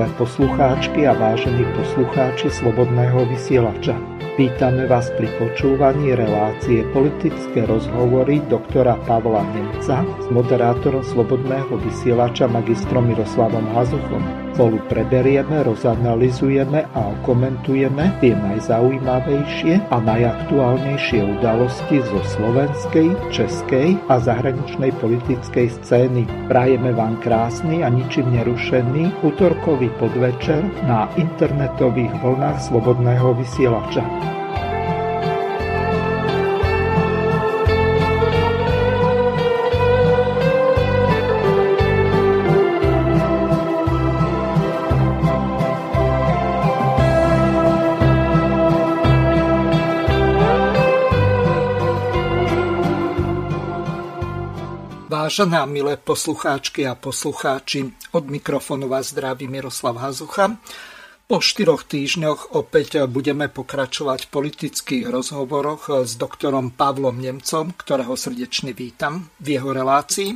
milé poslucháčky a vážení poslucháči Slobodného vysielača. Vítame vás pri počúvaní relácie politické rozhovory doktora Pavla Nemca s moderátorom Slobodného vysielača magistrom Miroslavom Hazuchom. Spolu preberieme, rozanalizujeme a komentujeme tie najzaujímavejšie a najaktuálnejšie udalosti zo slovenskej, českej a zahraničnej politickej scény. Prajeme vám krásny a ničím nerušený útorkový podvečer na internetových vlnách Slobodného vysielača. Vážené a milé poslucháčky a poslucháči, od mikrofónu vás zdraví Miroslav Hazucha. Po štyroch týždňoch opäť budeme pokračovať v politických rozhovoroch s doktorom Pavlom Nemcom, ktorého srdečne vítam v jeho relácii.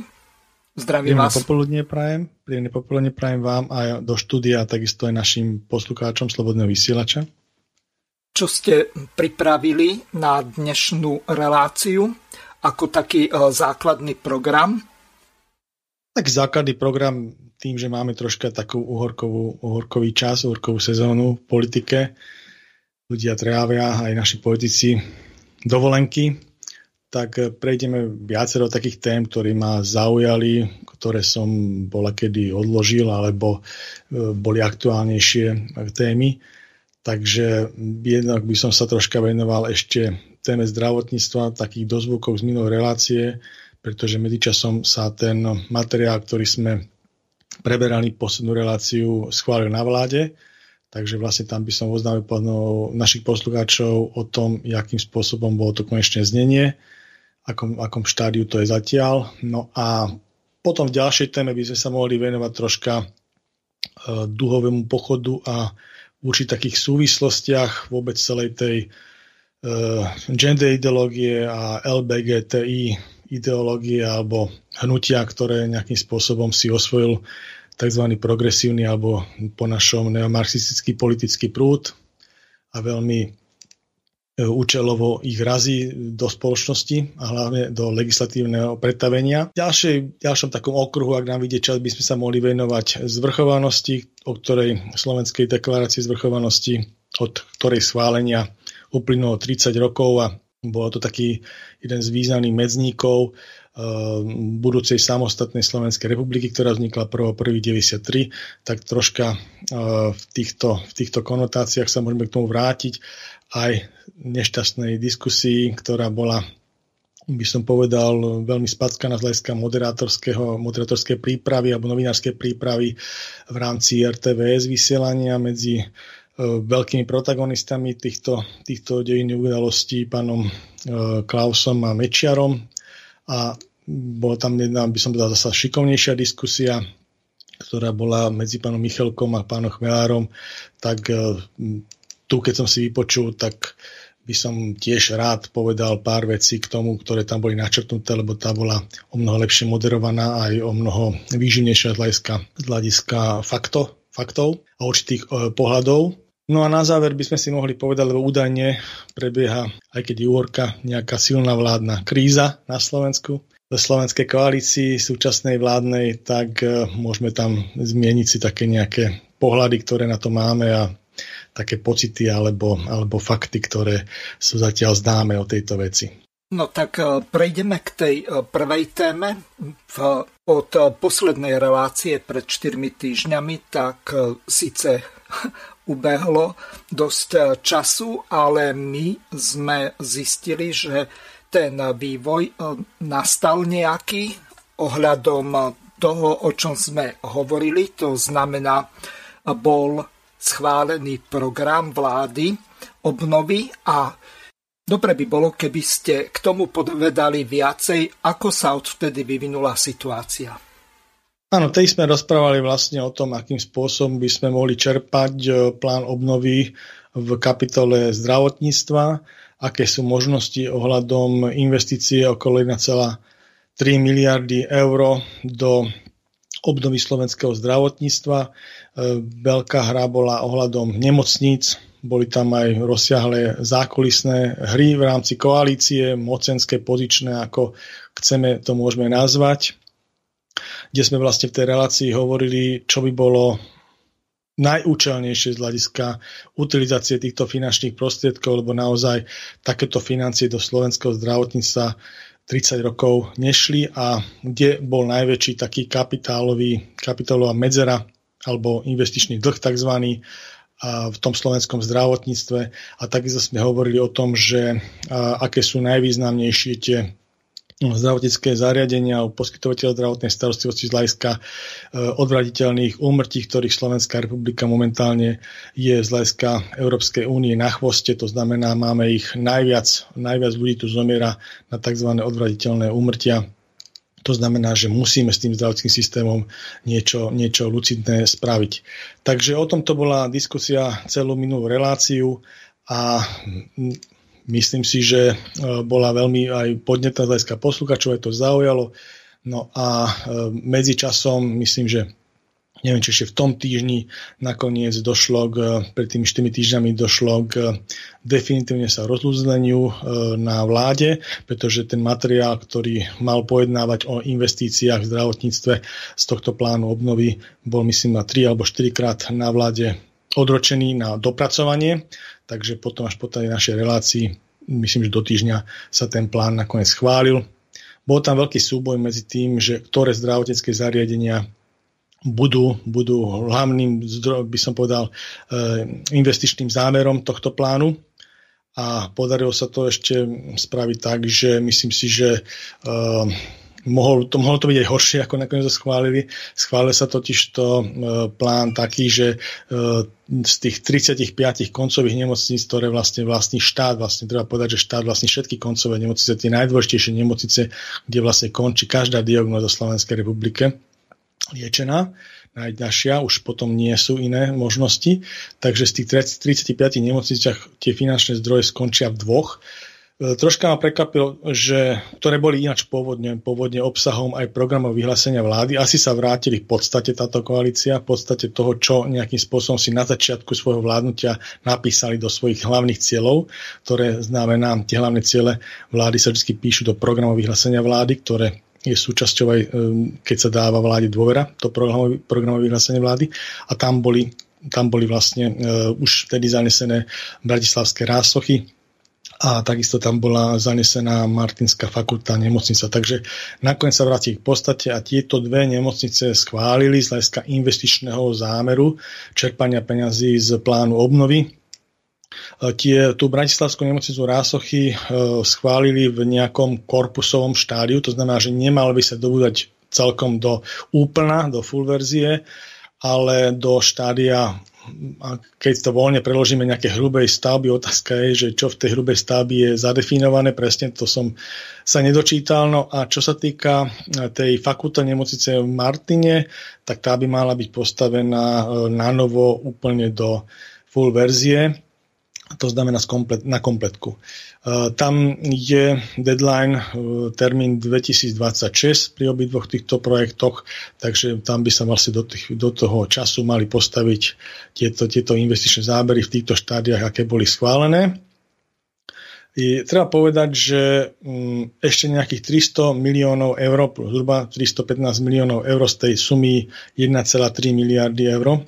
Zdravím vás. Popoludne prajem, príjemne popoludne prajem vám aj do štúdia a takisto aj našim poslucháčom Slobodného vysielača. Čo ste pripravili na dnešnú reláciu? Ako taký e, základný program? Tak základný program tým, že máme troška takú uhorkovú, uhorkový čas, uhorkovú sezónu v politike, ľudia trávia, aj naši politici dovolenky, tak prejdeme viacero takých tém, ktoré ma zaujali, ktoré som bola kedy odložil, alebo e, boli aktuálnejšie témy. Takže jednak by som sa troška venoval ešte téme zdravotníctva, takých dozvukov z minulej relácie, pretože medzičasom sa ten materiál, ktorý sme preberali poslednú reláciu, schválil na vláde. Takže vlastne tam by som oznámil našich poslucháčov o tom, akým spôsobom bolo to konečné znenie, akom, akom štádiu to je zatiaľ. No a potom v ďalšej téme by sme sa mohli venovať troška e, duhovému pochodu a určitých takých súvislostiach vôbec celej tej gender ideológie a LBGTI ideológie alebo hnutia, ktoré nejakým spôsobom si osvojil tzv. progresívny alebo po našom neomarxistický politický prúd a veľmi E, účelovo ich razí do spoločnosti a hlavne do legislatívneho pretavenia. V ďalšej, ďalšom takom okruhu, ak nám vidie čas, by sme sa mohli venovať zvrchovanosti, o ktorej Slovenskej deklarácii zvrchovanosti, od ktorej schválenia uplynulo 30 rokov a bolo to taký jeden z významných medzníkov e, budúcej samostatnej Slovenskej republiky, ktorá vznikla 1.1.93, tak troška e, v týchto, v týchto konotáciách sa môžeme k tomu vrátiť. Aj nešťastnej diskusii, ktorá bola by som povedal, veľmi spackaná z hľadiska moderátorskej prípravy alebo novinárskej prípravy v rámci RTVS vysielania medzi veľkými protagonistami týchto, týchto dejinných udalostí, pánom e, Klausom a Mečiarom. A bola tam jedna, by som povedal, zasa šikovnejšia diskusia, ktorá bola medzi pánom Michalkom a pánom Chmelárom, tak e, tu, keď som si vypočul, tak by som tiež rád povedal pár vecí k tomu, ktoré tam boli načrtnuté, lebo tá bola o mnoho lepšie moderovaná aj o mnoho výživnejšia z hľadiska, z hľadiska fakto, faktov a určitých e, pohľadov. No a na záver by sme si mohli povedať, lebo údajne prebieha, aj keď je úorka, nejaká silná vládna kríza na Slovensku, ve slovenskej koalícii súčasnej vládnej, tak e, môžeme tam zmieniť si také nejaké pohľady, ktoré na to máme a také pocity alebo, alebo fakty, ktoré sú zatiaľ známe o tejto veci. No tak e, prejdeme k tej e, prvej téme. Od poslednej relácie pred 4 týždňami, tak síce ubehlo dosť času, ale my sme zistili, že ten vývoj nastal nejaký ohľadom toho, o čom sme hovorili. To znamená, bol schválený program vlády obnovy a dobre by bolo, keby ste k tomu podvedali viacej, ako sa odvtedy vyvinula situácia. Áno, tej sme rozprávali vlastne o tom, akým spôsobom by sme mohli čerpať e, plán obnovy v kapitole zdravotníctva, aké sú možnosti ohľadom investície okolo 1,3 miliardy eur do obnovy slovenského zdravotníctva. E, veľká hra bola ohľadom nemocníc, boli tam aj rozsiahle zákulisné hry v rámci koalície, mocenské, pozičné, ako chceme to môžeme nazvať, kde sme vlastne v tej relácii hovorili, čo by bolo najúčelnejšie z hľadiska utilizácie týchto finančných prostriedkov, lebo naozaj takéto financie do slovenského zdravotníctva 30 rokov nešli a kde bol najväčší taký kapitálový, kapitálová medzera alebo investičný dlh tzv. v tom slovenskom zdravotníctve a takisto sme hovorili o tom, že aké sú najvýznamnejšie tie zdravotnícke zariadenia alebo poskytovateľ zdravotnej starostlivosti z hľadiska e, odvraditeľných úmrtí, ktorých Slovenská republika momentálne je z hľadiska Európskej únie na chvoste. To znamená, máme ich najviac, najviac ľudí tu zomiera na tzv. odvraditeľné úmrtia. To znamená, že musíme s tým zdravotným systémom niečo, niečo lucidné spraviť. Takže o tomto bola diskusia celú minulú reláciu a Myslím si, že e, bola veľmi aj podnetná z hľadiska posluchačov, aj to zaujalo. No a e, medzi časom, myslím, že neviem, či ešte v tom týždni nakoniec došlo k, pred tými 4 týždňami došlo k definitívne sa rozlúzleniu e, na vláde, pretože ten materiál, ktorý mal pojednávať o investíciách v zdravotníctve z tohto plánu obnovy, bol myslím na 3 alebo 4 krát na vláde odročený na dopracovanie takže potom až po tej našej relácii, myslím, že do týždňa sa ten plán nakoniec schválil. Bol tam veľký súboj medzi tým, že ktoré zdravotnícke zariadenia budú, budú hlavným, by som povedal, eh, investičným zámerom tohto plánu. A podarilo sa to ešte spraviť tak, že myslím si, že uh, mohol to, mohlo to byť aj horšie, ako nakoniec to schválili. Schválil sa totiž to e, plán taký, že e, z tých 35 koncových nemocníc, ktoré vlastne vlastní štát, vlastne treba povedať, že štát vlastní všetky koncové nemocnice, tie najdôležitejšie nemocnice, kde vlastne končí každá diagnóza Slovenskej republike. Liečená, najďažšia, už potom nie sú iné možnosti, takže z tých 35 nemocniciach tie finančné zdroje skončia v dvoch troška ma prekvapil, že, ktoré boli ináč pôvodne, pôvodne obsahom aj programov vyhlásenia vlády. Asi sa vrátili v podstate táto koalícia, v podstate toho, čo nejakým spôsobom si na začiatku svojho vládnutia napísali do svojich hlavných cieľov, ktoré znamená, tie hlavné ciele vlády sa vždy píšu do programov vyhlásenia vlády, ktoré je súčasťou aj, e, keď sa dáva vláde dôvera, to programové vyhlásenie vlády. A tam boli, tam boli vlastne uh, už vtedy zanesené bratislavské rásochy, a takisto tam bola zanesená Martinská fakulta nemocnica. Takže nakoniec sa vráti k podstate a tieto dve nemocnice schválili z hľadiska investičného zámeru čerpania peňazí z plánu obnovy. E, tie, tú Bratislavskú nemocnicu Rásochy e, schválili v nejakom korpusovom štádiu, to znamená, že nemal by sa dobúdať celkom do úplna, do full verzie, ale do štádia a keď to voľne preložíme nejaké hrubej stavby, otázka je, že čo v tej hrubej stavby je zadefinované, presne to som sa nedočítal. No a čo sa týka e, tej fakulty nemocnice v Martine, tak tá by mala byť postavená e, na novo úplne do full verzie to znamená na kompletku. E, tam je deadline e, termín 2026 pri obidvoch týchto projektoch, takže tam by sa vlastne do, tých, do toho času mali postaviť tieto, tieto investičné zábery v týchto štádiách, aké boli schválené. I treba povedať, že mm, ešte nejakých 300 miliónov eur, zhruba 315 miliónov eur z tej sumy 1,3 miliardy eur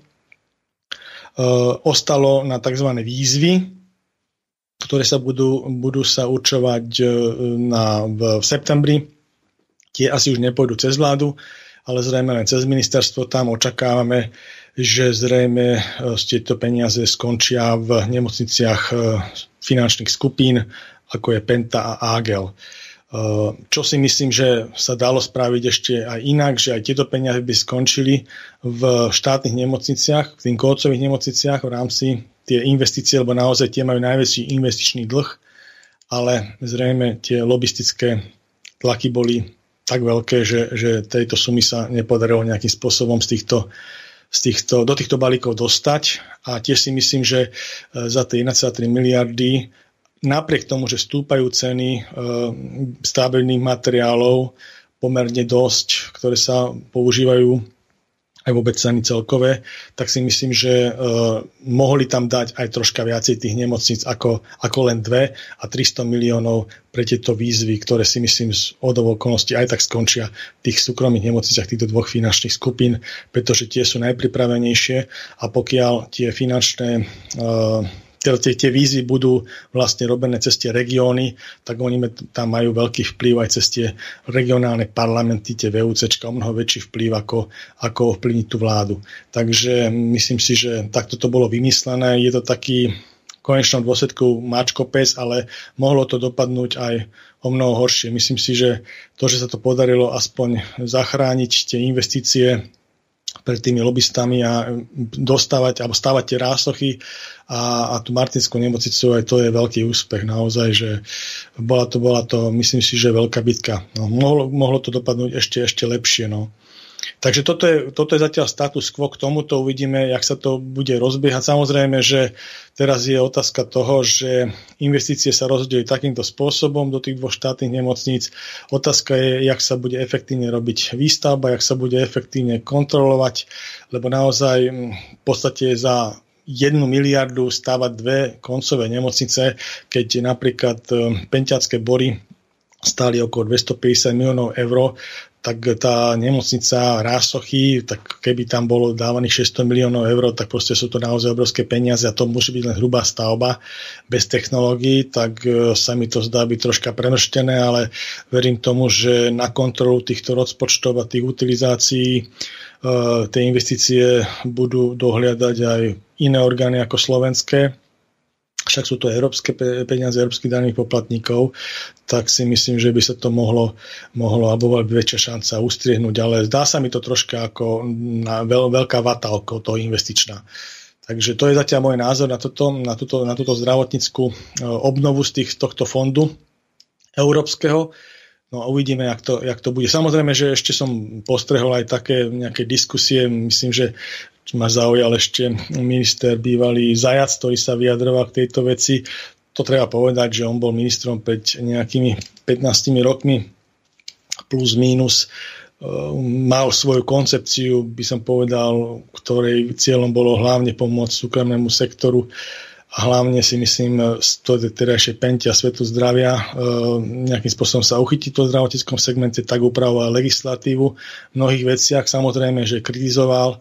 ostalo na tzv. výzvy, ktoré sa budú, budú sa určovať e, na, v, septembri. Tie asi už nepôjdu cez vládu, ale zrejme len cez ministerstvo. Tam očakávame, že zrejme e, tieto peniaze skončia v nemocniciach finančných skupín, ako je Penta a Agel. Eh, čo si myslím, že sa dalo spraviť ešte aj inak, že aj tieto peniaze by skončili v štátnych nemocniciach, v tým kócových nemocniciach v rámci tie investície, lebo naozaj tie majú najväčší investičný dlh, ale zrejme tie lobistické tlaky boli tak veľké, že, že tejto sumy sa nepodarilo nejakým spôsobom z týchto, z týchto, do týchto balíkov dostať. A tiež si myslím, že eh, za tie 1,3 miliardy napriek tomu, že stúpajú ceny e, stavebných materiálov pomerne dosť, ktoré sa používajú aj vôbec ceny celkové, tak si myslím, že uh, mohli tam dať aj troška viacej tých nemocníc ako, ako len dve a 300 miliónov pre tieto výzvy, ktoré si myslím z odov okolností aj tak skončia v tých súkromných nemocniciach týchto dvoch finančných skupín, pretože tie sú najpripravenejšie a pokiaľ tie finančné teda tie, tie výzvy budú vlastne robené cez tie regióny, tak oni tam majú veľký vplyv aj cez tie regionálne parlamenty, tie VUC, o mnoho väčší vplyv ako, ako ovplyvniť tú vládu. Takže myslím si, že takto to bolo vymyslené. Je to taký konečnom dôsledku mačko pes, ale mohlo to dopadnúť aj o mnoho horšie. Myslím si, že to, že sa to podarilo aspoň zachrániť tie investície pred tými lobbystami a dostávať alebo stávať tie rásochy a, a tú Martinskú nemocnicu, aj to je veľký úspech naozaj, že bola to, bola to myslím si, že veľká bitka. No, mohlo, mohlo to dopadnúť ešte, ešte lepšie. No. Takže toto je, toto je zatiaľ status quo k tomuto. Uvidíme, jak sa to bude rozbiehať. Samozrejme, že teraz je otázka toho, že investície sa rozdelia takýmto spôsobom do tých dvoch štátnych nemocníc. Otázka je, jak sa bude efektívne robiť výstavba, jak sa bude efektívne kontrolovať, lebo naozaj v podstate za jednu miliardu stávať dve koncové nemocnice, keď napríklad Penťacké bory stáli okolo 250 miliónov eur, tak tá nemocnica Rásochy, tak keby tam bolo dávaných 600 miliónov eur, tak proste sú to naozaj obrovské peniaze a to môže byť len hrubá stavba bez technológií, tak e, sa mi to zdá byť troška premrštené, ale verím tomu, že na kontrolu týchto rozpočtov a tých utilizácií e, tie investície budú dohliadať aj iné orgány ako slovenské však sú to európske peniaze európskych daných poplatníkov, tak si myslím, že by sa to mohlo, mohlo alebo bola väčšia šanca ustriehnúť, ale zdá sa mi to troška ako na veľ, veľká vata okolo toho investičná. Takže to je zatiaľ môj názor na, toto, na, túto, na túto zdravotníckú e, obnovu z, tých, tohto fondu európskeho. No a uvidíme, jak to, jak to bude. Samozrejme, že ešte som postrehol aj také nejaké diskusie. Myslím, že ma zaujal ešte minister bývalý Zajac, ktorý sa vyjadroval k tejto veci. To treba povedať, že on bol ministrom pred nejakými 15 rokmi plus minus e, mal svoju koncepciu, by som povedal, ktorej cieľom bolo hlavne pomôcť súkromnému sektoru a hlavne si myslím, z tej terajšej pentia svetu zdravia e, nejakým spôsobom sa uchytiť v zdravotníckom segmente, tak upravoval legislatívu v mnohých veciach. Samozrejme, že kritizoval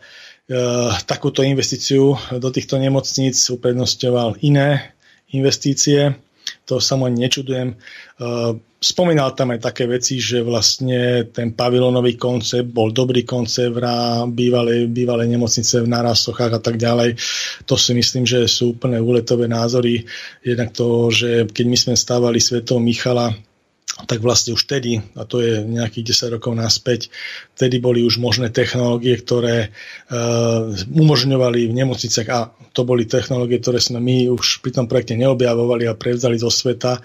takúto investíciu do týchto nemocníc uprednostňoval iné investície. To sa mu nečudujem. Eh, spomínal tam aj také veci, že vlastne ten pavilónový koncept bol dobrý koncept v bývalej, bývalej nemocnice v Narasochách a tak ďalej. To si myslím, že sú úplne úletové názory. Jednak to, že keď my sme stávali svetov Michala, tak vlastne už vtedy, a to je nejakých 10 rokov naspäť, vtedy boli už možné technológie, ktoré uh, umožňovali v nemocniciach, a to boli technológie, ktoré sme my už pri tom projekte neobjavovali a prevzali zo sveta,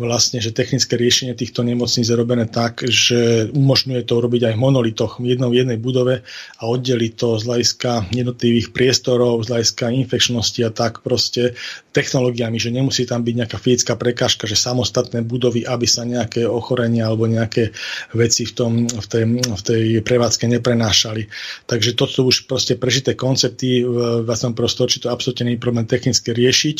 vlastne, že technické riešenie týchto nemocníc je robené tak, že umožňuje to robiť aj v monolitoch v jednom v jednej budove a oddeliť to z hľadiska jednotlivých priestorov, z hľadiska infekčnosti a tak proste technológiami, že nemusí tam byť nejaká fyzická prekážka, že samostatné budovy, aby sa nejaké ochorenia alebo nejaké veci v, tom, v, tej, v tej prevádzke neprenášali. Takže to sú už proste prežité koncepty v 21. storočí, to absolútne nie je problém technicky riešiť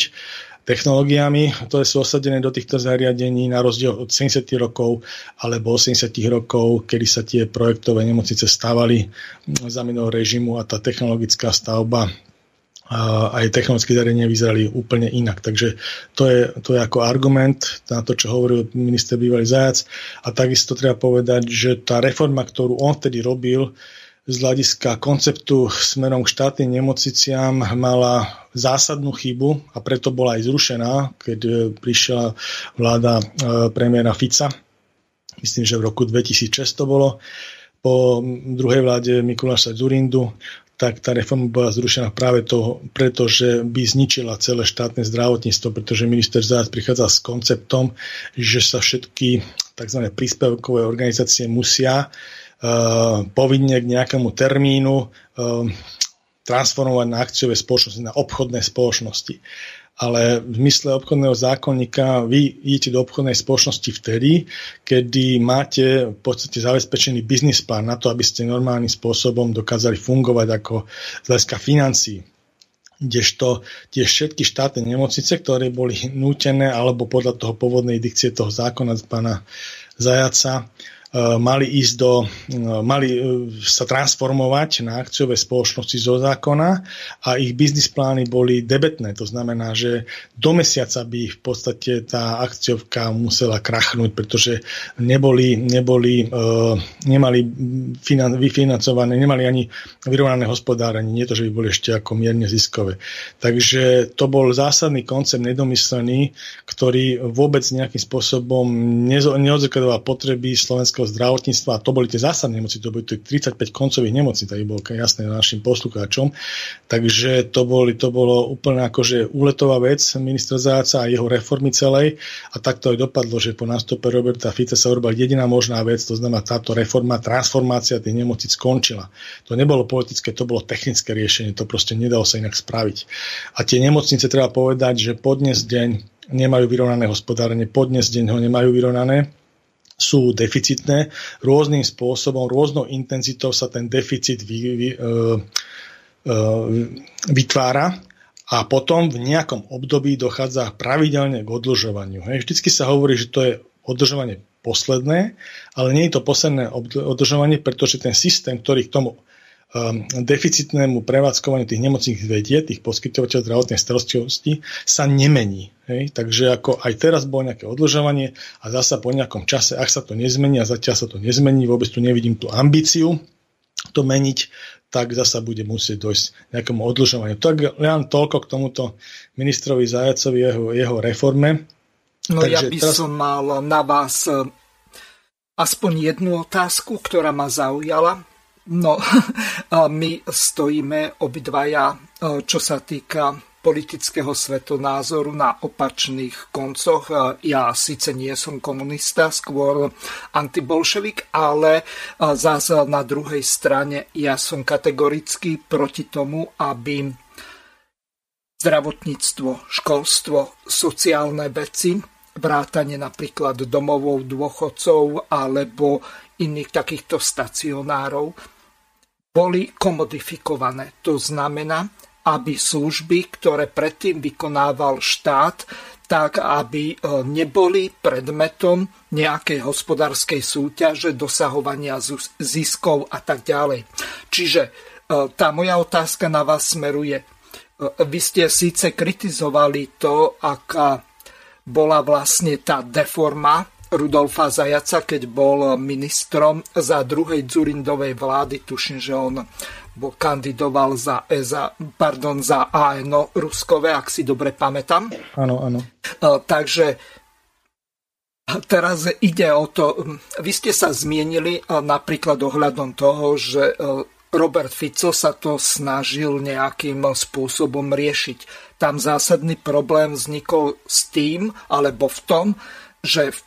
technológiami, ktoré sú osadené do týchto zariadení na rozdiel od 70 rokov alebo 80 rokov, kedy sa tie projektové nemocnice stávali za minulého režimu a tá technologická stavba a aj technologické zariadenia vyzerali úplne inak. Takže to je, to je ako argument na to, čo hovoril minister bývalý Zajac. A takisto treba povedať, že tá reforma, ktorú on vtedy robil, z hľadiska konceptu smerom k štátnym nemocniciam mala zásadnú chybu a preto bola aj zrušená, keď e, prišla vláda e, premiéra Fica. Myslím, že v roku 2006 to bolo. Po druhej vláde Mikuláša Zurindu tak tá reforma bola zrušená práve to, preto, že by zničila celé štátne zdravotníctvo, pretože minister Zád prichádza s konceptom, že sa všetky tzv. príspevkové organizácie musia povinne k nejakému termínu eh, transformovať na akciové spoločnosti, na obchodné spoločnosti. ale v zmysle obchodného zákonníka vy idete do obchodnej spoločnosti vtedy, kedy máte v podstate zabezpečený biznis plán na to, aby ste normálnym spôsobom dokázali fungovať ako z hľadiska financií kdežto tie všetky štátne nemocnice, ktoré boli nútené alebo podľa toho pôvodnej dikcie toho zákona pána Zajaca Eh, mali ísť do, eh, mali eh, sa transformovať na akciové spoločnosti zo zákona a ich biznis plány boli debetné. To znamená, že do mesiaca by v podstate tá akciovka musela krachnúť, pretože neboli, neboli nemali finan, vyfinancované, nemali ani vyrovnané hospodárenie, nie to, že by boli ešte ako mierne ziskové. Takže to bol zásadný koncept nedomyslený, ktorý vôbec nejakým spôsobom neodzrkadoval potreby slovenského slovenského zdravotníctva, a to boli tie zásadné nemoci, to boli 35 koncových nemocí, tak bolo jasné našim poslucháčom. Takže to, boli, to bolo úplne akože úletová vec ministra Záca a jeho reformy celej a takto aj dopadlo, že po nástupe Roberta Fica sa urobila jediná možná vec, to znamená táto reforma, transformácia tých nemocíc skončila. To nebolo politické, to bolo technické riešenie, to proste nedalo sa inak spraviť. A tie nemocnice treba povedať, že podnes deň nemajú vyrovnané hospodárenie, podnes deň ho nemajú vyrovnané sú deficitné. Rôznym spôsobom, rôznou intenzitou sa ten deficit vy, vy, e, e, vytvára a potom v nejakom období dochádza pravidelne k odlžovaniu. Vždycky sa hovorí, že to je odlžovanie posledné, ale nie je to posledné odlžovanie, pretože ten systém, ktorý k tomu deficitnému prevádzkovaniu tých nemocných vedie, tých poskytovateľov zdravotnej starostlivosti, sa nemení. Hej? Takže ako aj teraz bolo nejaké odložovanie a zasa po nejakom čase, ak sa to nezmení a zatiaľ sa to nezmení, vôbec tu nevidím tú ambíciu to meniť, tak zasa bude musieť dojsť nejakému odložovaniu. Tak len toľko k tomuto ministrovi Zajacovi, jeho, jeho reforme. No Takže ja by teraz... som mal na vás eh, aspoň jednu otázku, ktorá ma zaujala. No, my stojíme obidvaja, e, čo sa týka politického svetonázoru na opačných koncoch. E, ja síce nie som komunista, skôr antibolševik, ale e, zase na druhej strane ja som kategoricky proti tomu, aby zdravotníctvo, školstvo, sociálne veci, vrátanie napríklad domovou dôchodcov alebo iných takýchto stacionárov boli komodifikované. To znamená, aby služby, ktoré predtým vykonával štát, tak aby e, neboli predmetom nejakej hospodárskej súťaže, dosahovania ziskov a tak ďalej. Čiže e, tá moja otázka na vás smeruje. E, vy ste síce kritizovali to, aká bola vlastne tá deforma Rudolfa Zajaca, keď bol ministrom za druhej Dzurindovej vlády. Tuším, že on bol kandidoval za, EZA, pardon, za ANO Ruskové, ak si dobre pamätám. Áno, áno. E, takže teraz ide o to, vy ste sa zmienili e, napríklad ohľadom toho, že e, Robert Fico sa to snažil nejakým spôsobom riešiť. Tam zásadný problém vznikol s tým, alebo v tom, že v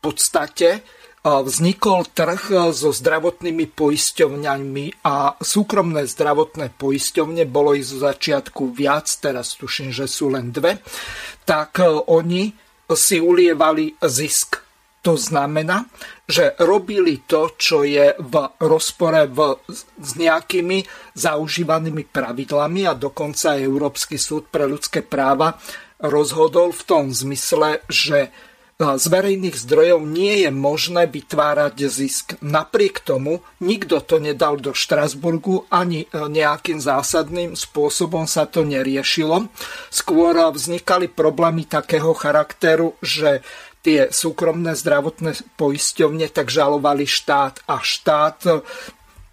podstate vznikol trh so zdravotnými poisťovňami a súkromné zdravotné poisťovne, bolo ich zo začiatku viac, teraz tuším, že sú len dve, tak oni si ulievali zisk. To znamená, že robili to, čo je v rozpore v, s nejakými zaužívanými pravidlami a dokonca Európsky súd pre ľudské práva rozhodol v tom zmysle, že z verejných zdrojov nie je možné vytvárať zisk. Napriek tomu nikto to nedal do Štrasburgu, ani e, nejakým zásadným spôsobom sa to neriešilo. Skôr vznikali problémy takého charakteru, že tie súkromné zdravotné poisťovne tak žalovali štát a štát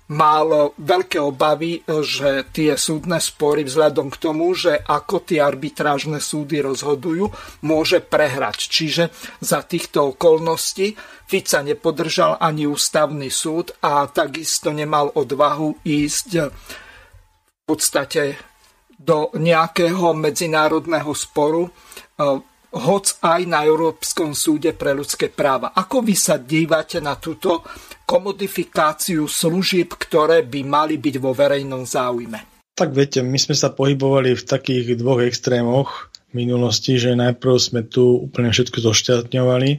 mal veľké obavy, že tie súdne spory vzhľadom k tomu, že ako tie arbitrážne súdy rozhodujú, môže prehrať. Čiže za týchto okolností Fica nepodržal ani ústavný súd a takisto nemal odvahu ísť v podstate do nejakého medzinárodného sporu hoc aj na Európskom súde pre ľudské práva. Ako vy sa dívate na túto komodifikáciu služieb, ktoré by mali byť vo verejnom záujme? Tak viete, my sme sa pohybovali v takých dvoch extrémoch. minulosti, že najprv sme tu úplne všetko zošťatňovali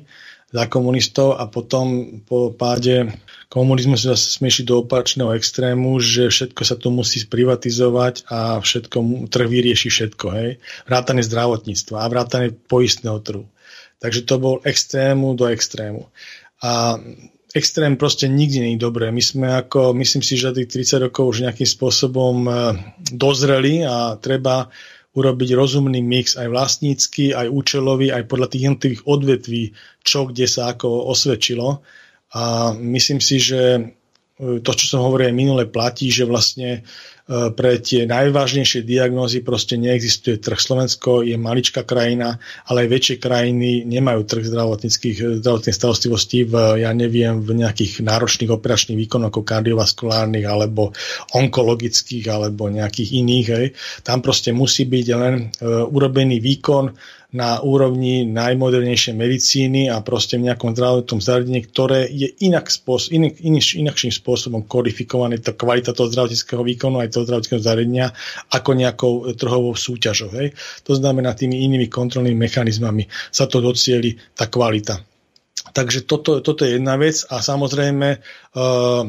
za komunistov a potom po páde komunizmu sa zase sme do opačného extrému, že všetko sa tu musí sprivatizovať a všetko, trh vyrieši všetko, hej. Vrátane zdravotníctva a vrátane poistného trhu. Takže to bol extrému do extrému. A extrém proste nikdy nie je dobré. My sme ako, myslím si, že tých 30 rokov už nejakým spôsobom e, dozreli a treba urobiť rozumný mix aj vlastnícky, aj účelový, aj podľa tých jednotlivých odvetví, čo kde sa ako osvedčilo. A myslím si, že e, to, čo som hovoril aj minule, platí, že vlastne pre tie najvážnejšie diagnózy proste neexistuje trh. Slovensko je maličká krajina, ale aj väčšie krajiny nemajú trh zdravotníckých zdravotnej starostlivosti v, ja neviem, v nejakých náročných operačných výkonoch ako kardiovaskulárnych alebo onkologických alebo nejakých iných. Hej. Tam proste musí byť len uh, urobený výkon na úrovni najmodernejšej medicíny a proste v nejakom zdravotnom zariadení, ktoré je inak spôsob, inak, inak, inakším spôsobom kodifikované, tá kvalita toho zdravotníckého výkonu aj toho zdravotníckého zariadenia ako nejakou trhovou súťažou. Hej. To znamená, tými inými kontrolnými mechanizmami sa to docieli tá kvalita. Takže toto, toto je jedna vec a samozrejme uh,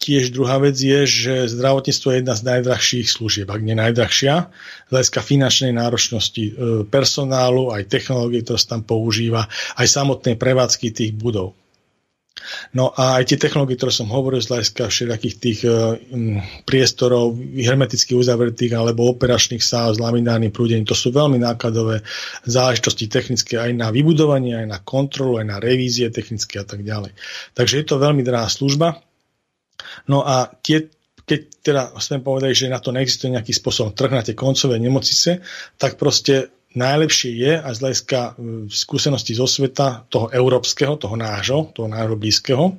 tiež druhá vec je, že zdravotníctvo je jedna z najdrahších služieb, ak nie najdrahšia, z hľadiska finančnej náročnosti uh, personálu, aj technológie, ktoré sa tam používa, aj samotnej prevádzky tých budov. No a aj tie technológie, ktoré som hovoril z hľadiska všetkých tých um, priestorov hermeticky uzavretých alebo operačných sáv s laminárnym prúdením, to sú veľmi nákladové záležitosti technické aj na vybudovanie, aj na kontrolu, aj na revízie technické a tak ďalej. Takže je to veľmi drahá služba. No a tie, keď teda sme povedali, že na to neexistuje nejaký spôsob trh na tie koncové nemocnice, tak proste najlepšie je aj z hľadiska e, skúsenosti zo sveta, toho európskeho, toho nášho, toho nášho blízkeho,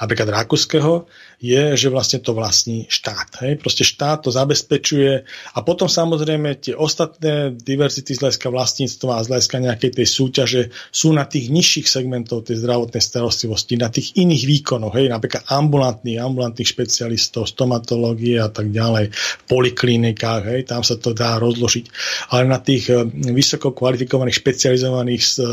napríklad rakúskeho, je, že vlastne to vlastní štát. Hej? Proste štát to zabezpečuje a potom samozrejme tie ostatné diverzity z hľadiska vlastníctva a z hľadiska nejakej tej súťaže sú na tých nižších segmentov tej zdravotnej starostlivosti, na tých iných výkonoch, hej? napríklad ambulantných, ambulantných špecialistov, stomatológie a tak ďalej, poliklinikách, hej? tam sa to dá rozložiť. Ale na tých eh, vysoko kvalifikovaných, špecializovaných eh,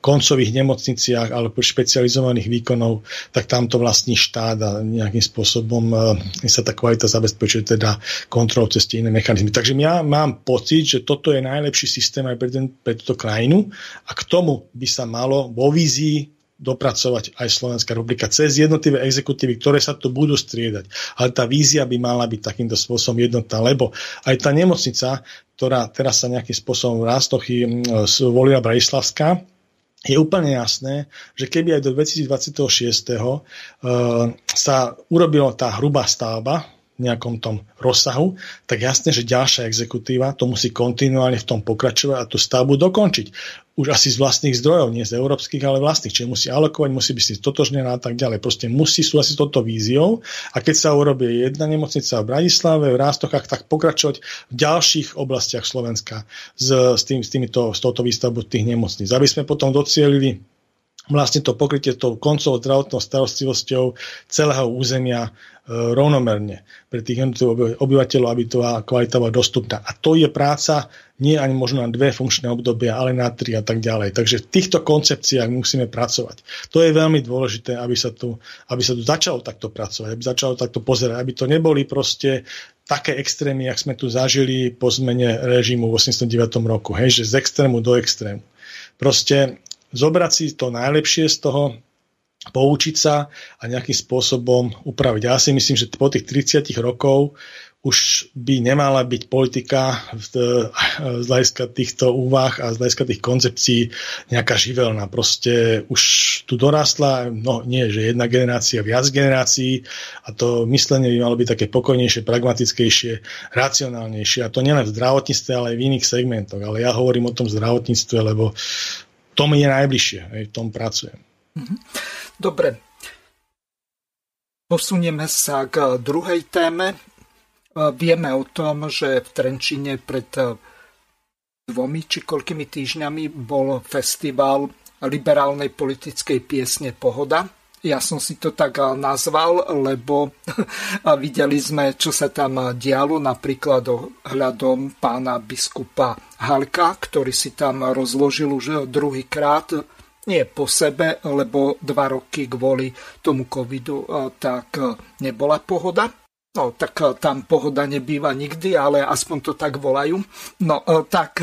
koncových nemocniciach alebo špecializovaných výkonov, tak tam to vlastní štát a nejakým spôsobom e, sa tá kvalita zabezpečuje teda kontrolou cez iné mechanizmy. Takže ja mám pocit, že toto je najlepší systém aj pre, ten, pre túto krajinu a k tomu by sa malo vo vízii dopracovať aj Slovenská republika cez jednotlivé exekutívy, ktoré sa tu budú striedať. Ale tá vízia by mala byť takýmto spôsobom jednotná, lebo aj tá nemocnica, ktorá teraz sa nejakým spôsobom Rástochy volila Bratislavská, je úplne jasné, že keby aj do 2026. Uh, sa urobila tá hrubá stavba v nejakom tom rozsahu, tak jasne, že ďalšia exekutíva to musí kontinuálne v tom pokračovať a tú stavbu dokončiť. Už asi z vlastných zdrojov, nie z európskych, ale vlastných. Čiže musí alokovať, musí byť si totožnená a tak ďalej. Proste musí súhlasiť s touto víziou a keď sa urobí jedna nemocnica v Bratislave, v Rástochách, tak pokračovať v ďalších oblastiach Slovenska s, s, tým, s, týmito, s touto výstavbou tých nemocníc. Aby sme potom docielili vlastne to pokrytie tou koncovou zdravotnou starostlivosťou celého územia e, rovnomerne pre tých obyvateľov, aby to kvalita bola dostupná. A to je práca nie ani možno na dve funkčné obdobia, ale na tri a tak ďalej. Takže v týchto koncepciách musíme pracovať. To je veľmi dôležité, aby sa tu, aby sa tu začalo takto pracovať, aby začalo takto pozerať, aby to neboli proste také extrémy, jak sme tu zažili po zmene režimu v 89. roku. Hej, že z extrému do extrému. Proste zobrať si to najlepšie z toho, poučiť sa a nejakým spôsobom upraviť. Ja si myslím, že po tých 30 rokov už by nemala byť politika z hľadiska týchto úvah a z hľadiska tých koncepcií nejaká živelná. Proste už tu dorastla, no nie, že jedna generácia, viac generácií a to myslenie by malo byť také pokojnejšie, pragmatickejšie, racionálnejšie. A to nielen v zdravotníctve, ale aj v iných segmentoch. Ale ja hovorím o tom zdravotníctve, lebo to mi je najbližšie, aj v tom pracujem. Mhm. Dobre. Posunieme sa k druhej téme. Vieme o tom, že v Trenčine pred dvomi či koľkými týždňami bol festival liberálnej politickej piesne Pohoda. Ja som si to tak nazval, lebo videli sme, čo sa tam dialo, napríklad ohľadom pána biskupa Halka, ktorý si tam rozložil už druhýkrát, nie po sebe, lebo dva roky kvôli tomu covidu tak nebola pohoda. No, tak tam pohoda nebýva nikdy, ale aspoň to tak volajú. No, tak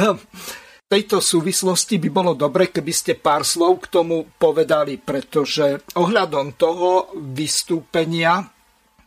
tejto súvislosti by bolo dobre, keby ste pár slov k tomu povedali, pretože ohľadom toho vystúpenia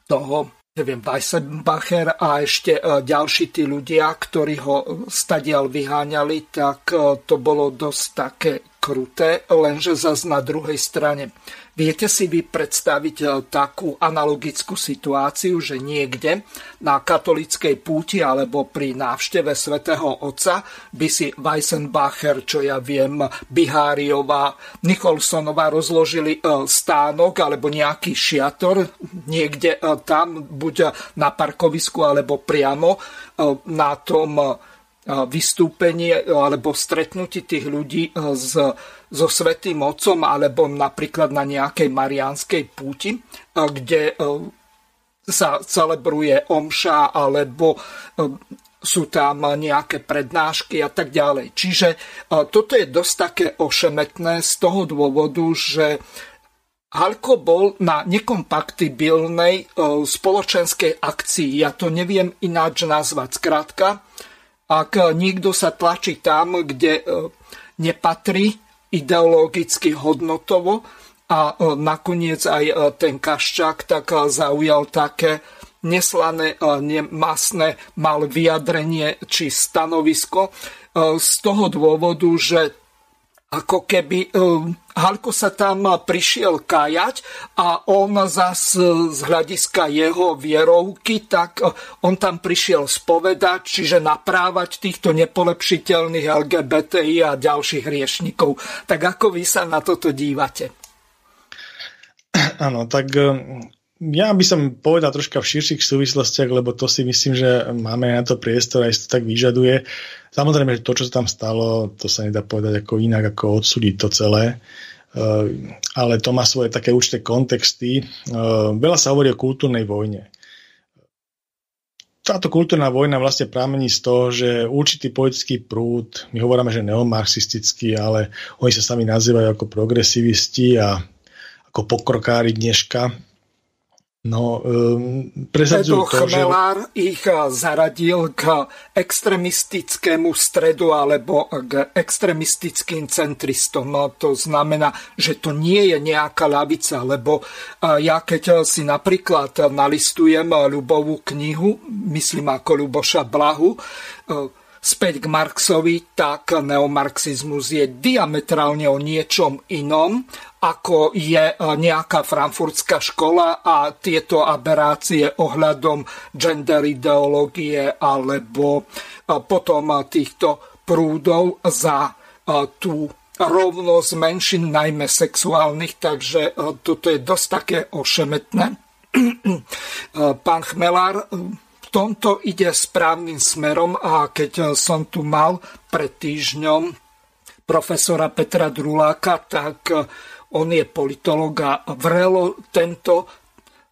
toho neviem, Weissenbacher a ešte e, ďalší tí ľudia, ktorí ho stadial vyháňali, tak e, to bolo dosť také kruté, lenže zase na druhej strane Viete si vy predstaviť e, takú analogickú situáciu, že niekde na katolickej púti alebo pri návšteve svätého Otca by si Weissenbacher, čo ja viem, Biháriová, Nicholsonová rozložili e, stánok alebo nejaký šiator niekde e, tam, buď na parkovisku alebo priamo na tom vystúpenie alebo stretnutí tých ľudí s so Svetým Otcom alebo napríklad na nejakej marianskej púti, e, kde e, sa celebruje omša alebo e, sú tam nejaké prednášky a tak ďalej. Čiže toto je dosť také ošemetné z toho dôvodu, že Halko bol na nekompaktibilnej spoločenskej akcii. Ja to neviem ináč nazvať. Skrátka, ak niekto sa tlačí tam, kde nepatrí, ideologicky hodnotovo a e, nakoniec aj e, ten Kaščák tak e, zaujal také neslané, nemasné mal vyjadrenie či stanovisko z toho dôvodu, že ako keby Halko sa tam prišiel kajať a on zas z hľadiska jeho vierovky, tak on tam prišiel spovedať, čiže naprávať týchto nepolepšiteľných LGBTI a ďalších riešnikov. Tak ako vy sa na toto dívate? Áno, tak e, ja by som povedal troška v širších súvislostiach, lebo to si myslím, že máme na to priestor, aj to tak vyžaduje. Samozrejme, že to, čo sa tam stalo, to sa nedá povedať ako inak, ako odsúdiť to celé. Eh, ale to má svoje také určité kontexty. Eh, veľa sa hovorí o kultúrnej vojne. Táto kultúrna vojna vlastne prámení z toho, že určitý politický prúd, my hovoríte, že neomarxistický, ale oni sa sami nazývajú ako progresivisti a ako pokrokári dneška, No, um, presadzujú to, Chmelár že... ich eh, zaradil k extremistickému stredu alebo k extremistickým centristom. No, to znamená, že to nie je nejaká lavica, lebo eh, ja keď eh, si napríklad nalistujem ľubovú knihu, myslím ako Ľuboša Blahu, späť k Marxovi, tak neomarxizmus je diametrálne o niečom inom, ako je e, nejaká frankfurtská škola a tieto aberácie ohľadom gender ideológie alebo e, potom týchto prúdov za e, tú rovnosť menšin, najmä sexuálnych, takže toto je dosť také ošemetné. Pán Chmelár tomto ide správnym smerom a keď som tu mal pred týždňom profesora Petra Druláka, tak on je politolog a vrelo tento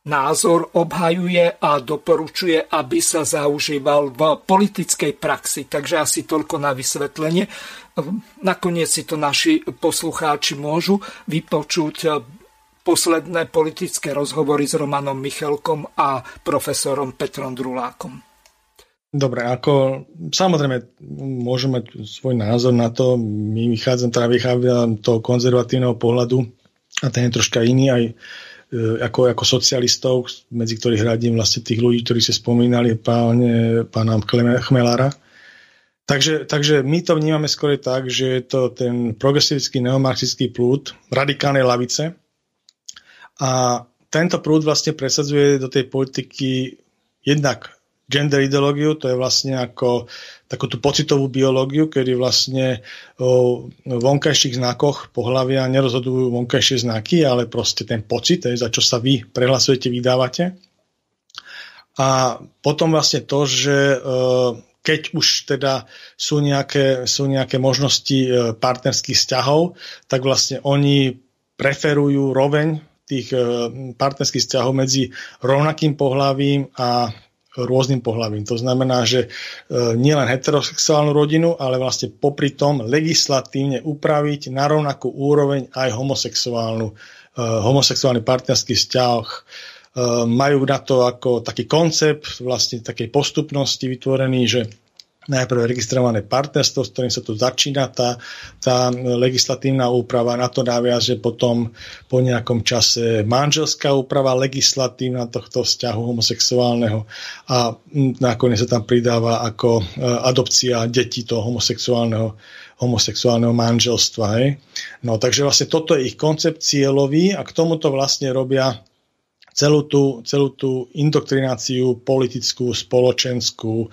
názor obhajuje a doporučuje, aby sa zaužíval v politickej praxi. Takže asi toľko na vysvetlenie. Nakoniec si to naši poslucháči môžu vypočuť posledné politické rozhovory s Romanom Michelkom a profesorom Petrom Drulákom. Dobre, ako samozrejme môžeme mať svoj názor na to, my vychádzam, teda vychádzam toho konzervatívneho pohľadu a ten je troška iný aj e, ako, ako socialistov, medzi ktorých radím vlastne tých ľudí, ktorí ste spomínali, páne, pána Chmelára. Takže, takže my to vnímame skôr tak, že je to ten progresivický neomarxistický plút radikálnej lavice, a tento prúd vlastne presadzuje do tej politiky jednak gender ideológiu, to je vlastne ako takú tú pocitovú biológiu, kedy vlastne o vonkajších znakoch pohľavia nerozhodujú vonkajšie znaky, ale proste ten pocit, za čo sa vy prehlasujete, vydávate. A potom vlastne to, že keď už teda sú nejaké, sú nejaké možnosti e, partnerských vzťahov, tak vlastne oni preferujú roveň tých partnerských vzťahov medzi rovnakým pohľavím a rôznym pohľavím. To znamená, že nielen heterosexuálnu rodinu, ale vlastne popri tom legislatívne upraviť na rovnakú úroveň aj homosexuálnu, homosexuálny partnerský vzťah, majú na to ako taký koncept vlastne takej postupnosti vytvorený, že najprv registrované partnerstvo, s ktorým sa tu začína tá, tá legislatívna úprava, na to že potom po nejakom čase manželská úprava legislatívna tohto vzťahu homosexuálneho a nakoniec sa tam pridáva ako e, adopcia detí toho homosexuálneho homosexuálneho manželstva. Hej? No, takže vlastne toto je ich koncept cieľový a k tomuto vlastne robia celú tú, celú tú indoktrináciu politickú, spoločenskú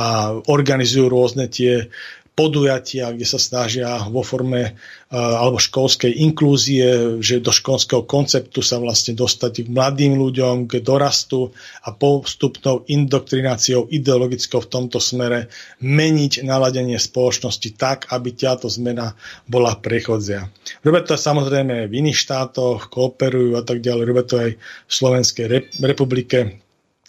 a organizujú rôzne tie podujatia, kde sa snažia vo forme uh, alebo školskej inklúzie, že do školského konceptu sa vlastne dostať k mladým ľuďom, k dorastu a postupnou indoktrináciou ideologickou v tomto smere meniť naladenie spoločnosti tak, aby táto zmena bola prechodzia. Robia to samozrejme v iných štátoch, kooperujú a tak ďalej, robia to aj v Slovenskej republike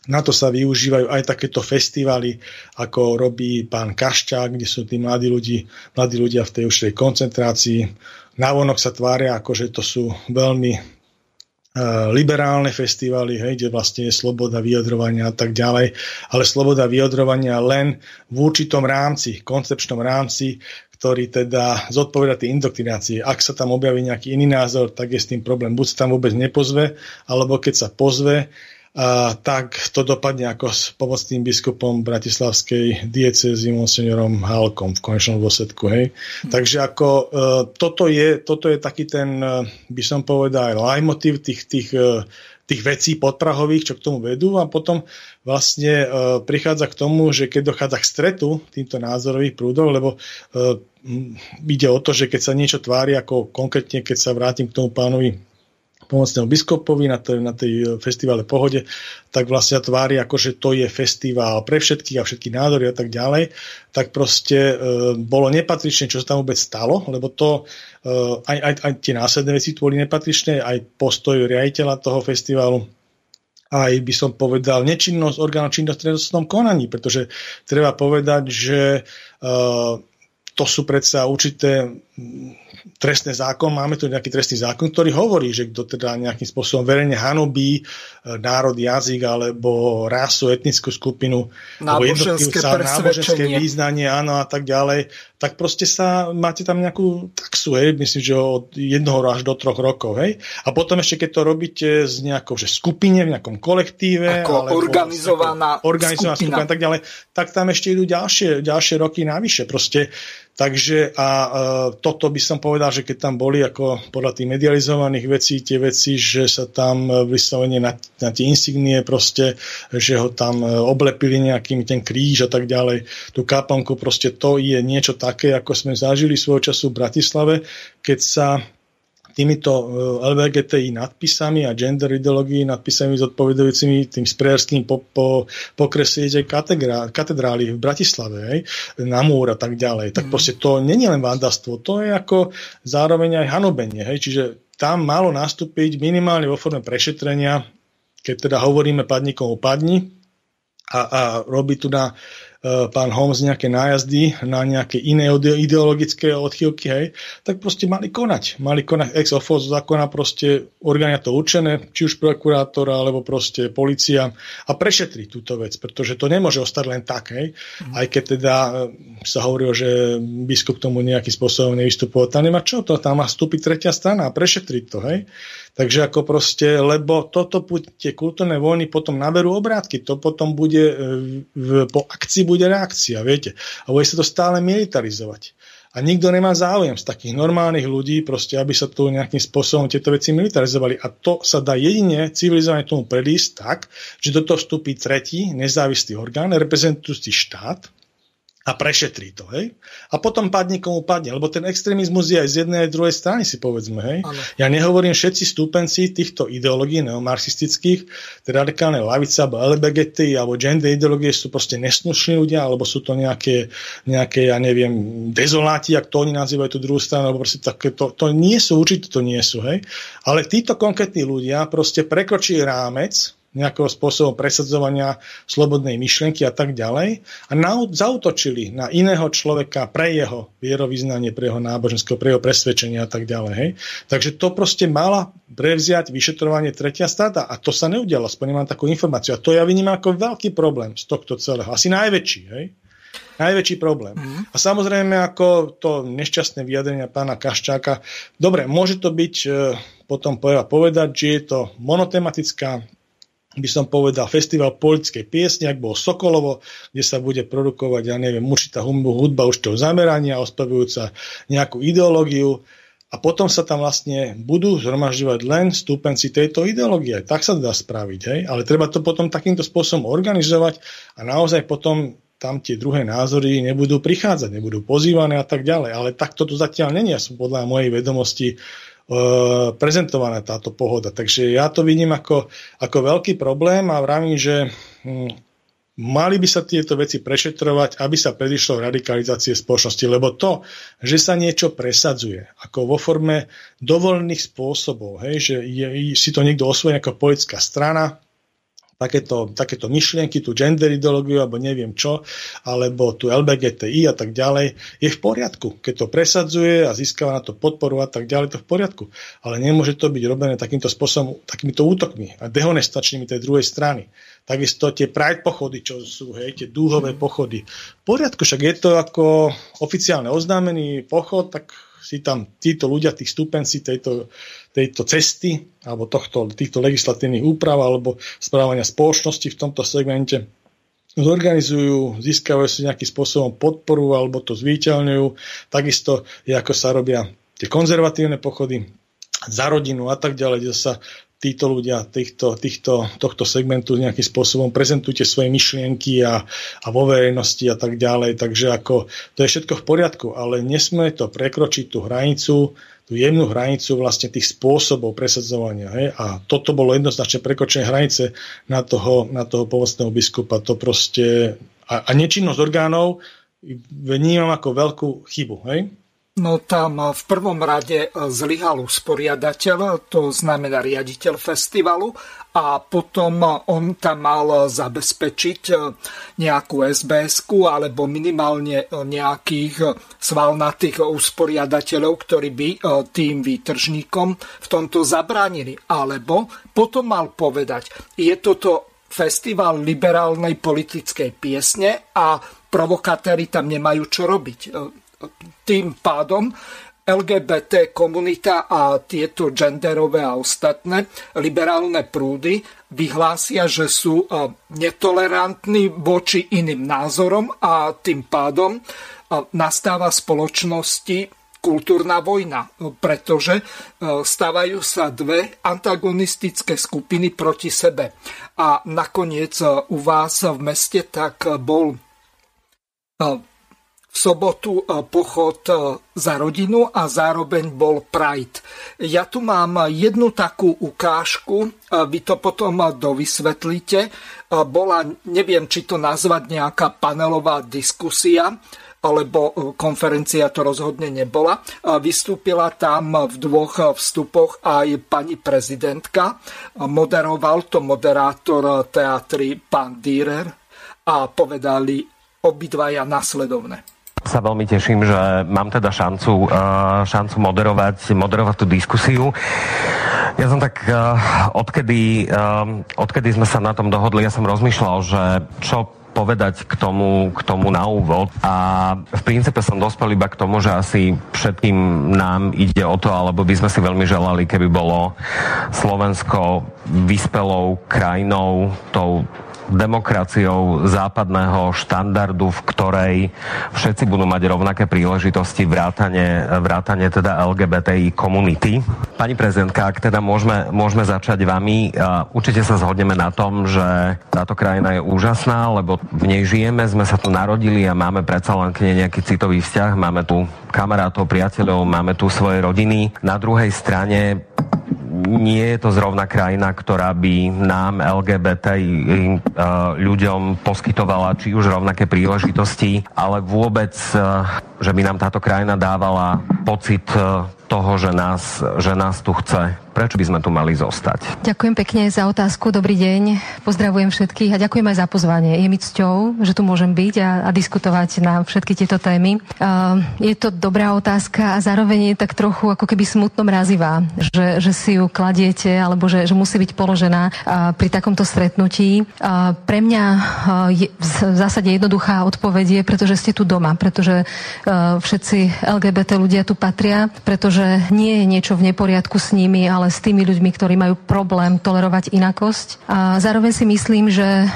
na to sa využívajú aj takéto festivaly, ako robí pán Kaščák, kde sú tí mladí, ľudí, mladí ľudia v tej užšej koncentrácii. Návonok sa tvária, ako že to sú veľmi uh, liberálne festivaly, hej, kde vlastne je sloboda vyjadrovania a tak ďalej, ale sloboda vyjadrovania len v určitom rámci, koncepčnom rámci, ktorý teda zodpoveda tej indoktrinácii. Ak sa tam objaví nejaký iný názor, tak je s tým problém. Buď sa tam vôbec nepozve, alebo keď sa pozve, a, tak to dopadne ako s pomocným biskupom bratislavskej diecezy monsignorom Halkom v konečnom dôsledku. Hej. Hm. Takže ako e, toto, je, toto je taký ten, e, by som povedal, aj motiv tých, tých, e, tých vecí podprahových, čo k tomu vedú a potom vlastne e, prichádza k tomu, že keď dochádza k stretu týmto názorových prúdov, lebo e, ide o to, že keď sa niečo tvári, ako konkrétne, keď sa vrátim k tomu pánovi pomocného biskupovi na tej, na tej e, festivale Pohode, tak vlastne tvári ako, že to je festival pre všetkých a všetky názory a tak ďalej, tak proste e, bolo nepatričné, čo sa tam vôbec stalo, lebo to e, aj, aj, aj tie následné veci boli nepatričné, aj postoj riaditeľa toho festivalu, aj by som povedal nečinnosť orgánov činnosť v trestnom konaní, pretože treba povedať, že e, to sú predsa určité trestný zákon, máme tu nejaký trestný zákon, ktorý hovorí, že kto teda nejakým spôsobom verejne hanobí e, národ, jazyk alebo rasu, etnickú skupinu, náboženské náboženské význanie, áno a tak ďalej, tak proste sa, máte tam nejakú taxu, hej, myslím, že od jednoho až do troch rokov, hej. A potom ešte, keď to robíte z nejakou že skupine, v nejakom kolektíve, ako alebo organizovaná, organizovaná skupina. skupina, tak ďalej, tak tam ešte idú ďalšie, ďalšie roky navyše. Proste Takže a e, toto by som povedal, že keď tam boli ako podľa tých medializovaných vecí, tie veci, že sa tam e, vyslovene na, na tie insignie proste, že ho tam e, oblepili nejakým ten kríž a tak ďalej, tú kaplnku, proste to je niečo také, ako sme zažili svojho času v Bratislave, keď sa týmito e, LBGTI nadpisami a gender ideológií nadpisami zodpovedajúcimi tým sprejerským po, po, pokresliť katedrály v Bratislave, hej, na múr a tak ďalej. Tak mm. proste to není len vandastvo, to je ako zároveň aj hanobenie. Hej, čiže tam malo nastúpiť minimálne vo forme prešetrenia, keď teda hovoríme padníkom o padni a, a robí tu na pán Holmes nejaké nájazdy na nejaké iné ideologické odchýlky, hej, tak proste mali konať. Mali konať ex ofo zákona proste orgánia to určené, či už prokurátor alebo proste policia a prešetriť túto vec, pretože to nemôže ostať len tak, hej. Mm. Aj keď teda e, sa hovorilo, že biskup tomu nejakým spôsobom nevystupoval, tam nemá čo, to tam má vstúpiť tretia strana a prešetriť to, hej. Takže ako proste, lebo toto tie kultúrne vojny potom naberú obrátky, to potom bude, e, v, po akcii bude reakcia, viete. A bude sa to stále militarizovať. A nikto nemá záujem z takých normálnych ľudí, proste, aby sa tu nejakým spôsobom tieto veci militarizovali. A to sa dá jedine civilizovane tomu predísť tak, že do toho vstúpi tretí nezávislý orgán, reprezentujúci štát, a prešetrí to, hej? A potom padne komu padne, lebo ten extrémizmus je aj z jednej aj druhej strany, si povedzme, hej? Ano. Ja nehovorím všetci stúpenci týchto ideológií neomarxistických, teda radikálne lavice, alebo LGBT, alebo gender ideológie sú proste neslušní ľudia, alebo sú to nejaké, nejaké ja neviem, dezoláti, ak to oni nazývajú tú druhú stranu, alebo proste také, to, to nie sú, určite to nie sú, hej? Ale títo konkrétni ľudia proste prekročí rámec, nejakého spôsobu presadzovania slobodnej myšlienky a tak ďalej a na, zautočili na iného človeka pre jeho vierovýznanie, pre jeho náboženského, pre jeho presvedčenie a tak ďalej. Hej. Takže to proste mala prevziať vyšetrovanie tretia strata a to sa neudialo, aspoň nemám takú informáciu. A to ja vnímam ako veľký problém z tohto celého. Asi najväčší. Hej. Najväčší problém. Mm. A samozrejme, ako to nešťastné vyjadrenie pána Kaščáka, dobre, môže to byť e, potom povedať, že je to monotematická by som povedal, festival politickej piesne, ak bol Sokolovo, kde sa bude produkovať, ja neviem, určitá hudba určitého zamerania, ospevujúca nejakú ideológiu a potom sa tam vlastne budú zhromažďovať len stúpenci tejto ideológie. Tak sa dá spraviť, hej? ale treba to potom takýmto spôsobom organizovať a naozaj potom tam tie druhé názory nebudú prichádzať, nebudú pozývané a tak ďalej. Ale takto to zatiaľ není. Ja som podľa mojej vedomosti prezentovaná táto pohoda. Takže ja to vidím ako, ako veľký problém a vravím, že hm, mali by sa tieto veci prešetrovať, aby sa predišlo radikalizácie spoločnosti, lebo to, že sa niečo presadzuje, ako vo forme dovolených spôsobov, hej, že je, si to niekto osvojí ako politická strana, takéto, takéto myšlienky, tú gender ideológiu alebo neviem čo, alebo tu LBGTI a tak ďalej, je v poriadku. Keď to presadzuje a získava na to podporu a tak ďalej, to v poriadku. Ale nemôže to byť robené takýmto spôsobom, takýmito útokmi a dehonestačnými tej druhej strany. Takisto tie pride pochody, čo sú, hej, tie dúhové pochody. V poriadku, však je to ako oficiálne oznámený pochod, tak si tam títo ľudia, tých stúpenci tejto, tejto cesty alebo tohto, týchto legislatívnych úprav alebo správania spoločnosti v tomto segmente zorganizujú, získavajú si nejakým spôsobom podporu alebo to zvíťaľňujú. Takisto ako sa robia tie konzervatívne pochody za rodinu a tak ďalej, kde sa títo ľudia týchto, týchto, tohto segmentu nejakým spôsobom prezentujte svoje myšlienky a, a vo verejnosti a tak ďalej. Takže ako, to je všetko v poriadku, ale nesme to prekročiť tú hranicu, tú jemnú hranicu vlastne tých spôsobov presadzovania. Hej? A toto bolo jednoznačne prekročenie hranice na toho, na toho povostného biskupa. To proste, a, a nečinnosť orgánov vnímam ako veľkú chybu. Hej? No tam v prvom rade zlyhal usporiadateľ, to znamená riaditeľ festivalu a potom on tam mal zabezpečiť nejakú sbs alebo minimálne nejakých svalnatých usporiadateľov, ktorí by tým výtržníkom v tomto zabránili. Alebo potom mal povedať, je toto festival liberálnej politickej piesne a provokatéri tam nemajú čo robiť tým pádom LGBT komunita a tieto genderové a ostatné liberálne prúdy vyhlásia, že sú e, netolerantní voči iným názorom a tým pádom e, nastáva spoločnosti kultúrna vojna, pretože e, stávajú sa dve antagonistické skupiny proti sebe. A nakoniec u vás v meste tak bol v sobotu e, pochod e, za rodinu a zároveň bol Pride. Ja tu mám jednu takú ukážku, e, vy to potom dovysvetlíte. Bola, neviem, či to nazvať nejaká panelová diskusia, alebo konferencia to rozhodne nebola. Vystúpila tam v dvoch vstupoch aj pani prezidentka. Moderoval to moderátor teatry pán Dürer a povedali obidvaja nasledovne sa veľmi teším, že mám teda šancu, uh, šancu moderovať, moderovať tú diskusiu. Ja som tak, uh, odkedy, uh, odkedy sme sa na tom dohodli, ja som rozmýšľal, že čo povedať k tomu, k tomu na úvod. A v princípe som dospel iba k tomu, že asi všetkým nám ide o to, alebo by sme si veľmi želali, keby bolo Slovensko vyspelou krajinou, tou demokraciou západného štandardu, v ktorej všetci budú mať rovnaké príležitosti vrátane, vrátane teda LGBTI komunity. Pani prezidentka, ak teda môžeme, môžeme začať vami, určite sa zhodneme na tom, že táto krajina je úžasná, lebo v nej žijeme, sme sa tu narodili a máme predsa len k nej nejaký citový vzťah, máme tu kamarátov, priateľov, máme tu svoje rodiny. Na druhej strane nie je to zrovna krajina, ktorá by nám, LGBT ľuďom poskytovala či už rovnaké príležitosti, ale vôbec, že by nám táto krajina dávala pocit toho, že nás, že nás tu chce Prečo by sme tu mali zostať? Ďakujem pekne za otázku. Dobrý deň. Pozdravujem všetkých a ďakujem aj za pozvanie. Je mi cťou, že tu môžem byť a, a diskutovať na všetky tieto témy. Uh, je to dobrá otázka a zároveň je tak trochu ako keby smutno mrazivá, že, že si ju kladiete alebo že, že musí byť položená uh, pri takomto stretnutí. Uh, pre mňa uh, je v zásade jednoduchá odpoveď je, pretože ste tu doma, pretože uh, všetci LGBT ľudia tu patria, pretože nie je niečo v neporiadku s nimi, ale s tými ľuďmi, ktorí majú problém tolerovať inakosť. A zároveň si myslím, že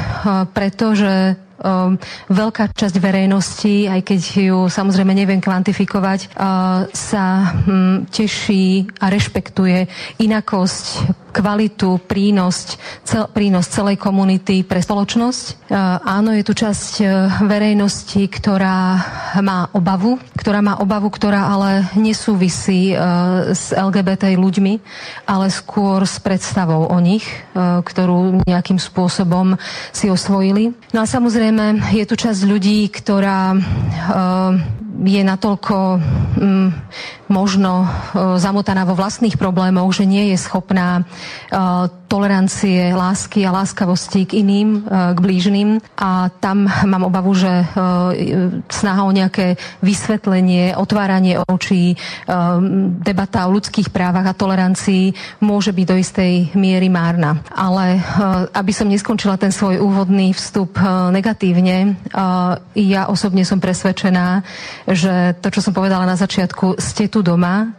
preto, že um, veľká časť verejnosti, aj keď ju samozrejme neviem kvantifikovať, uh, sa um, teší a rešpektuje inakosť, kvalitu, prínos, cel, prínos celej komunity pre spoločnosť. Uh, áno, je tu časť uh, verejnosti, ktorá má obavu, ktorá má obavu, ktorá ale nesúvisí uh, s LGBT ľuďmi, ale skôr s predstavou o nich, ktorú nejakým spôsobom si osvojili. No a samozrejme je tu časť ľudí, ktorá je natoľko mm, možno e, zamotaná vo vlastných problémoch, že nie je schopná e, tolerancie, lásky a láskavosti k iným, e, k blížnym. A tam mám obavu, že e, snaha o nejaké vysvetlenie, otváranie očí, e, debata o ľudských právach a tolerancii môže byť do istej miery márna. Ale e, aby som neskončila ten svoj úvodný vstup e, negatívne, e, ja osobne som presvedčená, že to, čo som povedala na začiatku, ste tu doma.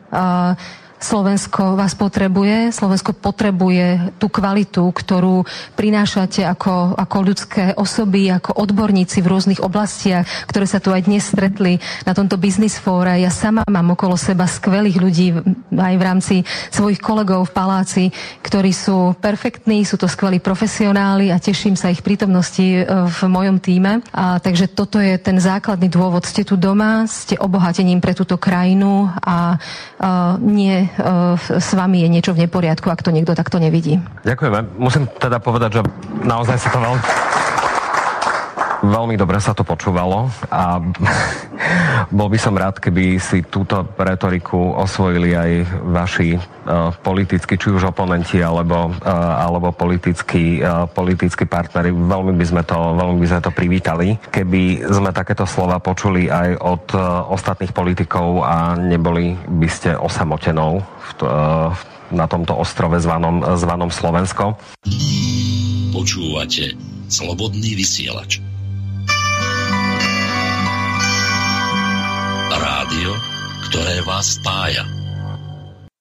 Slovensko vás potrebuje, Slovensko potrebuje tú kvalitu, ktorú prinášate ako, ako ľudské osoby, ako odborníci v rôznych oblastiach, ktoré sa tu aj dnes stretli na tomto biznis fóre. Ja sama mám okolo seba skvelých ľudí aj v rámci svojich kolegov v paláci, ktorí sú perfektní, sú to skvelí profesionáli a teším sa ich prítomnosti e, v mojom týme. A, takže toto je ten základný dôvod. Ste tu doma, ste obohatením pre túto krajinu a, a nie E, s vami je niečo v neporiadku, ak to niekto takto nevidí. Ďakujem. Musím teda povedať, že naozaj sa to veľmi Veľmi dobre sa to počúvalo a bol by som rád, keby si túto retoriku osvojili aj vaši uh, politickí, či už oponenti alebo, uh, alebo politickí, uh, politickí partnery. Veľmi by, sme to, veľmi by sme to privítali, keby sme takéto slova počuli aj od uh, ostatných politikov a neboli by ste osamotenou v, uh, na tomto ostrove zvanom, zvanom Slovensko. Počúvate Slobodný vysielač. Rádio, ktoré vás spája.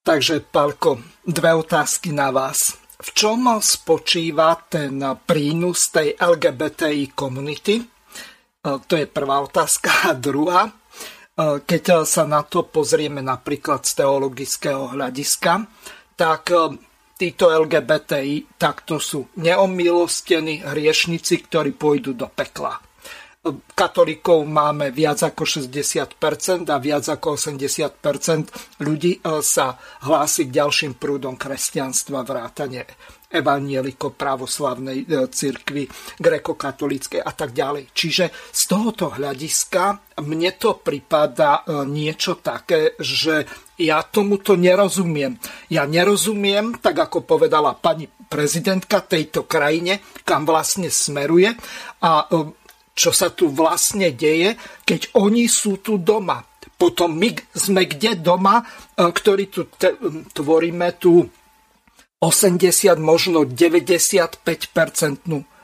Takže, Palko, dve otázky na vás. V čom spočíva ten prínos tej LGBTI komunity? E, to je prvá otázka. A druhá, e, keď sa na to pozrieme napríklad z teologického hľadiska, tak e, títo LGBTI takto sú neomilostení hriešnici, ktorí pôjdu do pekla katolíkov máme viac ako 60% a viac ako 80% ľudí e, sa hlási k ďalším prúdom kresťanstva, vrátane evanieliko pravoslavnej e, cirkvi, grekokatolíckej a tak ďalej. Čiže z tohoto hľadiska mne to prípada e, niečo také, že ja tomuto nerozumiem. Ja nerozumiem, tak ako povedala pani prezidentka tejto krajine, kam vlastne smeruje a čo sa tu vlastne deje, keď oni sú tu doma. Potom my sme kde doma, e, ktorí tu tvoríme tú 80, možno 95%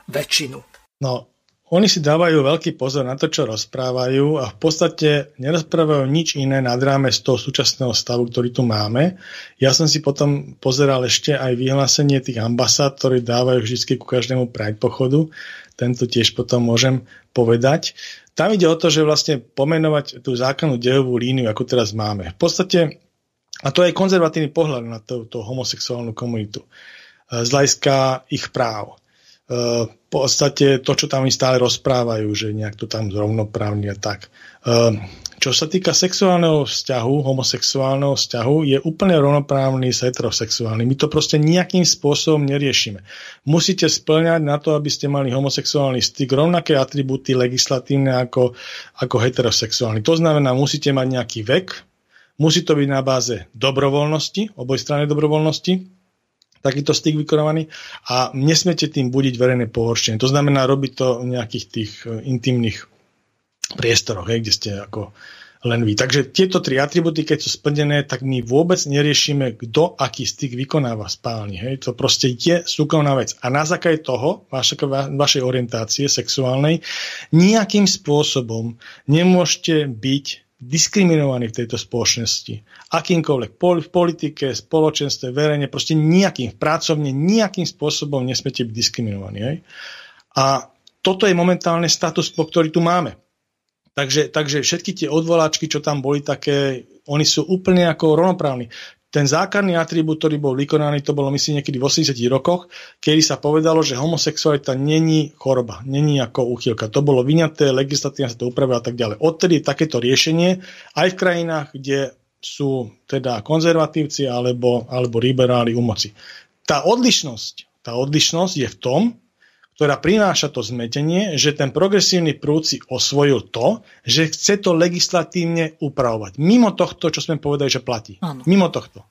väčšinu. No, oni si dávajú veľký pozor na to, čo rozprávajú a v podstate nerozprávajú nič iné nad ráme z toho súčasného stavu, ktorý tu máme. Ja som si potom pozeral ešte aj vyhlásenie tých ambasád, ktorí dávajú vždy ku každému Pride pochodu tento tiež potom môžem povedať. Tam ide o to, že vlastne pomenovať tú zákonnú dejovú líniu, ako teraz máme. V podstate A to je konzervatívny pohľad na túto homosexuálnu komunitu z hľadiska ich práv. V podstate to, čo tam stále rozprávajú, že nejak to tam zrovnoprávne a tak. Čo sa týka sexuálneho vzťahu, homosexuálneho vzťahu, je úplne rovnoprávny s heterosexuálnym. My to proste nejakým spôsobom neriešime. Musíte splňať na to, aby ste mali homosexuálny styk rovnaké atribúty legislatívne ako, ako heterosexuálny. To znamená, musíte mať nejaký vek, musí to byť na báze dobrovoľnosti, obojstrannej dobrovoľnosti, takýto styk vykonávaný a nesmiete tým budiť verejné pohoršenie. To znamená robiť to v nejakých tých e, intimných priestoroch, hej, kde ste ako len vy. Takže tieto tri atributy, keď sú splnené, tak my vôbec neriešime, kto aký styk vykonáva spálni. Hej. To proste je súkromná vec. A na základe toho, vaša, vašej orientácie sexuálnej, nejakým spôsobom nemôžete byť diskriminovaní v tejto spoločnosti. Akýmkoľvek v politike, spoločenstve, verejne, proste nejakým, pracovne, nejakým spôsobom nesmete byť diskriminovaní. Hej. A toto je momentálne status, po ktorý tu máme. Takže, takže všetky tie odvoláčky, čo tam boli také, oni sú úplne ako rovnoprávni. Ten základný atribút, ktorý bol vykonaný, to bolo myslím niekedy v 80 rokoch, kedy sa povedalo, že homosexualita není choroba, není ako úchylka. To bolo vyňaté, legislatívne sa to upravilo a tak ďalej. Odtedy je takéto riešenie aj v krajinách, kde sú teda konzervatívci alebo, alebo liberáli u moci. Tá odlišnosť, tá odlišnosť je v tom, ktorá prináša to zmetenie, že ten progresívny prúd si osvojil to, že chce to legislatívne upravovať. Mimo tohto, čo sme povedali, že platí. Áno. Mimo tohto.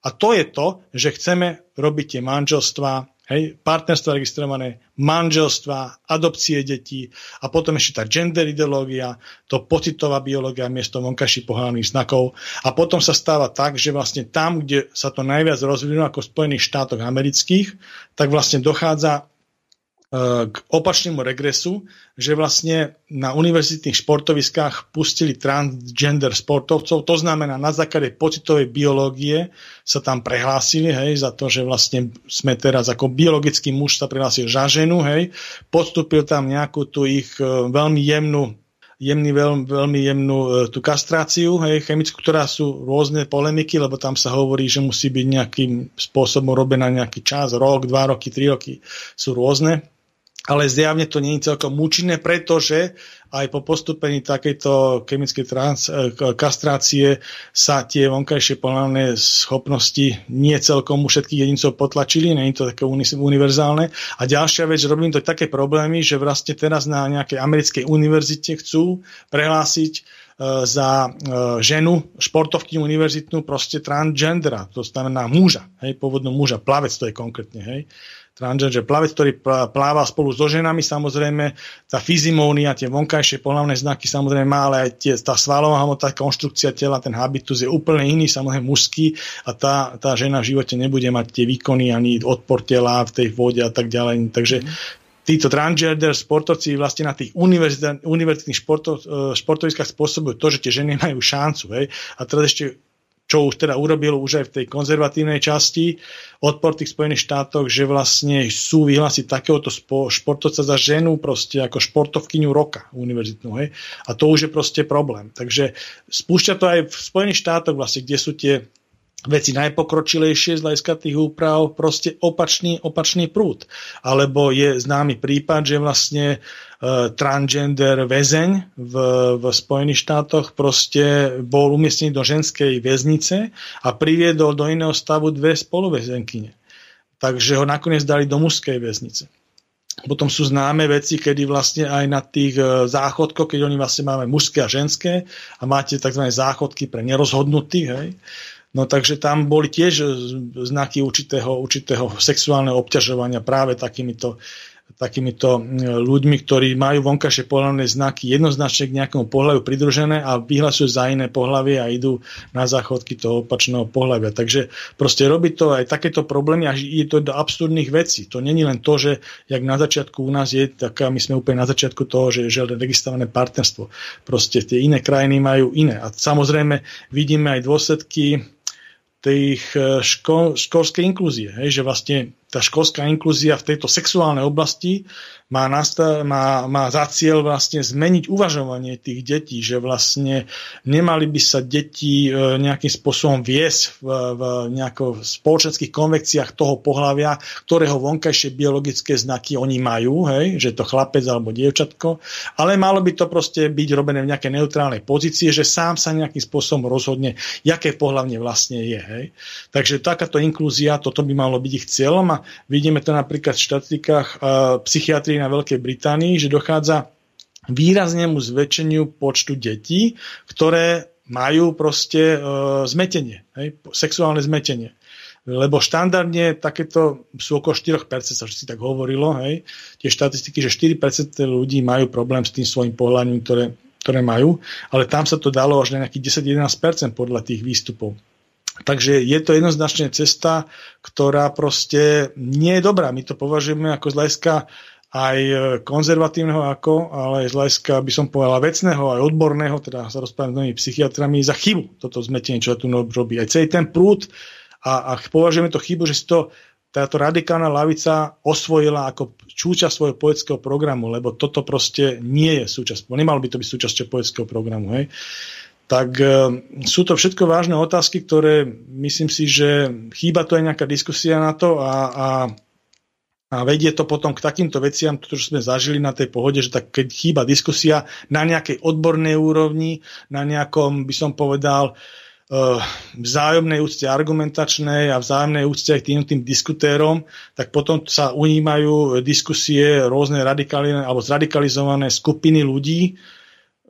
A to je to, že chceme robiť tie manželstvá, hej, partnerstva registrované, manželstva, adopcie detí a potom ešte tá gender ideológia, to pocitová biológia miesto vonkajších pohľadných znakov a potom sa stáva tak, že vlastne tam, kde sa to najviac rozvinulo ako v Spojených štátoch amerických, tak vlastne dochádza k opačnému regresu, že vlastne na univerzitných športoviskách pustili transgender sportovcov, to znamená na základe pocitovej biológie sa tam prehlásili, hej, za to, že vlastne sme teraz ako biologický muž sa prihlásil za ženu, hej, podstúpil tam nejakú tú ich e, veľmi jemnú jemný, veľ, veľmi jemnú e, tú kastráciu hej, chemickú, ktorá sú rôzne polemiky, lebo tam sa hovorí, že musí byť nejakým spôsobom robená nejaký čas, rok, dva roky, tri roky, sú rôzne ale zjavne to nie je celkom účinné, pretože aj po postupení takejto chemickej trans, e, kastrácie sa tie vonkajšie polárne schopnosti nie celkom u všetkých jedincov potlačili, nie je to také univerzálne. A ďalšia vec, robím to také problémy, že vlastne teraz na nejakej americkej univerzite chcú prehlásiť e, za e, ženu, športovky univerzitnú, proste transgendera, to znamená muža, hej, pôvodnú muža, plavec to je konkrétne, hej transgender plavec, ktorý pláva spolu so ženami, samozrejme tá fyzimónia, tie vonkajšie pohľavné znaky samozrejme má, ale aj tie, tá svalová hmota, konštrukcia tela, ten habitus je úplne iný, samozrejme mužský a tá, tá žena v živote nebude mať tie výkony ani odpor tela v tej vode a tak ďalej. Takže títo transgender sportovci vlastne na tých univerzitných športov, e, športoviskách spôsobujú to, že tie ženy majú šancu. Hej? A teraz ešte čo už teda urobil už aj v tej konzervatívnej časti odpor tých Spojených štátoch, že vlastne sú vyhlásiť takéhoto športovca za ženu proste ako športovkyňu roka univerzitnú. Hej? A to už je proste problém. Takže spúšťa to aj v Spojených štátoch vlastne, kde sú tie veci najpokročilejšie z hľadiska tých úprav, proste opačný, opačný prúd. Alebo je známy prípad, že vlastne uh, transgender väzeň v, v Spojených štátoch proste bol umiestnený do ženskej väznice a priviedol do iného stavu dve spoluväzenkyne. Takže ho nakoniec dali do mužskej väznice. Potom sú známe veci, kedy vlastne aj na tých e, záchodkoch, keď oni vlastne máme mužské a ženské a máte tzv. záchodky pre nerozhodnutých, hej, No takže tam boli tiež znaky určitého, určitého sexuálneho obťažovania práve takýmito, takýmito ľuďmi, ktorí majú vonkajšie pohľavné znaky jednoznačne k nejakému pohľaviu pridružené a vyhlasujú za iné pohľavie a idú na záchodky toho opačného pohľavia. Takže proste robí to aj takéto problémy a je to do absurdných vecí. To není len to, že jak na začiatku u nás je taká, my sme úplne na začiatku toho, že je registrované partnerstvo. Proste tie iné krajiny majú iné. A samozrejme vidíme aj dôsledky tých e, ško, školskej inklúzie. Hej, že vlastne tá školská inklúzia v tejto sexuálnej oblasti má, nastav, má, má za cieľ vlastne zmeniť uvažovanie tých detí, že vlastne nemali by sa deti e, nejakým spôsobom viesť v, v nejako spoločenských konvekciách toho pohľavia, ktorého vonkajšie biologické znaky oni majú, hej, že to chlapec alebo dievčatko, ale malo by to proste byť robené v nejakej neutrálnej pozícii, že sám sa nejakým spôsobom rozhodne, aké pohľavne vlastne je. Hej. Takže takáto inklúzia, toto by malo byť ich cieľom a vidíme to napríklad v štatistikách uh, psychiatrii na Veľkej Británii, že dochádza výraznému zväčšeniu počtu detí, ktoré majú proste e, zmetenie, hej, sexuálne zmetenie. Lebo štandardne takéto sú okolo 4%, sa si tak hovorilo, hej, tie štatistiky, že 4% ľudí majú problém s tým svojim pohľadím, ktoré, ktoré majú, ale tam sa to dalo až na nejakých 10-11% podľa tých výstupov. Takže je to jednoznačne cesta, ktorá proste nie je dobrá. My to považujeme ako z hľadiska aj e, konzervatívneho ako, ale aj z hľadiska, by som povedal, vecného, aj odborného, teda sa rozprávam s novými psychiatrami, za chybu toto zmetenie, čo tu robí. Aj celý ten prúd a, a považujeme to chybu, že si to táto radikálna lavica osvojila ako súčasť svojho poetického programu, lebo toto proste nie je súčasť, nemalo by to byť súčasťou poetického programu. Hej. Tak e, sú to všetko vážne otázky, ktoré myslím si, že chýba to aj nejaká diskusia na to a, a a vedie to potom k takýmto veciam, to, sme zažili na tej pohode, že tak keď chýba diskusia na nejakej odbornej úrovni, na nejakom, by som povedal, eh, vzájomnej úcte argumentačnej a vzájomnej úcte aj tým, tým diskutérom, tak potom sa unímajú diskusie rôzne radikálne alebo zradikalizované skupiny ľudí,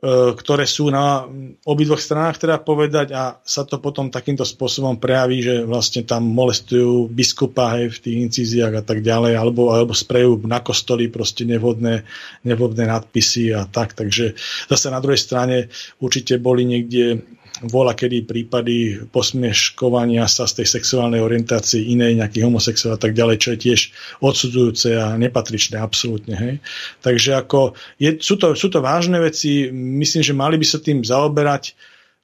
ktoré sú na obidvoch stranách, teda povedať, a sa to potom takýmto spôsobom prejaví, že vlastne tam molestujú biskupa hej, v tých incíziách a tak ďalej, alebo, alebo sprejú na kostoli proste nevhodné, nevhodné nadpisy a tak. Takže zase na druhej strane určite boli niekde vola kedy prípady posmieškovania sa z tej sexuálnej orientácie inej, nejakých homosexuálov a tak ďalej, čo je tiež odsudzujúce a nepatričné absolútne. Hej. Takže ako je, sú, to, sú to vážne veci, myslím, že mali by sa tým zaoberať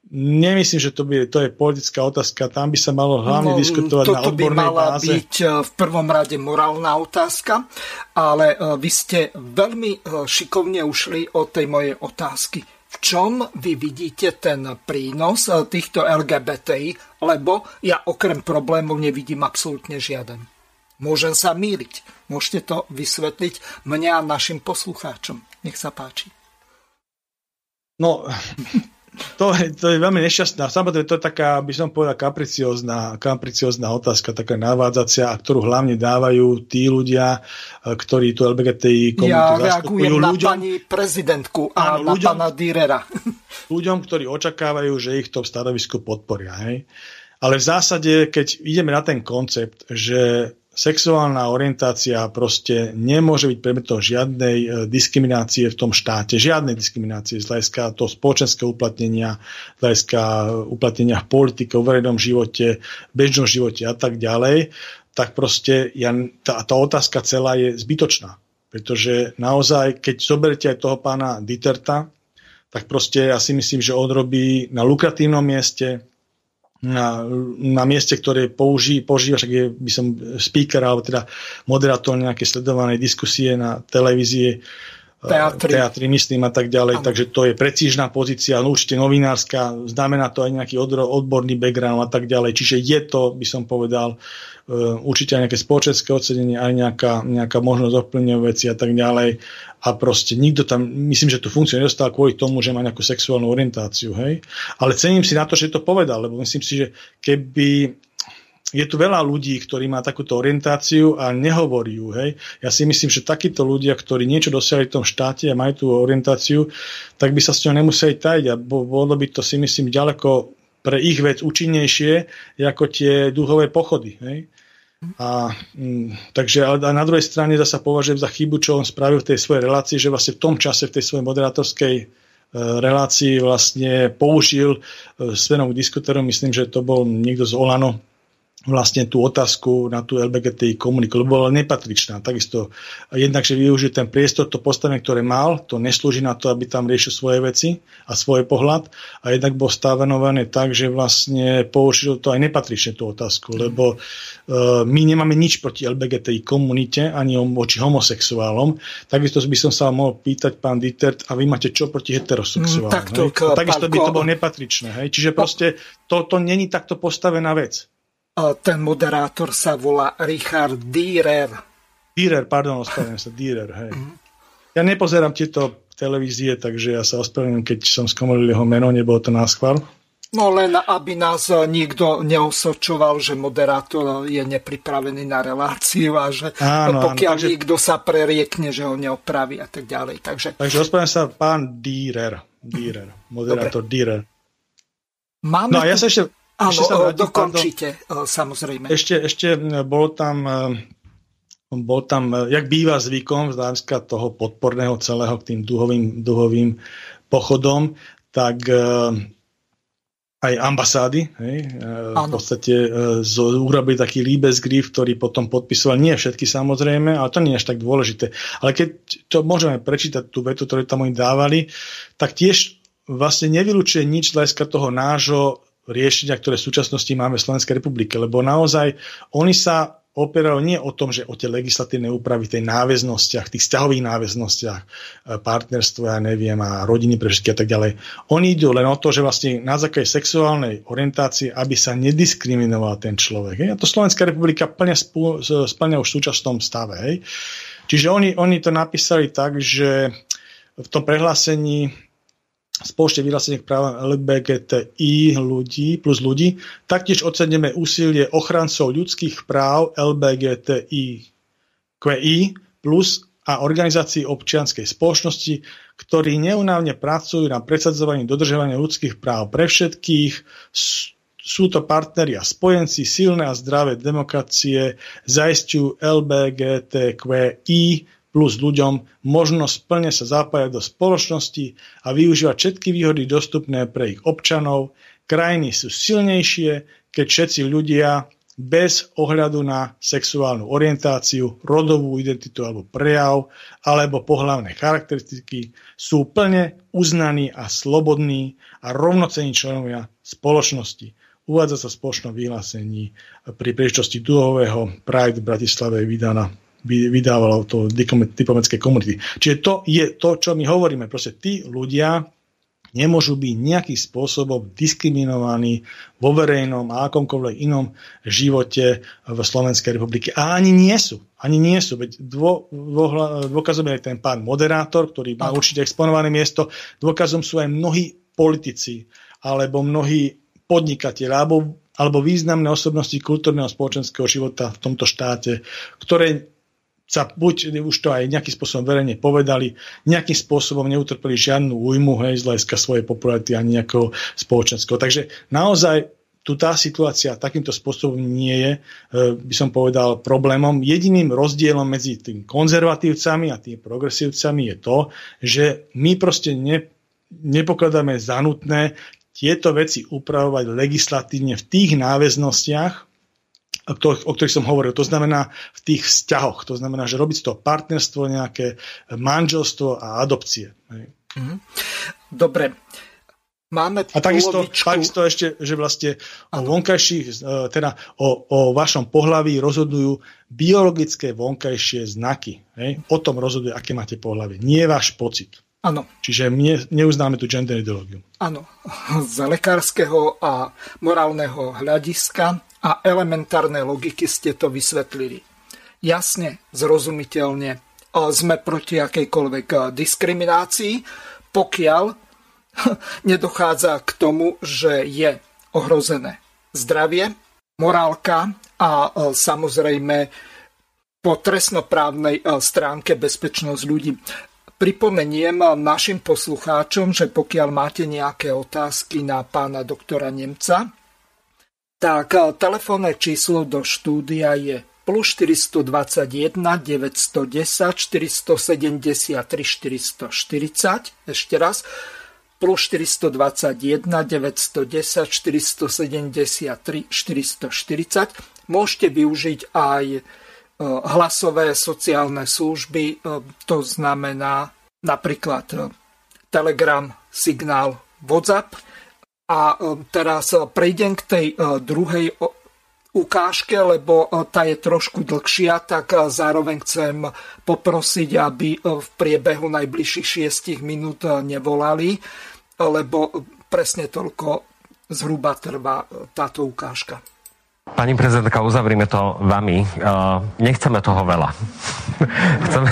Nemyslím, že to, by, to je politická otázka. Tam by sa malo hlavne no, diskutovať na odbornej by mala báze. byť e, v prvom rade morálna otázka, ale e, vy ste veľmi e, šikovne ušli od tej mojej otázky v čom vy vidíte ten prínos eh, týchto LGBTI, lebo ja okrem problémov nevidím absolútne žiaden. Môžem sa míriť. Môžete to vysvetliť mne a našim poslucháčom. Nech sa páči. No, to, je, to je veľmi nešťastná. Samozrejme, to je taká, by som povedal, kapriciozná, kapriciozná otázka, taká navádzacia, ktorú hlavne dávajú tí ľudia, e, ktorí tu LGBTI komunitu ja zastupujú. na ľuďom, pani prezidentku a áno, na ľuďom, pána Dürera. Ľuďom, ktorí očakávajú, že ich to v stanovisku podporia. Hej? Ale v zásade, keď ideme na ten koncept, že sexuálna orientácia proste nemôže byť predmetom žiadnej e, diskriminácie v tom štáte, žiadnej diskriminácie z hľadiska toho spoločenského uplatnenia, z hľadiska uplatnenia v politike, v verejnom živote, bežnom živote a tak ďalej, tak proste ja, tá, tá otázka celá je zbytočná. Pretože naozaj, keď zoberiete aj toho pána Dieterta, tak proste ja si myslím, že on robí na lukratívnom mieste, na, na mieste, ktoré použí, používa, však je, by som speaker, alebo teda moderátor nejaké sledovanej diskusie na televízie, teatri. teatri, myslím a tak ďalej. Ano. Takže to je precížna pozícia, no určite novinárska, znamená to aj nejaký odborný background a tak ďalej. Čiže je to, by som povedal, Eh, určite aj nejaké spoločenské ocenenie, aj nejaká, nejaká možnosť ovplyvňovať veci a tak ďalej. A proste nikto tam, myslím, že tú funkciu nedostal kvôli tomu, že má nejakú sexuálnu orientáciu, hej. Ale cením si na to, že to povedal, lebo myslím si, že keby je tu veľa ľudí, ktorí má takúto orientáciu a nehovorí ju. Hej. Ja si myslím, že takíto ľudia, ktorí niečo dosiahli v tom štáte a majú tú orientáciu, tak by sa s ňou nemuseli tajiť a bolo by to si myslím ďaleko pre ich vec účinnejšie ako tie duhové pochody. Hej. A, mm, takže ale na druhej strane zasa považujem za chybu, čo on spravil v tej svojej relácii, že vlastne v tom čase, v tej svojej moderátorskej e, relácii vlastne použil e, svenom k diskutérom, myslím, že to bol niekto z Olano, vlastne tú otázku na tú LBGTI komuniku, lebo bola nepatričná. Takisto jednak, že využil ten priestor, to postavenie, ktoré mal, to neslúži na to, aby tam riešil svoje veci a svoj pohľad a jednak bol stavenované tak, že vlastne použil to aj nepatrične tú otázku, lebo uh, my nemáme nič proti LBGTI komunite ani voči homosexuálom. Takisto by som sa mohol pýtať, pán Dietert, a vy máte čo proti heterosexuálom? Mm, takto, takisto by to bolo nepatričné. Hej? Čiže proste to, to není takto postavená vec. Ten moderátor sa volá Richard Dierer. Dierer, pardon, ospravedlňujem sa, Dierer, hej. Mm. Ja nepozerám tieto televízie, takže ja sa ospravedlňujem, keď som skomolil jeho meno, nebolo to náschval. No len aby nás nikto neosočoval, že moderátor je nepripravený na reláciu a že áno, pokiaľ áno, takže... niekto sa preriekne, že ho neopraví a tak ďalej. Takže, takže ospravedlňujem sa pán Dierer, Dierer moderátor Dobre. Dierer. Máme no a ja sa ešte Áno, ešte sa vrátim, dokončite, pardon, samozrejme. Ešte, ešte bol tam, bol tam, jak býva zvykom z hľadiska toho podporného celého k tým duhovým, duhovým pochodom, tak aj ambasády, hej, v podstate z, urobili taký Liebesgriff, ktorý potom podpisoval, nie všetky samozrejme, ale to nie je až tak dôležité. Ale keď to môžeme prečítať, tú vetu, ktorú tam oni dávali, tak tiež vlastne nevylučuje nič z toho nášho riešenia, ktoré v súčasnosti máme v Slovenskej republike, lebo naozaj oni sa opierajú nie o tom, že o tie legislatívne úpravy, tej náväznostiach, tých vzťahových náväznostiach, e, partnerstvo, ja neviem, a rodiny pre všetky a tak ďalej. Oni idú len o to, že vlastne na základe sexuálnej orientácie, aby sa nediskriminoval ten človek. Hej? A to Slovenská republika plne splňa už v súčasnom stave. Čiže oni, oni to napísali tak, že v tom prehlásení spoločne vyhlásených práv LGBTI ľudí plus ľudí, taktiež oceníme úsilie ochrancov ľudských práv LGBTI QI plus a organizácií občianskej spoločnosti, ktorí neunávne pracujú na presadzovaní dodržovania ľudských práv pre všetkých. Sú to partneri a spojenci silné a zdravé demokracie, zaistujú LBGTQI plus ľuďom možnosť plne sa zapájať do spoločnosti a využívať všetky výhody dostupné pre ich občanov. Krajiny sú silnejšie, keď všetci ľudia bez ohľadu na sexuálnu orientáciu, rodovú identitu alebo prejav alebo pohľavné charakteristiky sú plne uznaní a slobodní a rovnocení členovia spoločnosti. Uvádza sa v spoločnom vyhlásení pri príležitosti duhového Pride v Bratislave vydaná vydávalo to diplomatické komunity. Čiže to je to, čo my hovoríme. Proste tí ľudia nemôžu byť nejakým spôsobom diskriminovaní vo verejnom a akomkoľvek inom živote v Slovenskej republike. A ani nie sú. Ani nie sú. Veď dvo, dvo, dôkazom je ten pán moderátor, ktorý má určite exponované miesto. Dôkazom sú aj mnohí politici alebo mnohí podnikatelia alebo, alebo významné osobnosti kultúrneho spoločenského života v tomto štáte, ktoré sa buď už to aj nejakým spôsobom verejne povedali, nejakým spôsobom neutrpeli žiadnu újmu hej, z hľadiska svojej popularity ani nejakého spoločenského. Takže naozaj tu tá situácia takýmto spôsobom nie je, e, by som povedal, problémom. Jediným rozdielom medzi tým konzervatívcami a tými progresívcami je to, že my proste ne, nepokladáme za nutné tieto veci upravovať legislatívne v tých náväznostiach, o ktorých som hovoril. To znamená v tých vzťahoch. To znamená, že robiť to partnerstvo, nejaké manželstvo a adopcie. Mhm. Dobre. Máme a takisto, takisto ešte, že vlastne o vonkajších, e, teda o, o vašom pohlaví rozhodujú biologické vonkajšie znaky. Hej? O tom rozhoduje, aké máte pohlavie. Nie váš pocit. Áno. Čiže my neuznáme tú gender ideológiu. Áno. Z lekárskeho a morálneho hľadiska a elementárnej logiky ste to vysvetlili. Jasne, zrozumiteľne sme proti akejkoľvek diskriminácii, pokiaľ nedochádza k tomu, že je ohrozené zdravie, morálka a samozrejme po trestnoprávnej stránke bezpečnosť ľudí. Pripomeniem našim poslucháčom, že pokiaľ máte nejaké otázky na pána doktora Nemca, tak eh, telefónne číslo do štúdia je plus 421 910 473 440. Ešte raz. Plus 421 910 473 440. môžete využiť aj hlasové sociálne služby, to znamená napríklad Telegram, Signál, WhatsApp. A teraz prejdem k tej druhej ukážke, lebo e, tá je trošku dlhšia, tak e, zároveň chcem poprosiť, aby e, v priebehu najbližších 6 minút nevolali, lebo presne toľko zhruba trvá táto ukážka. Pani prezidentka, uzavrime to vami. Nechceme toho veľa. Chceme...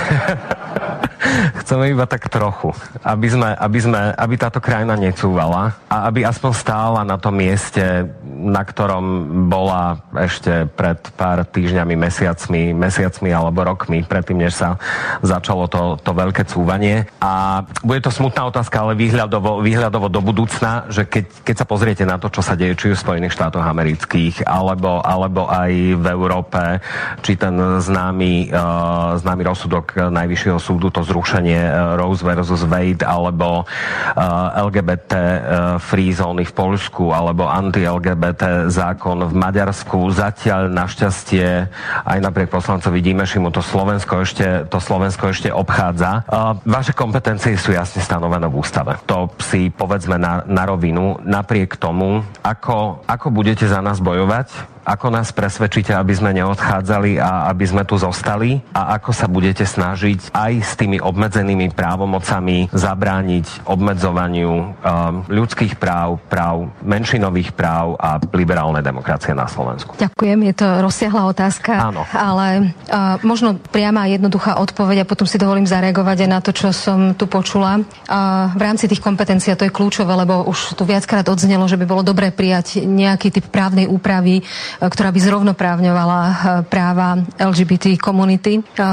Chceme iba tak trochu, aby, sme, aby, sme, aby táto krajina necúvala a aby aspoň stála na tom mieste, na ktorom bola ešte pred pár týždňami, mesiacmi, mesiacmi alebo rokmi, predtým, než sa začalo to, to veľké cúvanie. A bude to smutná otázka, ale výhľadovo, výhľadovo do budúcna, že keď, keď sa pozriete na to, čo sa deje či v Spojených štátoch amerických, alebo, alebo aj v Európe, či ten známy, uh, známy rozsudok Najvyššieho súdu to zrušil zrušenie e, Rose versus Wade alebo e, LGBT e, free zóny v Polsku alebo anti-LGBT zákon v Maďarsku. Zatiaľ našťastie aj napriek poslancovi Dimešimu to Slovensko ešte, to Slovensko ešte obchádza. Vaše kompetencie sú jasne stanovené v ústave. To si povedzme na, na rovinu. Napriek tomu, ako, ako budete za nás bojovať, ako nás presvedčíte, aby sme neodchádzali a aby sme tu zostali? A ako sa budete snažiť aj s tými obmedzenými právomocami zabrániť obmedzovaniu um, ľudských práv, práv menšinových práv a liberálnej demokracie na Slovensku? Ďakujem, je to rozsiahla otázka, Áno. ale uh, možno priama jednoduchá odpoveď a potom si dovolím zareagovať aj na to, čo som tu počula. Uh, v rámci tých kompetencií, a to je kľúčové, lebo už tu viackrát odznelo, že by bolo dobré prijať nejaký typ právnej úpravy, ktorá by zrovnoprávňovala eh, práva LGBT komunity. Eh,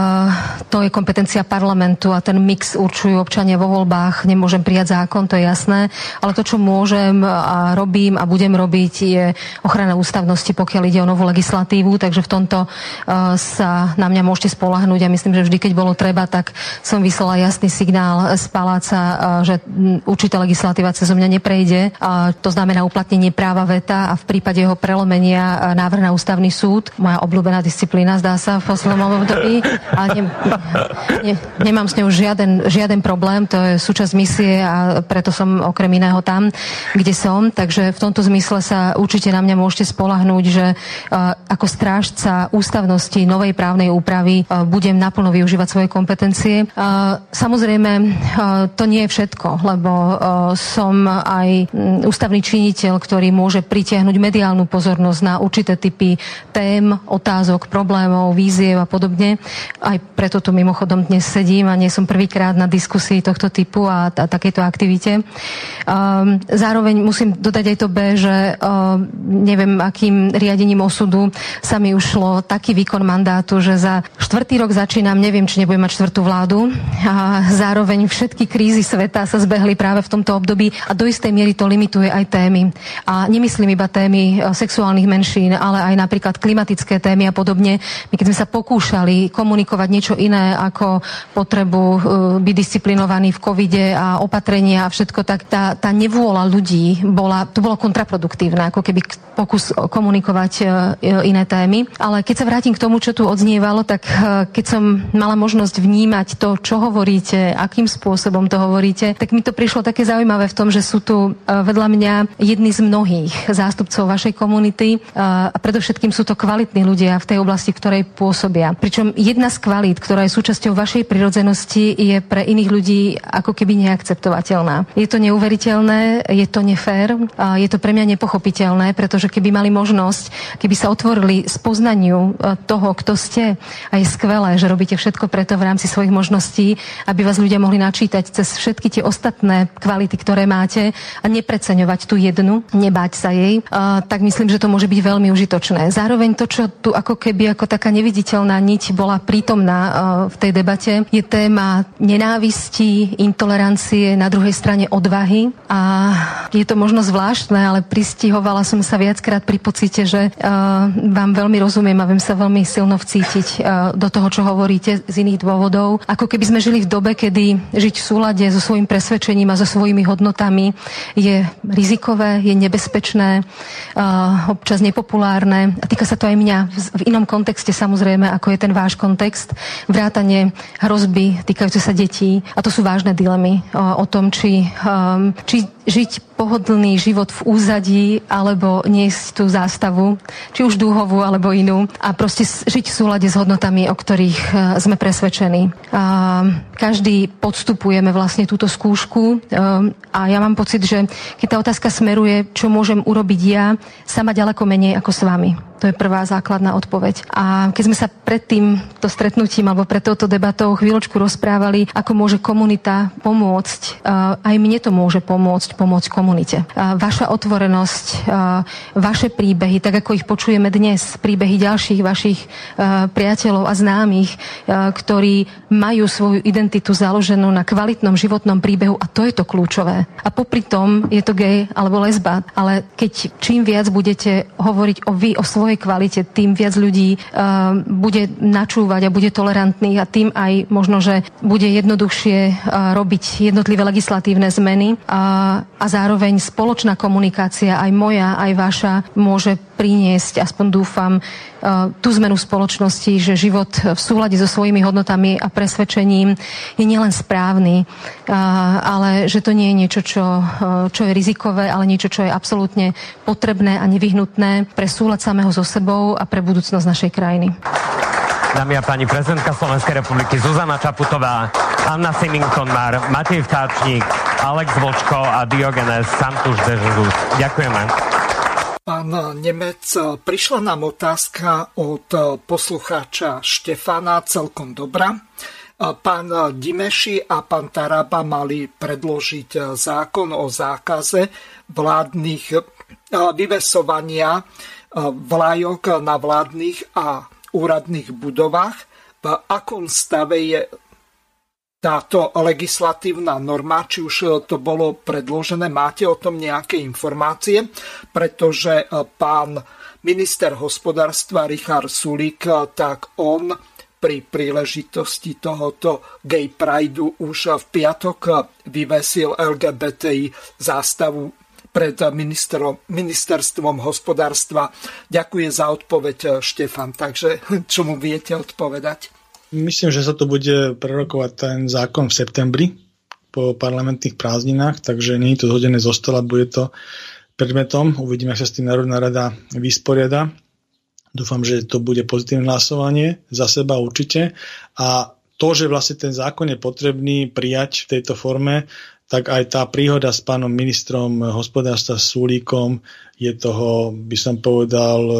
to je kompetencia parlamentu a ten mix určujú občania vo voľbách. Nemôžem prijať zákon, to je jasné, ale to, čo môžem a robím a budem robiť, je ochrana ústavnosti, pokiaľ ide o novú legislatívu, takže v tomto sa na mňa môžete spolahnúť a myslím, že vždy, keď bolo treba, tak som vyslala jasný signál z paláca, že určitá legislatíva cez mňa neprejde. To znamená uplatnenie práva veta a v prípade jeho prelomenia návrh na ústavný súd, moja obľúbená disciplína, zdá sa, v poslednom období. A ne, ne, nemám s ňou žiaden, žiaden problém, to je súčasť misie a preto som okrem iného tam, kde som. Takže v tomto zmysle sa určite na mňa môžete spolahnúť, že uh, ako strážca ústavnosti novej právnej úpravy uh, budem naplno využívať svoje kompetencie. Uh, samozrejme, to nie je všetko, lebo som aj ústavný činiteľ, ktorý môže pritiahnuť mediálnu pozornosť na určité určité typy tém, otázok, problémov, víziev a podobne. Aj preto tu mimochodom dnes sedím a nie som prvýkrát na diskusii tohto typu a, a takéto aktivite. Um, zároveň musím dodať aj to B, že um, neviem, akým riadením osudu sa mi ušlo taký výkon mandátu, že za štvrtý rok začínam, neviem, či nebudem mať štvrtú vládu a zároveň všetky krízy sveta sa zbehli práve v tomto období a do istej miery to limituje aj témy. A nemyslím iba témy sexuálnych menšín, ale aj napríklad klimatické témy a podobne. My keď sme sa pokúšali komunikovať niečo iné ako potrebu uh, byť disciplinovaný v covide a opatrenia a všetko, tak tá, tá nevôľa ľudí bola, to bolo kontraproduktívne, ako keby pokus komunikovať uh, iné témy. Ale keď sa vrátim k tomu, čo tu odznievalo, tak keď som mala možnosť vnímať to, čo hovoríte, akým spôsobom to hovoríte, tak mi to prišlo také zaujímavé v tom, že sú tu vedľa mňa jedni z mnohých zástupcov vašej komunity, a predovšetkým sú to kvalitní ľudia v tej oblasti, v ktorej pôsobia. Pričom jedna z kvalít, ktorá je súčasťou vašej prirodzenosti, je pre iných ľudí ako keby neakceptovateľná. Je to neuveriteľné, je to nefér, je to pre mňa nepochopiteľné, pretože keby mali možnosť, keby sa otvorili spoznaniu e, toho, kto ste, a je skvelé, že robíte všetko preto v rámci svojich možností, aby vás ľudia mohli načítať cez všetky tie ostatné kvality, ktoré máte a nepreceňovať tú jednu, nebáť sa jej, a, tak myslím, že to môže byť veľmi užitočné. Zároveň to, čo tu ako keby ako taká neviditeľná niť bola prítomná uh, v tej debate, je téma nenávisti, intolerancie, na druhej strane odvahy a je to možno zvláštne, ale pristihovala som sa viackrát pri pocite, že uh, vám veľmi rozumiem a viem sa veľmi silno vcítiť uh, do toho, čo hovoríte z iných dôvodov. Ako keby sme žili v dobe, kedy žiť v súlade so svojím presvedčením a so svojimi hodnotami je rizikové, je nebezpečné, občas nepopulárne. A týka sa to aj mňa v inom kontexte samozrejme, ako je ten váš kontext. Vrátanie hrozby týkajúce sa detí. A to sú vážne dilemy uh, o tom, či, um, či žiť pohodlný život v úzadí alebo niesť tú zástavu, či už dúhovú alebo inú a proste žiť v súlade s hodnotami, o ktorých e, sme presvedčení. Každý podstupujeme vlastne túto skúšku e, a ja mám pocit, že keď tá otázka smeruje, čo môžem urobiť ja, sama ďaleko menej ako s vami. To je prvá základná odpoveď. A keď sme sa pred týmto stretnutím alebo pred touto debatou chvíľočku rozprávali, ako môže komunita pomôcť, e, aj mne to môže pomôcť, pomôcť komunite. Vaša otvorenosť, vaše príbehy, tak ako ich počujeme dnes, príbehy ďalších vašich priateľov a známych, ktorí majú svoju identitu založenú na kvalitnom životnom príbehu a to je to kľúčové. A popri tom je to gay alebo lesba, ale keď čím viac budete hovoriť o vy, o svojej kvalite, tým viac ľudí bude načúvať a bude tolerantných a tým aj možno, že bude jednoduchšie robiť jednotlivé legislatívne zmeny. A, a zároveň spoločná komunikácia, aj moja, aj vaša, môže priniesť, aspoň dúfam, tú zmenu spoločnosti, že život v súhľade so svojimi hodnotami a presvedčením je nielen správny, e, ale že to nie je niečo, čo, e, čo je rizikové, ale niečo, čo je absolútne potrebné a nevyhnutné pre súhľad samého so sebou a pre budúcnosť našej krajiny. Dámy a páni, prezidentka Slovenskej republiky Zuzana Čaputová, Anna Simington-Mar, Matej Vtáčnik, Alex Vočko a Diogenes Santuš de Jesus. Ďakujeme. Pán Nemec, prišla nám otázka od poslucháča Štefana, celkom dobrá. Pán Dimeši a pán Taraba mali predložiť zákon o zákaze vládnych vyvesovania vlajok na vládnych a úradných budovách. V akom stave je táto legislatívna norma, či už to bolo predložené, máte o tom nejaké informácie, pretože pán minister hospodárstva Richard Sulík, tak on pri príležitosti tohoto gay prideu už v piatok vyvesil LGBTI zástavu pred ministerstvom hospodárstva. Ďakujem za odpoveď, Štefan. Takže čo mu viete odpovedať? Myslím, že sa to bude prerokovať ten zákon v septembri po parlamentných prázdninách, takže nie je to zhodené zo stola, bude to predmetom. Uvidíme, ako sa s tým Národná rada vysporiada. Dúfam, že to bude pozitívne hlasovanie za seba určite. A to, že vlastne ten zákon je potrebný prijať v tejto forme, tak aj tá príhoda s pánom ministrom hospodárstva Sulíkom je toho, by som povedal, e,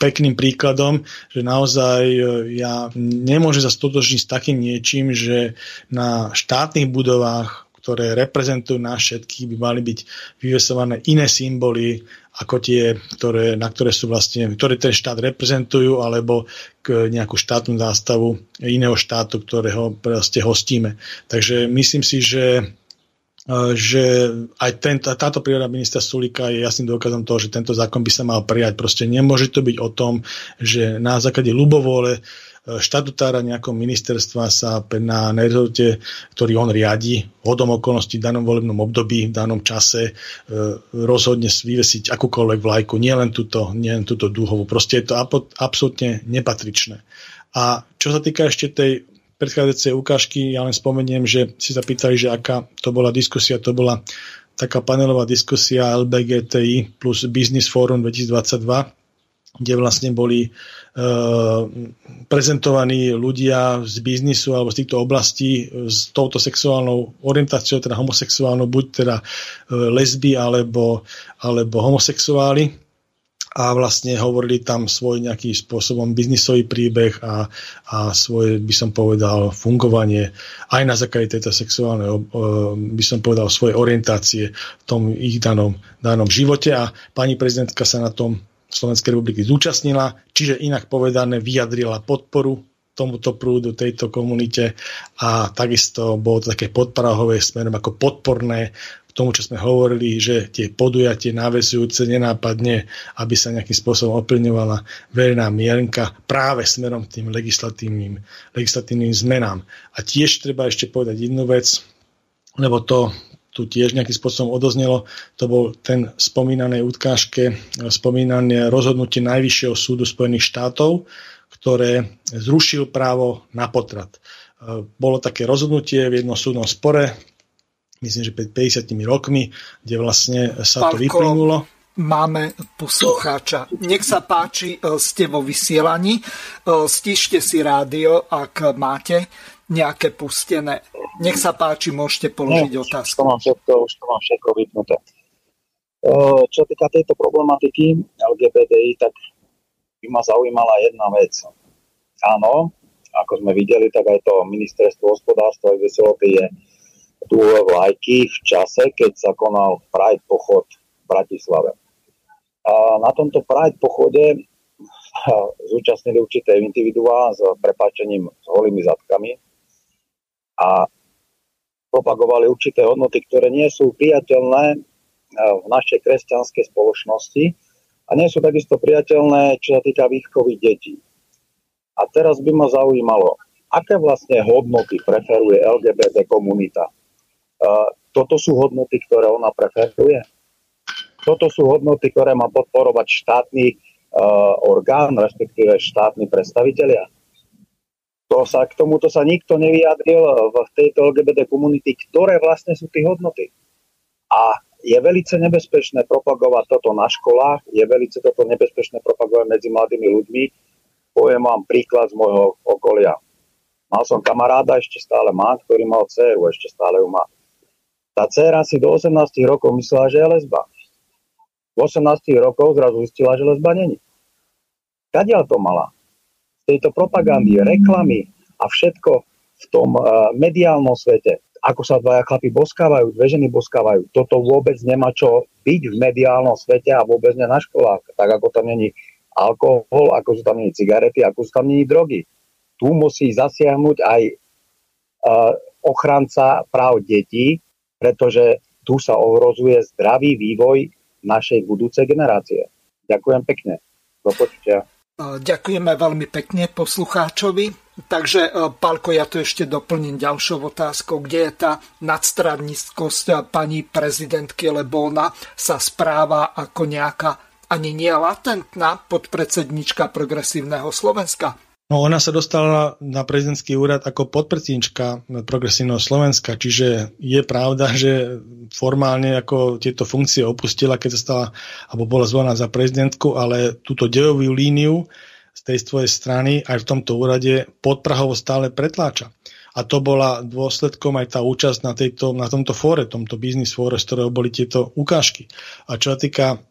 pekným príkladom, že naozaj e, ja nemôžem sa stotožniť s takým niečím, že na štátnych budovách, ktoré reprezentujú nás všetkých, by mali byť vyvesované iné symboly ako tie, ktoré, na ktoré sú vlastne, ktoré ten štát reprezentujú, alebo k nejakú štátnu zástavu iného štátu, ktorého proste hostíme. Takže myslím si, že že aj tento, táto príroda ministra Sulika je jasným dôkazom toho, že tento zákon by sa mal prijať. Proste nemôže to byť o tom, že na základe ľubovôle e, štatutára nejakého ministerstva sa na rezorte, ktorý on riadi, hodom okolností v danom volebnom období, v danom čase e, rozhodne vyvesiť akúkoľvek vlajku, nielen túto, nielen túto dúhovú. Proste je to absolútne nepatričné. A čo sa týka ešte tej predchádzajúcej ukážky, ja len spomeniem, že si sa pýtali, že aká to bola diskusia, to bola taká panelová diskusia LBGTI plus Business Forum 2022, kde vlastne boli e, prezentovaní ľudia z biznisu alebo z týchto oblastí s touto sexuálnou orientáciou, teda homosexuálnou, buď teda e, lesby alebo, alebo homosexuáli a vlastne hovorili tam svoj nejakým spôsobom biznisový príbeh a, a svoje, by som povedal, fungovanie aj na základe tejto sexuálnej, by som povedal, svojej orientácie v tom ich danom, danom živote. A pani prezidentka sa na tom Slovenskej republiky zúčastnila, čiže inak povedané vyjadrila podporu tomuto prúdu, tejto komunite. A takisto bolo to také podprahové smerom ako podporné tomu, čo sme hovorili, že tie podujatie návezujúce nenápadne, aby sa nejakým spôsobom oplňovala verejná mierenka práve smerom k tým legislatívnym, legislatívnym zmenám. A tiež treba ešte povedať jednu vec, lebo to tu tiež nejakým spôsobom odoznelo, to bol ten spomínanej utkážke, spomínané rozhodnutie Najvyššieho súdu Spojených štátov, ktoré zrušil právo na potrat. Bolo také rozhodnutie v jednom súdnom spore, myslím, že pred 50 rokmi, kde vlastne sa Pálko, to vyplynulo. Máme poslucháča. Nech sa páči, e, ste vo vysielaní. E, stište si rádio, ak máte nejaké pustené. Nech sa páči, môžete položiť no, otázku. Už to mám všetko, už to mám všetko vypnuté. E, čo týka tejto problematiky LGBTI, tak by ma zaujímala jedna vec. Áno, ako sme videli, tak aj to ministerstvo hospodárstva a veseloty je dúhle vlajky v čase, keď sa konal Pride pochod v Bratislave. A na tomto Pride pochode zúčastnili určité individuá s prepáčením s holými zadkami a propagovali určité hodnoty, ktoré nie sú priateľné v našej kresťanskej spoločnosti a nie sú takisto priateľné, čo sa týka výchovy detí. A teraz by ma zaujímalo, aké vlastne hodnoty preferuje LGBT komunita toto sú hodnoty, ktoré ona preferuje. Toto sú hodnoty, ktoré má podporovať štátny uh, orgán, respektíve štátni predstavitelia. To sa, k tomuto sa nikto nevyjadril v tejto LGBT komunity, ktoré vlastne sú tie hodnoty. A je veľmi nebezpečné propagovať toto na školách, je veľmi toto nebezpečné propagovať medzi mladými ľuďmi. Poviem vám príklad z môjho okolia. Mal som kamaráda, ešte stále má, ktorý mal dceru, ešte stále ju má. Tá dcera si do 18 rokov myslela, že je lesba. V 18 rokov zrazu zistila, že lesba není. Kadiaľ to mala? Z tejto propagandy, reklamy a všetko v tom uh, mediálnom svete, ako sa dvaja chlapi boskávajú, dve ženy boskávajú, toto vôbec nemá čo byť v mediálnom svete a vôbec nie na školách. Tak ako tam není alkohol, ako sú tam není cigarety, ako sú tam není drogy. Tu musí zasiahnuť aj uh, ochranca práv detí, pretože tu sa ohrozuje zdravý vývoj našej budúcej generácie. Ďakujem pekne. Do počutia. Ďakujeme veľmi pekne poslucháčovi. Takže, Pálko, ja tu ešte doplním ďalšou otázkou. Kde je tá nadstradnickosť pani prezidentky, lebo ona sa správa ako nejaká ani nie latentná podpredsednička progresívneho Slovenska. No ona sa dostala na prezidentský úrad ako podpredsednička progresívneho Slovenska, čiže je pravda, že formálne ako tieto funkcie opustila, keď sa stala, alebo bola zvolená za prezidentku, ale túto dejovú líniu z tej svojej strany aj v tomto úrade podprahovo stále pretláča. A to bola dôsledkom aj tá účasť na, tejto, na tomto fóre, tomto biznis fóre, z ktorého boli tieto ukážky. A čo sa týka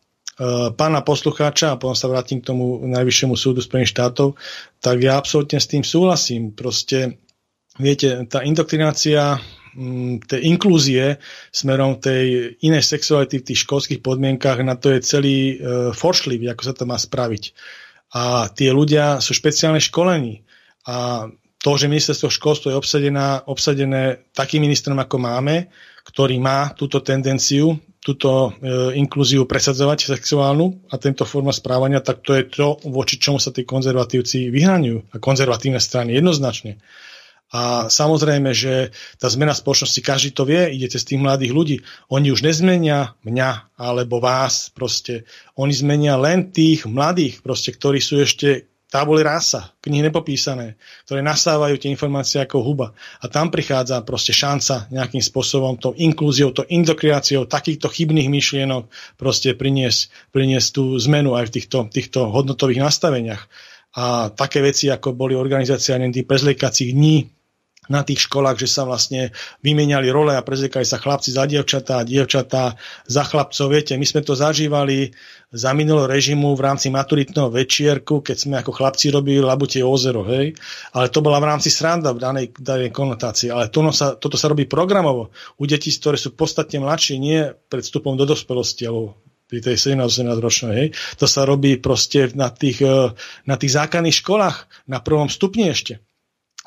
pána poslucháča a potom sa vrátim k tomu najvyššiemu súdu Spojených štátov, tak ja absolútne s tým súhlasím. Proste, viete, tá indoktrinácia mm, tej inklúzie smerom tej inej sexuality v tých školských podmienkach, na to je celý e, foršlivý, ako sa to má spraviť. A tie ľudia sú špeciálne školení. A to, že ministerstvo školstva je obsadená, obsadené takým ministrom, ako máme, ktorý má túto tendenciu túto e, inklúziu presadzovať sexuálnu a tento forma správania, tak to je to, voči čomu sa tí konzervatívci vyhraňujú. A konzervatívne strany jednoznačne. A samozrejme, že tá zmena spoločnosti, každý to vie, ide cez tých mladých ľudí. Oni už nezmenia mňa alebo vás, proste. Oni zmenia len tých mladých, proste, ktorí sú ešte táboli rása, knihy nepopísané, ktoré nasávajú tie informácie ako huba. A tam prichádza proste šanca nejakým spôsobom, tou inklúziou, tou indokriáciou takýchto chybných myšlienok proste priniesť, priniesť tú zmenu aj v týchto, týchto hodnotových nastaveniach. A také veci, ako boli organizácia tých prezliekacích dní, na tých školách, že sa vlastne vymieniali role a prezliekali sa chlapci za dievčatá dievčatá za chlapcov. Viete, my sme to zažívali za minulého režimu v rámci maturitného večierku, keď sme ako chlapci robili Labutie ozero, hej. Ale to bola v rámci sranda v danej, danej konotácii. Ale to, sa, toto sa robí programovo. U detí, ktoré sú podstatne mladšie, nie pred vstupom do dospelosti, alebo pri tej 17-18 ročnej, hej. To sa robí proste na tých, eh, na tých základných školách, na prvom stupni ešte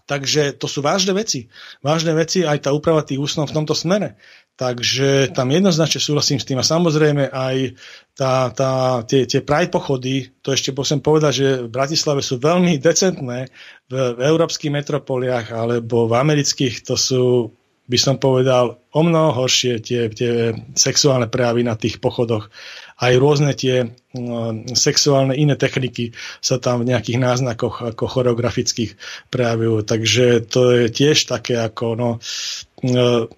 Takže to sú vážne veci. Vážne veci aj tá úprava tých úsnov v tomto smere. Takže tam jednoznačne súhlasím s tým a samozrejme aj tá, tá, tie, tie pride pochody, to ešte musím povedať, že v Bratislave sú veľmi decentné, v, v európskych metropoliách alebo v amerických to sú by som povedal, o mnoho horšie tie, tie sexuálne prejavy na tých pochodoch. Aj rôzne tie sexuálne iné techniky sa tam v nejakých náznakoch ako choreografických prejavujú. Takže to je tiež také ako no, no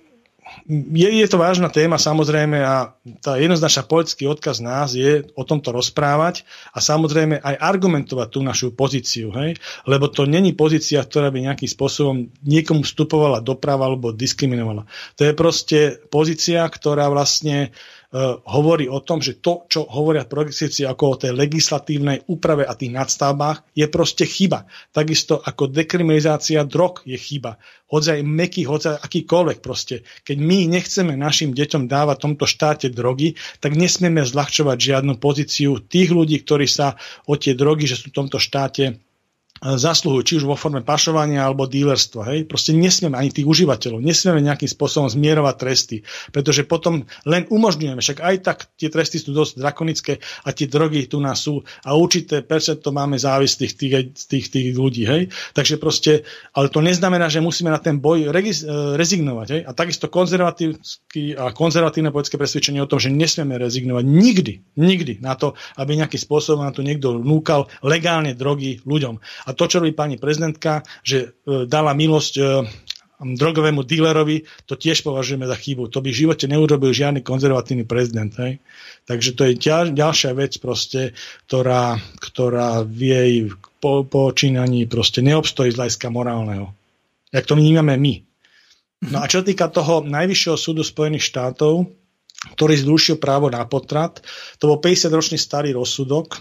je, je to vážna téma samozrejme a tá jednoznačná politický odkaz nás je o tomto rozprávať a samozrejme aj argumentovať tú našu pozíciu, hej? lebo to není pozícia, ktorá by nejakým spôsobom niekomu vstupovala doprava alebo diskriminovala. To je proste pozícia, ktorá vlastne uh, E, hovorí o tom, že to, čo hovoria progresívci ako o tej legislatívnej úprave a tých nadstavbách, je proste chyba. Takisto ako dekriminalizácia drog je chyba. Hodzaj meký, hodzaj akýkoľvek proste. Keď my nechceme našim deťom dávať v tomto štáte drogy, tak nesmieme zľahčovať žiadnu pozíciu tých ľudí, ktorí sa o tie drogy, že sú v tomto štáte zasluhujú, či už vo forme pašovania alebo dílerstva. Hej? Proste nesmieme ani tých užívateľov, nesmieme nejakým spôsobom zmierovať tresty, pretože potom len umožňujeme, však aj tak tie tresty sú dosť drakonické a tie drogy tu nás sú a určité percento máme závislých tých, tých, tých ľudí. Hej? Takže proste, ale to neznamená, že musíme na ten boj regiz, e, rezignovať. Hej? A takisto konzervatívny a konzervatívne politické presvedčenie o tom, že nesmieme rezignovať nikdy, nikdy na to, aby nejakým spôsobom na to niekto núkal legálne drogy ľuďom. A to, čo robí pani prezidentka, že e, dala milosť e, drogovému dílerovi, to tiež považujeme za chybu. To by v živote neurobil žiadny konzervatívny prezident. Hej? Takže to je ďal, ďalšia vec, proste, ktorá, ktorá v jej po, počínaní proste neobstojí z hľadiska morálneho. Jak to vnímame my. No a čo týka toho Najvyššieho súdu Spojených štátov, ktorý zrušil právo na potrat, to bol 50-ročný starý rozsudok,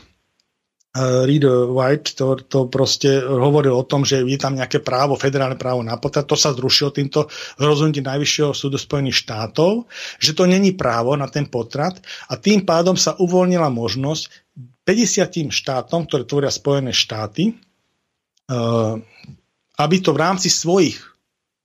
Reed White to, to proste hovoril o tom, že je tam nejaké právo, federálne právo na potrat, to sa zrušilo týmto rozhodnutím Najvyššieho súdu Spojených štátov, že to není právo na ten potrat. A tým pádom sa uvoľnila možnosť 50 štátom, ktoré tvoria Spojené štáty, eh, aby to v rámci svojich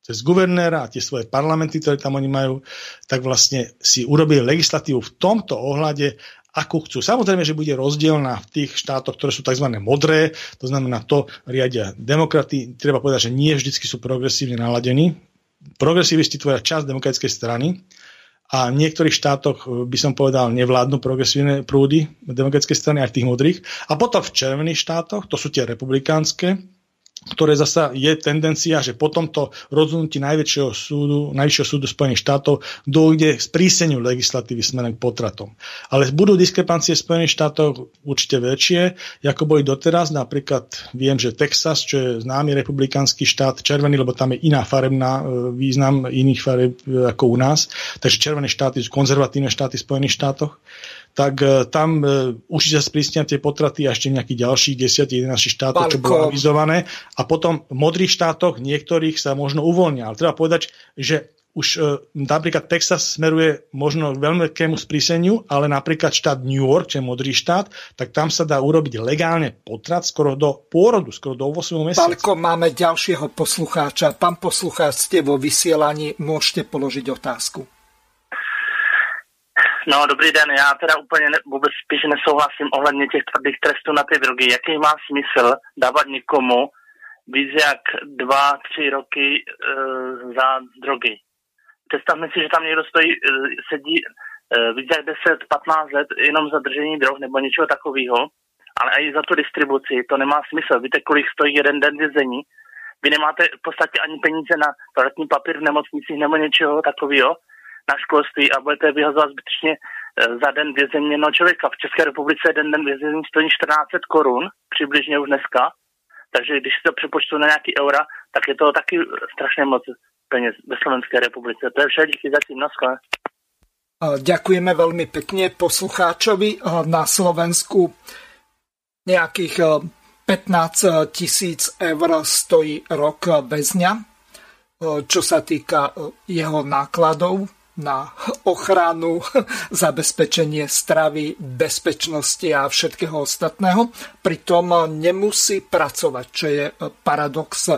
cez guvernéra a tie svoje parlamenty, ktoré tam oni majú, tak vlastne si urobili legislatívu v tomto ohľade, akú chcú. Samozrejme, že bude rozdielna v tých štátoch, ktoré sú tzv. modré, to znamená to riadia demokraty. Treba povedať, že nie vždy sú progresívne naladení. Progresivisti tvoria časť demokratickej strany a v niektorých štátoch by som povedal nevládnu progresívne prúdy demokratickej strany aj v tých modrých. A potom v červených štátoch, to sú tie republikánske, ktoré zasa je tendencia, že po tomto rozhodnutí Najväčšieho súdu, Najvyššieho súdu Spojených štátov dojde k spríseniu legislatívy smerom k potratom. Ale budú diskrepancie v Spojených štátoch určite väčšie, ako boli doteraz. Napríklad viem, že Texas, čo je známy republikánsky štát, červený, lebo tam je iná farebná e, význam iných fareb e, ako u nás. Takže červené štáty sú konzervatívne štáty v Spojených štátoch tak e, tam e, už sa sprísnia tie potraty a ešte nejakých ďalších 10 11 štátov, čo bolo avizované. A potom v modrých štátoch niektorých sa možno uvoľnia. Ale treba povedať, že už e, napríklad Texas smeruje možno k veľkému spríseniu, ale napríklad štát New York, čo je modrý štát, tak tam sa dá urobiť legálne potrat skoro do pôrodu, skoro do 8 mesiaca. Pálko, máme ďalšieho poslucháča. Pán poslucháč, ste vo vysielaní, môžete položiť otázku. No, dobrý den. Já teda úplně ne, vůbec spíš nesouhlasím ohledně těch tvrdých trestů na ty drogy. Jaký má smysl dávat někomu víc jak dva, tři roky e, za drogy? Představme si, že tam někdo stojí, e, sedí e, víc jak 10-15 let jenom za držení drog nebo něčeho takového, ale i za tu distribuci. To nemá smysl. Víte, kolik stojí jeden den vězení? Vy nemáte v podstatě ani peníze na toaletní papír v nemocnicích nebo něčeho takového na školství a budete vyhazovat zbytečně eh, za den vězení jednoho člověka. V České republice jeden den vězení stojí 14 korun, přibližně už dneska. Takže když si to přepočtu na nějaký eura, tak je to taky strašně moc peněz ve Slovenské republice. To je vše, díky zatím, na skle. Ďakujeme veľmi pekne poslucháčovi. Na Slovensku nejakých 15 tisíc eur stojí rok väzňa, čo sa týka jeho nákladov na ochranu, zabezpečenie stravy, bezpečnosti a všetkého ostatného. Pritom nemusí pracovať, čo je paradox.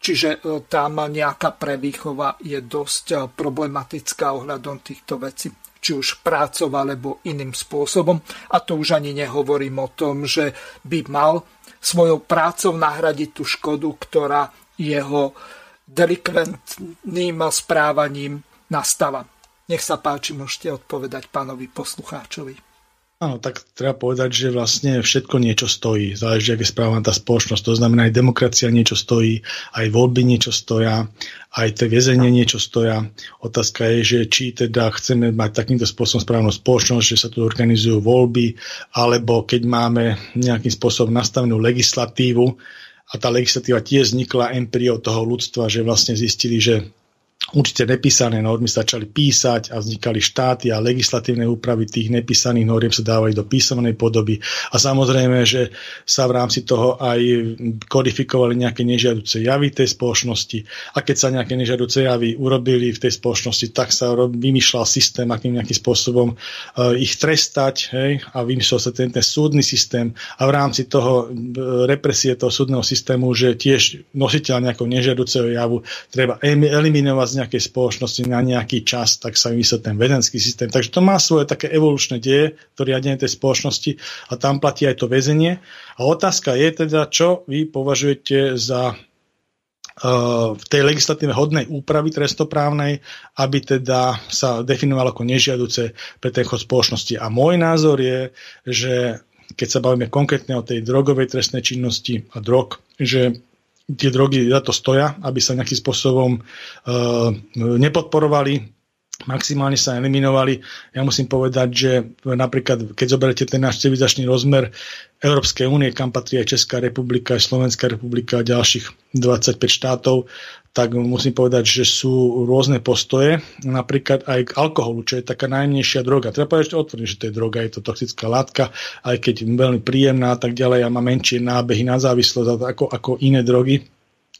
Čiže tam nejaká prevýchova je dosť problematická ohľadom týchto vecí či už prácov alebo iným spôsobom. A to už ani nehovorím o tom, že by mal svojou prácou nahradiť tú škodu, ktorá jeho delikventným správaním nastáva. Nech sa páči, môžete odpovedať pánovi poslucháčovi. Áno, tak treba povedať, že vlastne všetko niečo stojí. Záleží, aké správa tá spoločnosť. To znamená, aj demokracia niečo stojí, aj voľby niečo stoja, aj tie väzenie niečo stoja. Otázka je, že či teda chceme mať takýmto spôsobom správnu spoločnosť, že sa tu organizujú voľby, alebo keď máme nejakým spôsobom nastavenú legislatívu, a tá legislatíva tiež vznikla empiriou toho ľudstva, že vlastne zistili, že určite nepísané normy začali písať a vznikali štáty a legislatívne úpravy tých nepísaných noriem sa dávali do písomnej podoby. A samozrejme, že sa v rámci toho aj kodifikovali nejaké nežiaduce javy tej spoločnosti. A keď sa nejaké nežiaduce javy urobili v tej spoločnosti, tak sa vymýšľal systém, akým nejakým spôsobom uh, ich trestať hej, a vymýšľal sa ten, ten súdny systém a v rámci toho uh, represie toho súdneho systému, že tiež nositeľ nejakého nežiaduceho javu treba eliminovať z nejakej spoločnosti na nejaký čas, tak sa vymyslel ten vedenský systém. Takže to má svoje také evolučné deje, to riadenie tej spoločnosti a tam platí aj to väzenie. A otázka je teda, čo vy považujete za uh, v tej legislatíve hodnej úpravy trestoprávnej, aby teda sa definovalo ako nežiaduce pre ten chod spoločnosti. A môj názor je, že keď sa bavíme konkrétne o tej drogovej trestnej činnosti a drog, že tie drogy za to stoja, aby sa nejakým spôsobom uh, nepodporovali, maximálne sa eliminovali. Ja musím povedať, že napríklad, keď zoberete ten náš civilizačný rozmer Európskej únie, kam patrí aj Česká republika, aj Slovenská republika a ďalších 25 štátov, tak musím povedať, že sú rôzne postoje, napríklad aj k alkoholu, čo je taká najmenšia droga. Treba povedať, že otvorím, že to je droga, je to toxická látka, aj keď veľmi príjemná a tak ďalej a má menšie nábehy na závislosť ako, ako iné drogy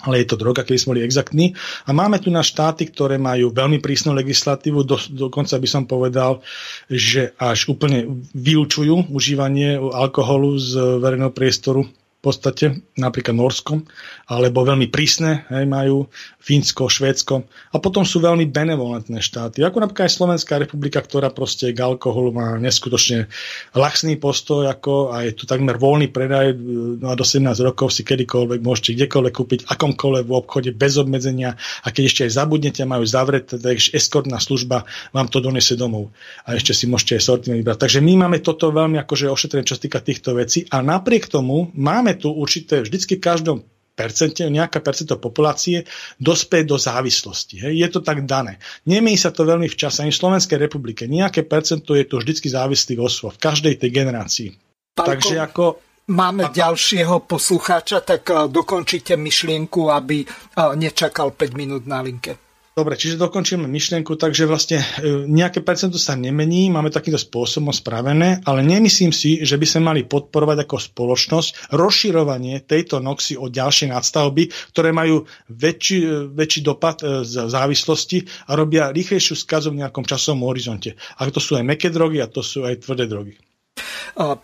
ale je to droga, keď sme boli exaktní. A máme tu na štáty, ktoré majú veľmi prísnu legislatívu, do, dokonca by som povedal, že až úplne vylúčujú užívanie alkoholu z verejného priestoru v podstate, napríklad Norskom, alebo veľmi prísne hej, majú Fínsko, Švédsko. A potom sú veľmi benevolentné štáty, ako napríklad aj Slovenská republika, ktorá proste k alkoholu má neskutočne laxný postoj, ako a je tu takmer voľný predaj, no a do 17 rokov si kedykoľvek môžete kdekoľvek kúpiť, akomkoľvek v obchode bez obmedzenia a keď ešte aj zabudnete, majú zavreté, tak eskortná služba vám to donesie domov a ešte si môžete aj sortiment vybrať. Takže my máme toto veľmi akože ošetrené, čo sa týka týchto vecí a napriek tomu máme tu určité, vždycky v každom percente, nejaká percento populácie dospie do závislosti. Hej. Je to tak dané. Nemení sa to veľmi v čase ani v Slovenskej republike. Nejaké percento je to vždycky závislých osôb v každej tej generácii. Pálko, Takže ako... Máme a... ďalšieho poslucháča, tak uh, dokončite myšlienku, aby uh, nečakal 5 minút na linke. Dobre, čiže dokončíme myšlienku, takže vlastne e, nejaké percento sa nemení, máme takýmto spôsobom spravené, ale nemyslím si, že by sme mali podporovať ako spoločnosť rozširovanie tejto noxy o ďalšie nadstavby, ktoré majú väčší, e, väčší dopad e, z závislosti a robia rýchlejšiu skazu v nejakom časovom horizonte. A to sú aj meké drogy a to sú aj tvrdé drogy.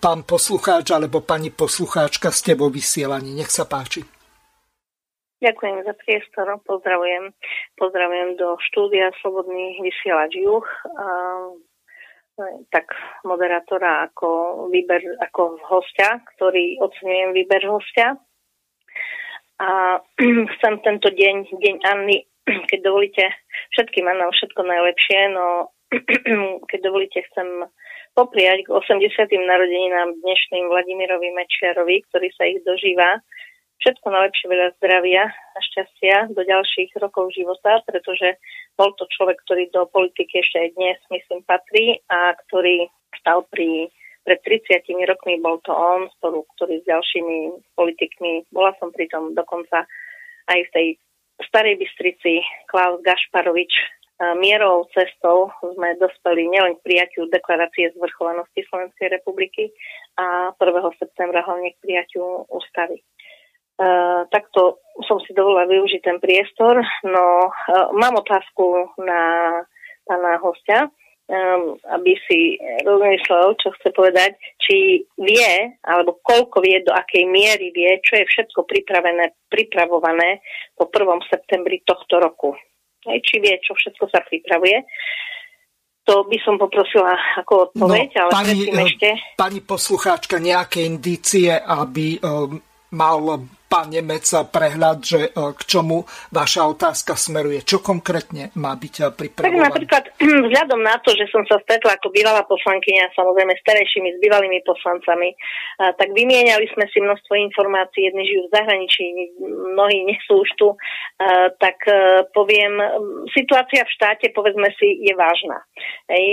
Pán poslucháč alebo pani poslucháčka ste vo vysielaní, nech sa páči. Ďakujem za priestor, pozdravujem, pozdravujem do štúdia Slobodný vysielač Juh, a, tak moderátora ako, výber, ako hostia, ktorý ocenujem výber hostia. A chcem tento deň, deň Anny, keď dovolíte, všetkým Anna všetko najlepšie, no keď dovolíte, chcem popriať k 80. narodeninám dnešným Vladimirovi Mečiarovi, ktorý sa ich dožíva všetko najlepšie, veľa zdravia a šťastia do ďalších rokov života, pretože bol to človek, ktorý do politiky ešte aj dnes, myslím, patrí a ktorý stal pri pred 30 rokmi bol to on, spolu, ktorý s ďalšími politikmi, bola som pri tom dokonca aj v tej starej Bystrici, Klaus Gašparovič, mierou cestou sme dospeli nielen k prijatiu deklarácie zvrchovanosti Slovenskej republiky a 1. septembra hlavne k prijatiu ústavy. Uh, takto som si dovolila využiť ten priestor. No, uh, mám otázku na pána hostia. um, aby si rozmyslel, čo chce povedať, či vie, alebo koľko vie, do akej miery vie, čo je všetko pripravené, pripravované po 1. septembri tohto roku. Či vie, čo všetko sa pripravuje. To by som poprosila ako odpoveď, no, ale pani, eh, ešte... Pani poslucháčka, nejaké indície, aby um, mal pán Nemec prehľad, že e, k čomu vaša otázka smeruje. Čo konkrétne má byť e, pripravované? Tak napríklad vzhľadom na to, že som sa stretla ako bývalá poslankyňa, samozrejme s terejšími, s bývalými poslancami, tak vymieniali sme si množstvo informácií, jedni žijú v zahraničí, mnohí nie sú už tu, tak e, poviem, situácia v štáte, povedzme si, je vážna. Hej,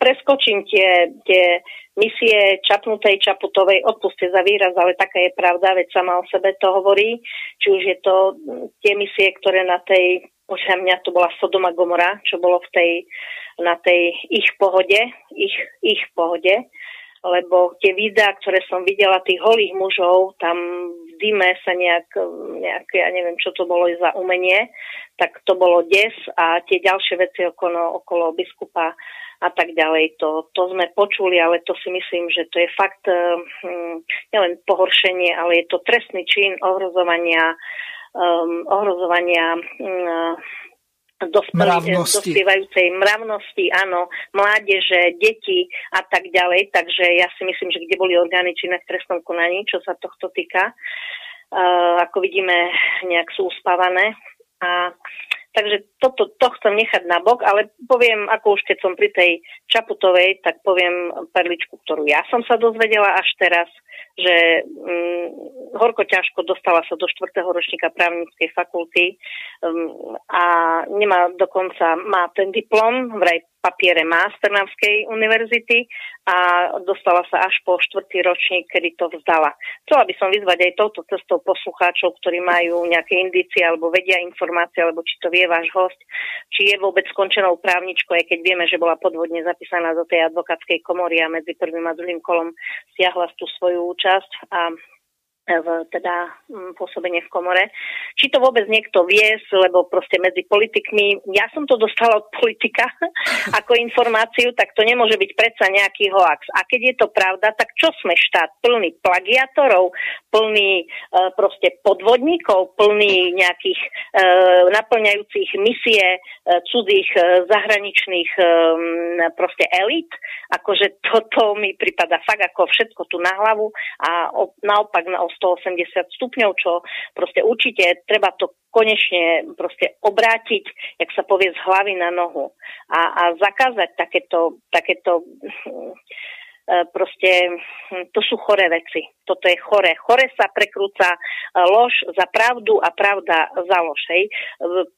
preskočím tie, tie misie čapnutej Čaputovej, odpuste za výraz, ale taká je pravda, veď sama o sebe to hovorí, či už je to tie misie, ktoré na tej, podľa mňa to bola Sodoma Gomora, čo bolo v tej, na tej ich pohode, ich, ich pohode, lebo tie videá, ktoré som videla tých holých mužov, tam v dime sa nejak, nejak, ja neviem, čo to bolo za umenie, tak to bolo des a tie ďalšie veci okolo, okolo biskupa a tak ďalej. To, to sme počuli, ale to si myslím, že to je fakt hm, nielen pohoršenie, ale je to trestný čin ohrozovania, um, ohrozovania um, dospievajúcej mravnosti, áno, mládeže, deti a tak ďalej. Takže ja si myslím, že kde boli orgány činné v trestnom konaní, čo sa tohto týka, uh, ako vidíme, nejak sú uspávané. A Takže toto, to chcem nechať na bok, ale poviem, ako už keď som pri tej Čaputovej, tak poviem perličku, ktorú ja som sa dozvedela až teraz, že hm, horko ťažko dostala sa do 4. ročníka právnickej fakulty hm, a nemá dokonca, má ten diplom, vraj papiere má z Trnavskej univerzity a dostala sa až po štvrtý ročník, kedy to vzdala. Chcela by som vyzvať aj touto cestou poslucháčov, ktorí majú nejaké indície alebo vedia informácie, alebo či to vie váš host, či je vôbec skončenou právničkou, aj keď vieme, že bola podvodne zapísaná do tej advokátskej komory a medzi prvým a druhým kolom stiahla tú svoju účasť a v teda mm, pôsobenie v komore. Či to vôbec niekto vie, lebo proste medzi politikmi, ja som to dostala od politika ako informáciu, tak to nemôže byť predsa nejaký hoax. A keď je to pravda, tak čo sme štát? Plný plagiatorov, plný e, proste podvodníkov, plný nejakých e, naplňajúcich misie e, cudzích e, zahraničných e, proste elit. Akože toto mi prípada fakt ako všetko tu na hlavu a o, naopak na 180 stupňov, čo proste určite treba to konečne proste obrátiť, jak sa povie, z hlavy na nohu a, a zakázať takéto, takéto proste hm, to sú choré veci. Toto je chore. Chore sa prekrúca e, lož za pravdu a pravda za lož. Hej.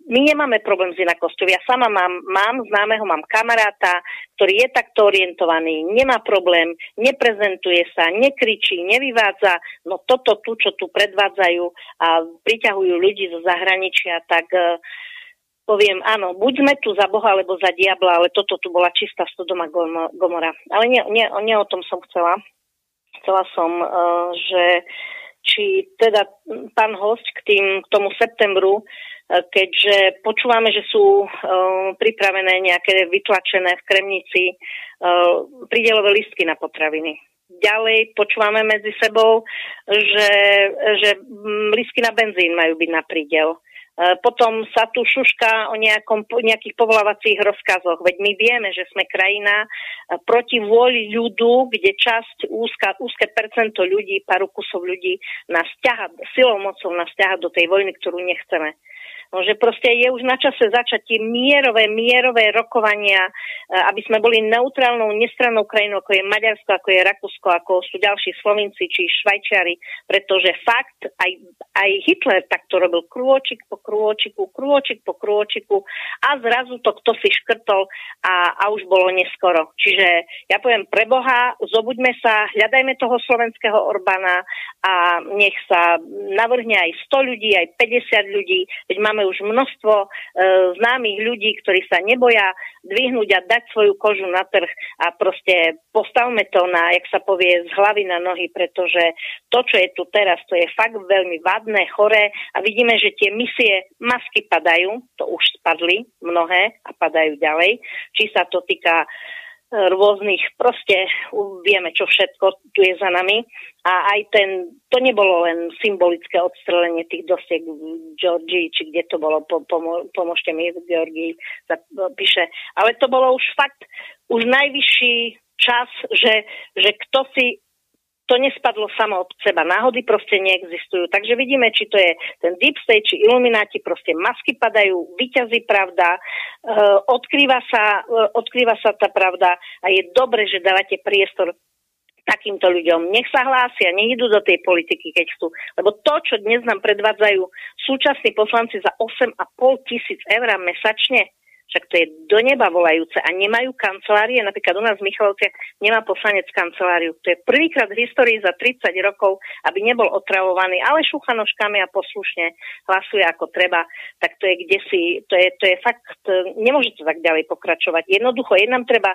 My nemáme problém s inakosťou. Ja sama mám, mám známeho, mám kamaráta, ktorý je takto orientovaný, nemá problém, neprezentuje sa, nekričí, nevyvádza. No toto tu, čo tu predvádzajú a priťahujú ľudí zo zahraničia, tak uh, poviem, áno, buď sme tu za Boha alebo za diabla, ale toto tu bola čistá Sodoma Gomora. Ale nie, nie, nie o tom som chcela. Chcela som, uh, že či teda pán host k, tým, k tomu septembru, uh, keďže počúvame, že sú uh, pripravené nejaké vytlačené v Kremnici prídelové listky na potraviny. Ďalej počúvame medzi sebou, že, že listky na benzín majú byť na prídel. E, potom sa tu šuška o nejakom, nejakých povolávacích rozkazoch. Veď my vieme, že sme krajina e, proti vôli ľudu, kde časť úzka, úzke percento ľudí, pár kusov ľudí nás ťaha, silou mocou nás ťaha do tej vojny, ktorú nechceme. No, že proste je už na čase začať tie mierové, mierové rokovania, e, aby sme boli neutrálnou, nestrannou krajinou, ako je Maďarsko, ako je Rakúsko, ako sú ďalší Slovinci či Švajčiari, pretože fakt aj, aj Hitler takto robil krôčik po krôčiku, krôčik po krôčiku a zrazu to kto si škrtol a, a už bolo neskoro. Čiže ja poviem pre Boha, zobuďme sa, hľadajme toho slovenského Orbána a nech sa navrhne aj 100 ľudí, aj 50 ľudí, veď máme máme už množstvo e, známych ľudí, ktorí sa neboja dvihnúť a dať svoju kožu na trh a proste postavme to na, jak sa povie, z hlavy na nohy, pretože to, čo je tu teraz, to je fakt veľmi vadné, choré a vidíme, že tie misie masky padajú, to už spadli mnohé a padajú ďalej. Či sa to týka rôznych, proste vieme, čo všetko tu je za nami. A aj ten, to nebolo len symbolické odstrelenie tých dosiek v Georgii, či kde to bolo, po, pomo, pomôžte mi v Georgii, píše. Ale to bolo už fakt, už najvyšší čas, že, že kto si to nespadlo samo od seba. Náhody proste neexistujú. Takže vidíme, či to je ten deep state, či ilumináti, proste masky padajú, vyťazí pravda, uh, odkrýva, sa, uh, odkrýva sa tá pravda a je dobre, že dávate priestor takýmto ľuďom. Nech sa hlásia, nech idú do tej politiky, keď chcú. Lebo to, čo dnes nám predvádzajú súčasní poslanci za 8,5 tisíc eur mesačne, však to je do neba volajúce a nemajú kancelárie, napríklad u nás v Michalovciach nemá poslanec kanceláriu. To je prvýkrát v histórii za 30 rokov, aby nebol otravovaný, ale šúcha nožkami a poslušne hlasuje ako treba, tak to je kde si, to je, to je fakt, nemôže to tak ďalej pokračovať. Jednoducho, je nám treba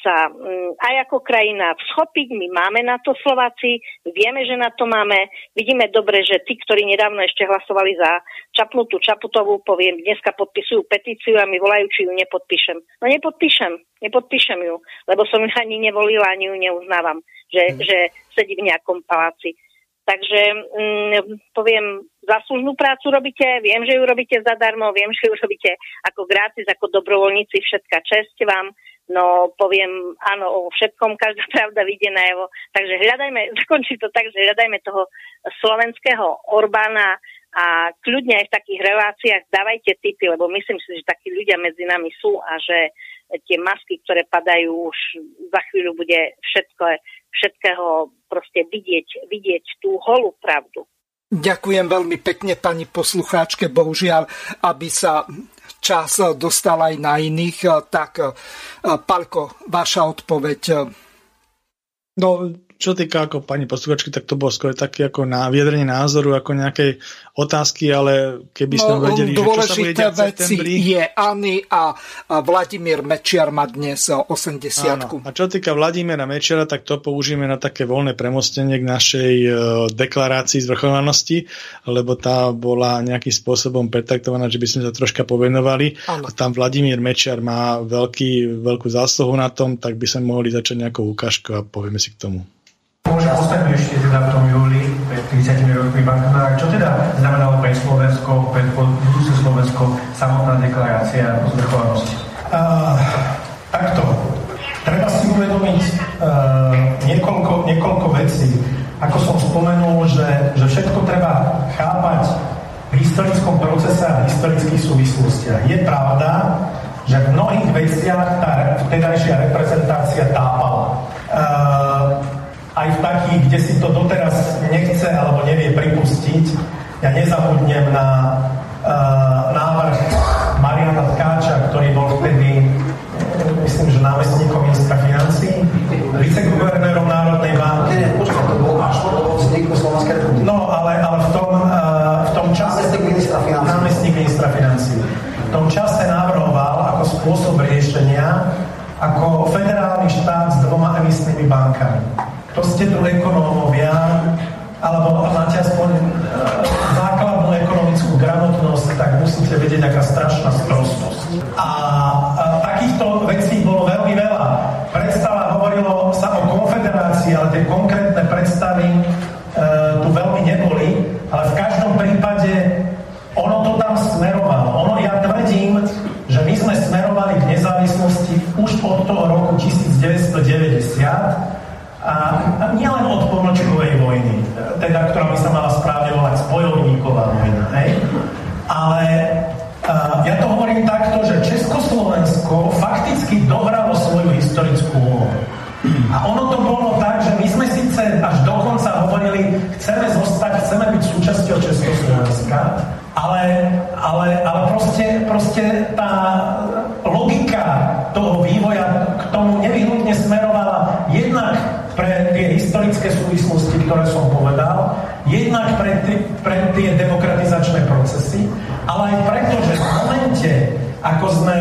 sa mm, aj ako krajina schopiť. My máme na to Slováci, vieme, že na to máme. Vidíme dobre, že tí, ktorí nedávno ešte hlasovali za Čapnutú Čaputovú, poviem, dneska podpisujú petíciu a mi volajú, či ju nepodpíšem. No nepodpíšem, nepodpíšem ju, lebo som ju ani nevolila, ani ju neuznávam, že, hmm. že sedí v nejakom paláci. Takže mm, poviem, zaslúžnú prácu robíte, viem, že ju robíte zadarmo, viem, že ju robíte ako gratis, ako dobrovoľníci, všetka čest vám. No poviem, áno, o všetkom každá pravda vyjde najevo. Takže hľadajme, zakončí to tak, že hľadajme toho slovenského Orbána a kľudne aj v takých reláciách dávajte tipy, lebo myslím si, že takí ľudia medzi nami sú a že tie masky, ktoré padajú už za chvíľu bude všetko, všetkého proste vidieť, vidieť tú holú pravdu. Ďakujem veľmi pekne pani poslucháčke. Bohužiaľ, aby sa čas dostal aj na iných. Tak, Palko, vaša odpoveď. No, čo týka ako pani posluchačky, tak to bolo skôr také ako na viedrenie názoru, ako nejakej otázky, ale keby sme no, vedeli, že čo sa bude diať v septembri... je Ani a Vladimír Mečiar má dnes 80 Áno. A čo týka Vladimíra Mečiara, tak to použijeme na také voľné premostenie k našej uh, deklarácii zvrchovanosti, lebo tá bola nejakým spôsobom pretaktovaná, že by sme sa troška povenovali. Áno. A tam Vladimír Mečiar má veľký, veľkú zásluhu na tom, tak by sme mohli začať nejakou ukážkou a povieme si k tomu. Môžem ostať ešte teda v tom júli pred 30 rokmi Banknár. Čo teda znamenalo pre Slovensko, pre budúce Slovensko samotná deklarácia o zvrchovanosti? Uh, takto. Treba si uvedomiť uh, niekoľko, niekoľko vecí. Ako som spomenul, že, že všetko treba chápať v historickom procese a v historických súvislostiach. Je pravda, že v mnohých veciach tá vtedajšia reprezentácia tápala. Uh, aj v takých, kde si to doteraz nechce alebo nevie pripustiť. Ja nezabudnem na uh, návrh Mariana Tkáča, ktorý bol vtedy myslím, že námestníkom ministra financí, viceguvernérom Národnej banky. Nie, počkaj, to bol až po vzniku Slovenskej republiky. No, ale, ale v tom, uh, v tom čase... Námestník ministra financí. Námestník ministra financí. V tom čase navrhoval ako spôsob riešenia ako federálny štát s dvoma emisnými bankami to ste tu ekonómovia, alebo máte aspoň e, základnú ekonomickú gramotnosť, tak musíte vedieť, aká strašná sprostosť. A, a takýchto vecí bolo veľmi veľa. Predstava hovorilo sa o konfederácii, ale tie konkrétne predstavy e, tu veľmi neboli, ale v každom prípade ono to tam smerovalo. Ono, ja tvrdím, že my sme smerovali k nezávislosti už od toho roku 1990, a, a nielen od ponočkovej vojny, teda, ktorá by sa mala správne volať spojovníková vojna, hej? ale a, ja to hovorím takto, že Československo fakticky dohralo svoju historickú úlohu. A ono to bolo tak, že my sme síce až dokonca hovorili, chceme zostať, chceme byť súčasťou Československa, ale, ale, ale proste, proste tá logika toho vývoja k tomu nevyhnutne smerovala jednak pre tie historické súvislosti, ktoré som povedal, jednak pre, pre tie demokratizačné procesy, ale aj preto, že v momente, ako sme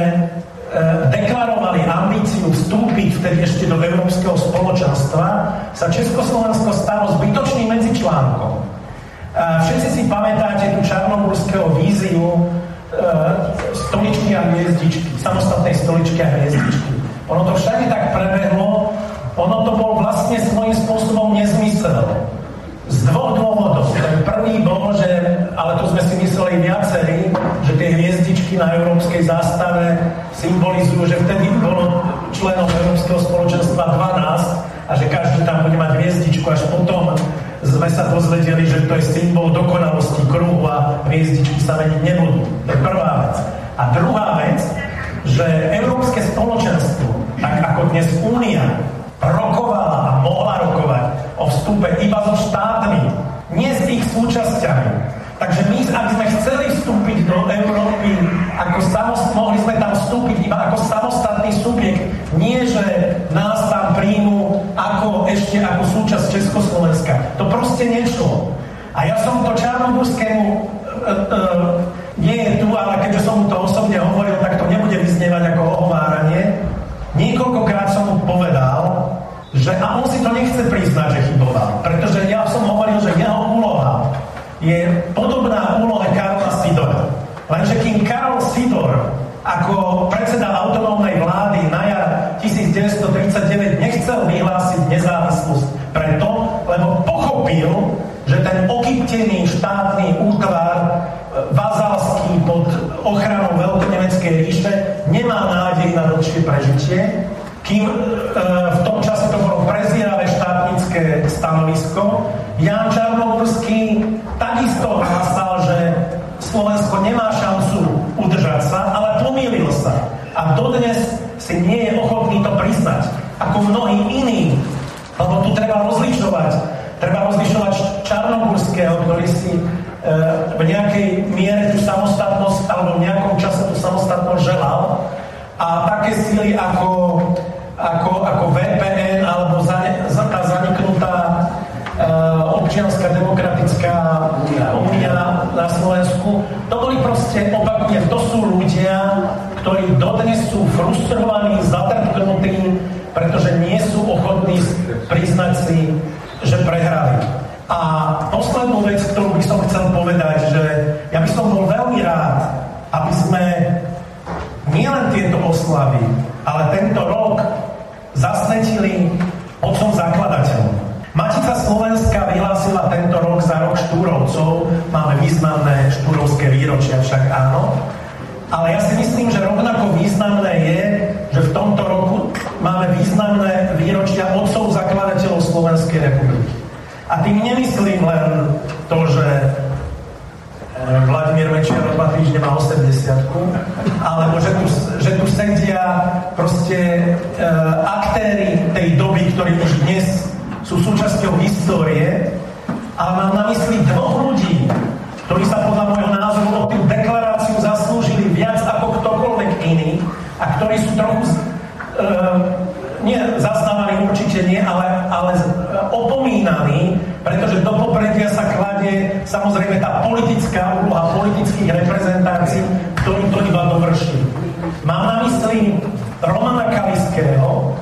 veľmi rád, aby sme nielen tieto oslavy, ale tento rok zasnetili otcom zakladateľom. Matica Slovenska vyhlásila tento rok za rok štúrovcov. Máme významné štúrovské výročia, však áno. Ale ja si myslím, že rovnako významné je, že v tomto roku máme významné výročia otcov zakladateľov Slovenskej republiky. A tým nemyslím len to, že Vladimír Mečiar o dva týždne má 80 alebo že tu, že tu sedia proste uh, aktéry tej doby, ktorí už dnes sú súčasťou histórie, ale mám na mysli dvoch ľudí, ktorí sa podľa môjho názoru o tú deklaráciu zaslúžili viac ako ktokoľvek iný a ktorí sú trochu uh, nie zastávaní určite nie, ale, ale opomínaní, pretože do popredia sa kladie samozrejme tá politická úloha politických reprezentácií, ktorú to iba dovrší. Mám na mysli Romana Kaliského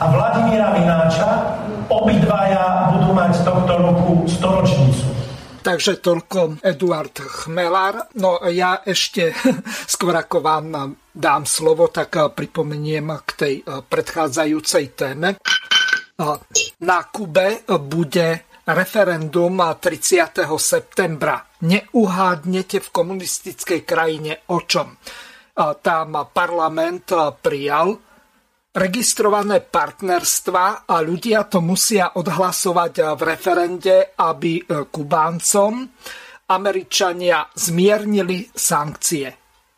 a Vladimíra Mináča, obidvaja budú mať tohto roku storočnicu. Takže toľko Eduard Chmelár. No ja ešte skôr ako vám dám slovo, tak eh, pripomeniem k tej eh, predchádzajúcej téme. Eh, na Kube bude referendum 30. septembra. Neuhádnete v komunistickej krajine o čom. Tam parlament prijal registrované partnerstva a ľudia to musia odhlasovať v referende, aby e, Kubáncom Američania zmiernili sankcie.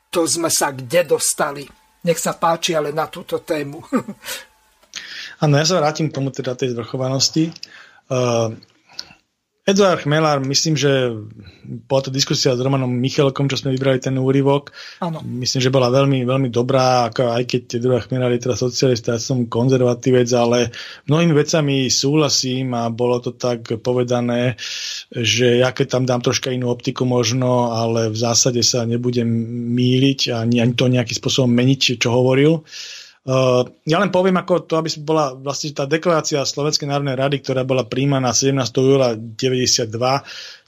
To sme sa kde dostali. Nech sa páči ale na túto tému. Áno, ja sa vrátim k tomu teda tej zvrchovanosti. Uh, Eduard Chmelár, myslím, že po to diskusia s Romanom Michalkom, čo sme vybrali ten úryvok, ano. myslím, že bola veľmi, veľmi dobrá, ako aj keď Eduard Chmelár je teraz socialista, ja som konzervatívec, ale mnohými vecami súhlasím a bolo to tak povedané, že ja keď tam dám troška inú optiku možno, ale v zásade sa nebudem míliť a ani to nejakým spôsobom meniť, čo hovoril. Uh, ja len poviem, ako to, aby bola vlastne tá deklarácia Slovenskej národnej rady, ktorá bola príjmaná 17. júla 92,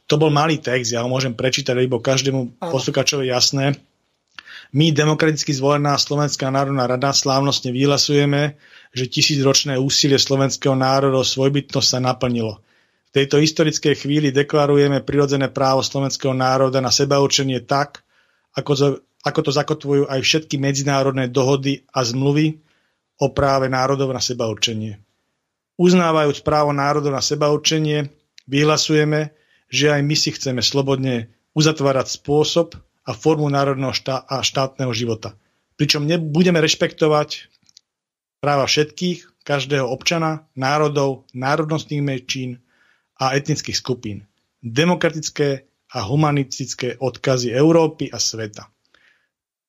to bol malý text, ja ho môžem prečítať, lebo každému posluchačovi jasné. My, demokraticky zvolená Slovenská národná rada, slávnostne vyhlasujeme, že tisícročné úsilie slovenského národa o svojbytnosť sa naplnilo. V tejto historickej chvíli deklarujeme prirodzené právo slovenského národa na sebaurčenie tak, ako ako to zakotvujú aj všetky medzinárodné dohody a zmluvy o práve národov na sebaurčenie. Uznávajúc právo národov na sebaurčenie, vyhlasujeme, že aj my si chceme slobodne uzatvárať spôsob a formu národného štá- a štátneho života. Pričom nebudeme rešpektovať práva všetkých, každého občana, národov, národnostných menšín a etnických skupín. Demokratické a humanistické odkazy Európy a sveta.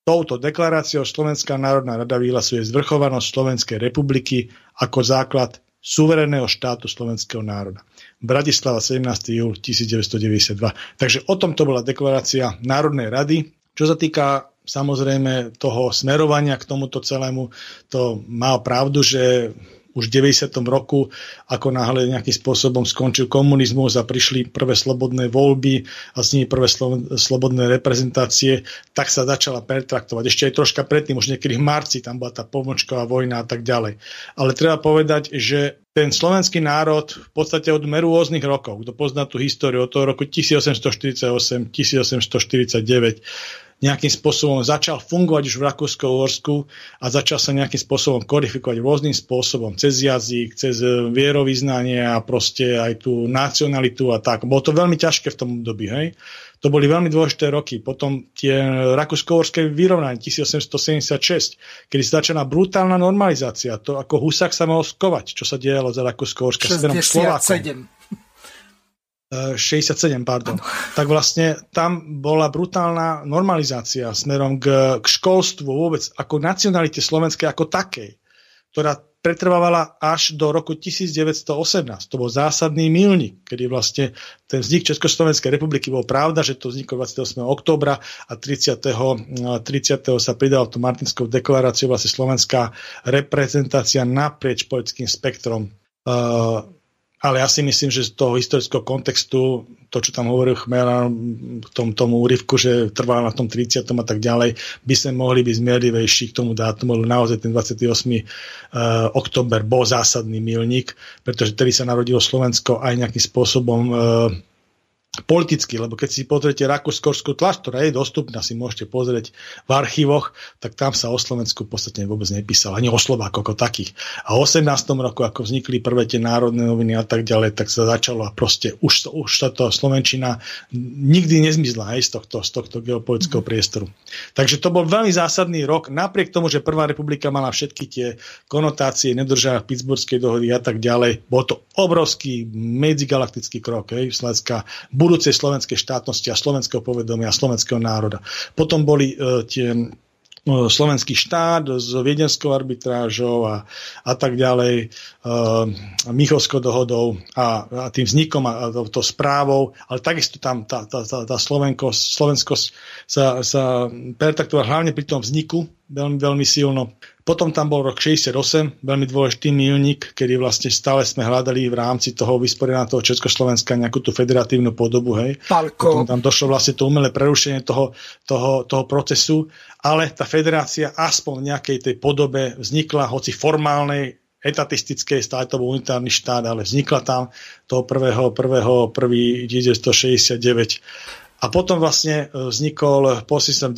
Touto deklaráciou Slovenská národná rada vyhlasuje zvrchovanosť Slovenskej republiky ako základ suverénneho štátu slovenského národa. Bratislava 17. júl 1992. Takže o tomto bola deklarácia Národnej rady. Čo sa týka samozrejme toho smerovania k tomuto celému, to má pravdu, že už v 90. roku, ako náhle nejakým spôsobom skončil komunizmus a prišli prvé slobodné voľby a s nimi prvé slobodné reprezentácie, tak sa začala pertraktovať. Ešte aj troška predtým, už niekedy v marci, tam bola tá pomočková vojna a tak ďalej. Ale treba povedať, že ten slovenský národ v podstate od meru rôznych rokov, kto pozná tú históriu od toho roku 1848, 1849, nejakým spôsobom začal fungovať už v Rakúsko-Uhorsku a začal sa nejakým spôsobom kodifikovať rôznym spôsobom, cez jazyk, cez e, vierovýznanie a proste aj tú nacionalitu a tak. Bolo to veľmi ťažké v tom období, hej. To boli veľmi dôležité roky. Potom tie rakúsko-uhorské vyrovnanie 1876, kedy sa začala brutálna normalizácia. To ako Husák sa mohol skovať, čo sa dialo za Rakúsko-uhorské 67. 67, pardon. Ano. Tak vlastne tam bola brutálna normalizácia smerom k, k školstvu vôbec ako nacionalite slovenskej ako takej, ktorá pretrvávala až do roku 1918. To bol zásadný milník, kedy vlastne ten vznik Československej republiky bol pravda, že to vzniklo 28. októbra a 30. 30. sa pridal to Martinskou deklaráciou vlastne slovenská reprezentácia naprieč politickým spektrom. Uh, ale ja si myslím, že z toho historického kontextu, to, čo tam hovoril Chmela v tom, tomu úryvku, že trvá na tom 30. a tak ďalej, by sme mohli byť zmierlivejší k tomu dátumu, lebo naozaj ten 28. Uh, eh, október bol zásadný milník, pretože tedy sa narodilo Slovensko aj nejakým spôsobom uh, politicky, lebo keď si pozriete rakúskorskú tlač, ktorá je dostupná, si môžete pozrieť v archívoch, tak tam sa o Slovensku v podstate vôbec nepísalo, ani o Slovákoch ako takých. A v 18. roku, ako vznikli prvé tie národné noviny a tak ďalej, tak sa začalo a proste už, už táto Slovenčina nikdy nezmizla aj z tohto, z tohto geopolitického priestoru. Takže to bol veľmi zásadný rok, napriek tomu, že Prvá republika mala všetky tie konotácie, nedržania Pittsburghskej dohody a tak ďalej, bol to obrovský medzigalaktický krok, hej, budúcej slovenskej štátnosti a slovenského povedomia slovenského národa. Potom boli e, tie e, slovenský štát s viedenskou arbitrážou a, a tak ďalej, uh, Michovskou dohodou a, a tým vznikom a, a to, to správou, ale takisto tam tá, tá, tá, tá slovenkosť, slovenskosť sa, sa pertaktovala hlavne pri tom vzniku veľmi, veľmi silno. Potom tam bol rok 68, veľmi dôležitý milník, kedy vlastne stále sme hľadali v rámci toho vysporiadaného toho Československa nejakú tú federatívnu podobu. Hej. Palko. Potom tam došlo vlastne to umelé prerušenie toho, toho, toho procesu, ale tá federácia aspoň v nejakej tej podobe vznikla, hoci formálnej, etatistickej, stále to bol unitárny štát, ale vznikla tam toho 1. 1. 1. 1969. A potom vlastne vznikol po 89.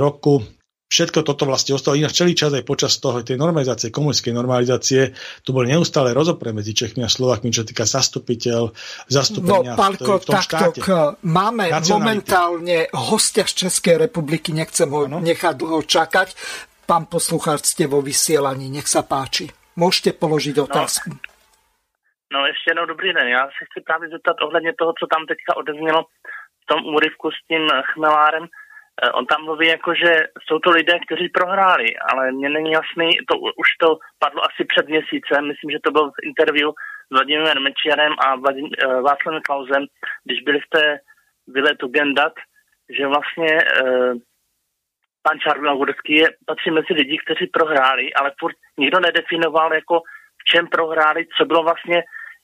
roku všetko toto vlastne ostalo. Ináč celý čas aj počas toho, tej normalizácie, komunistickej normalizácie, tu boli neustále rozopre medzi Čechmi a Slovakmi, čo týka zastupiteľ, zastupenia no, Pálko, v tom takto, štáte. máme momentálne hostia z Českej republiky, nechcem ho ano? nechať dlho čakať. Pán poslucháč, ste vo vysielaní, nech sa páči. Môžete položiť no. otázku. No. No ještě jednou dobrý den. Já se chci právě zeptat ohledně toho, co tam teďka odeznělo v tom úryvku s tím chmelárem. Eh, on tam mluví jako, že jsou to lidé, kteří prohráli, ale mně není jasný, to už to padlo asi před měsícem, myslím, že to byl v interview s Vladimírem Mečiarem a Vladim, uh, Václavem Klausem, když byli v té vyletu Gendat, že vlastně uh, pan Čarnogorský je, patří mezi lidi, kteří prohráli, ale furt nikdo nedefinoval, jako v čem prohráli, co bylo vlastně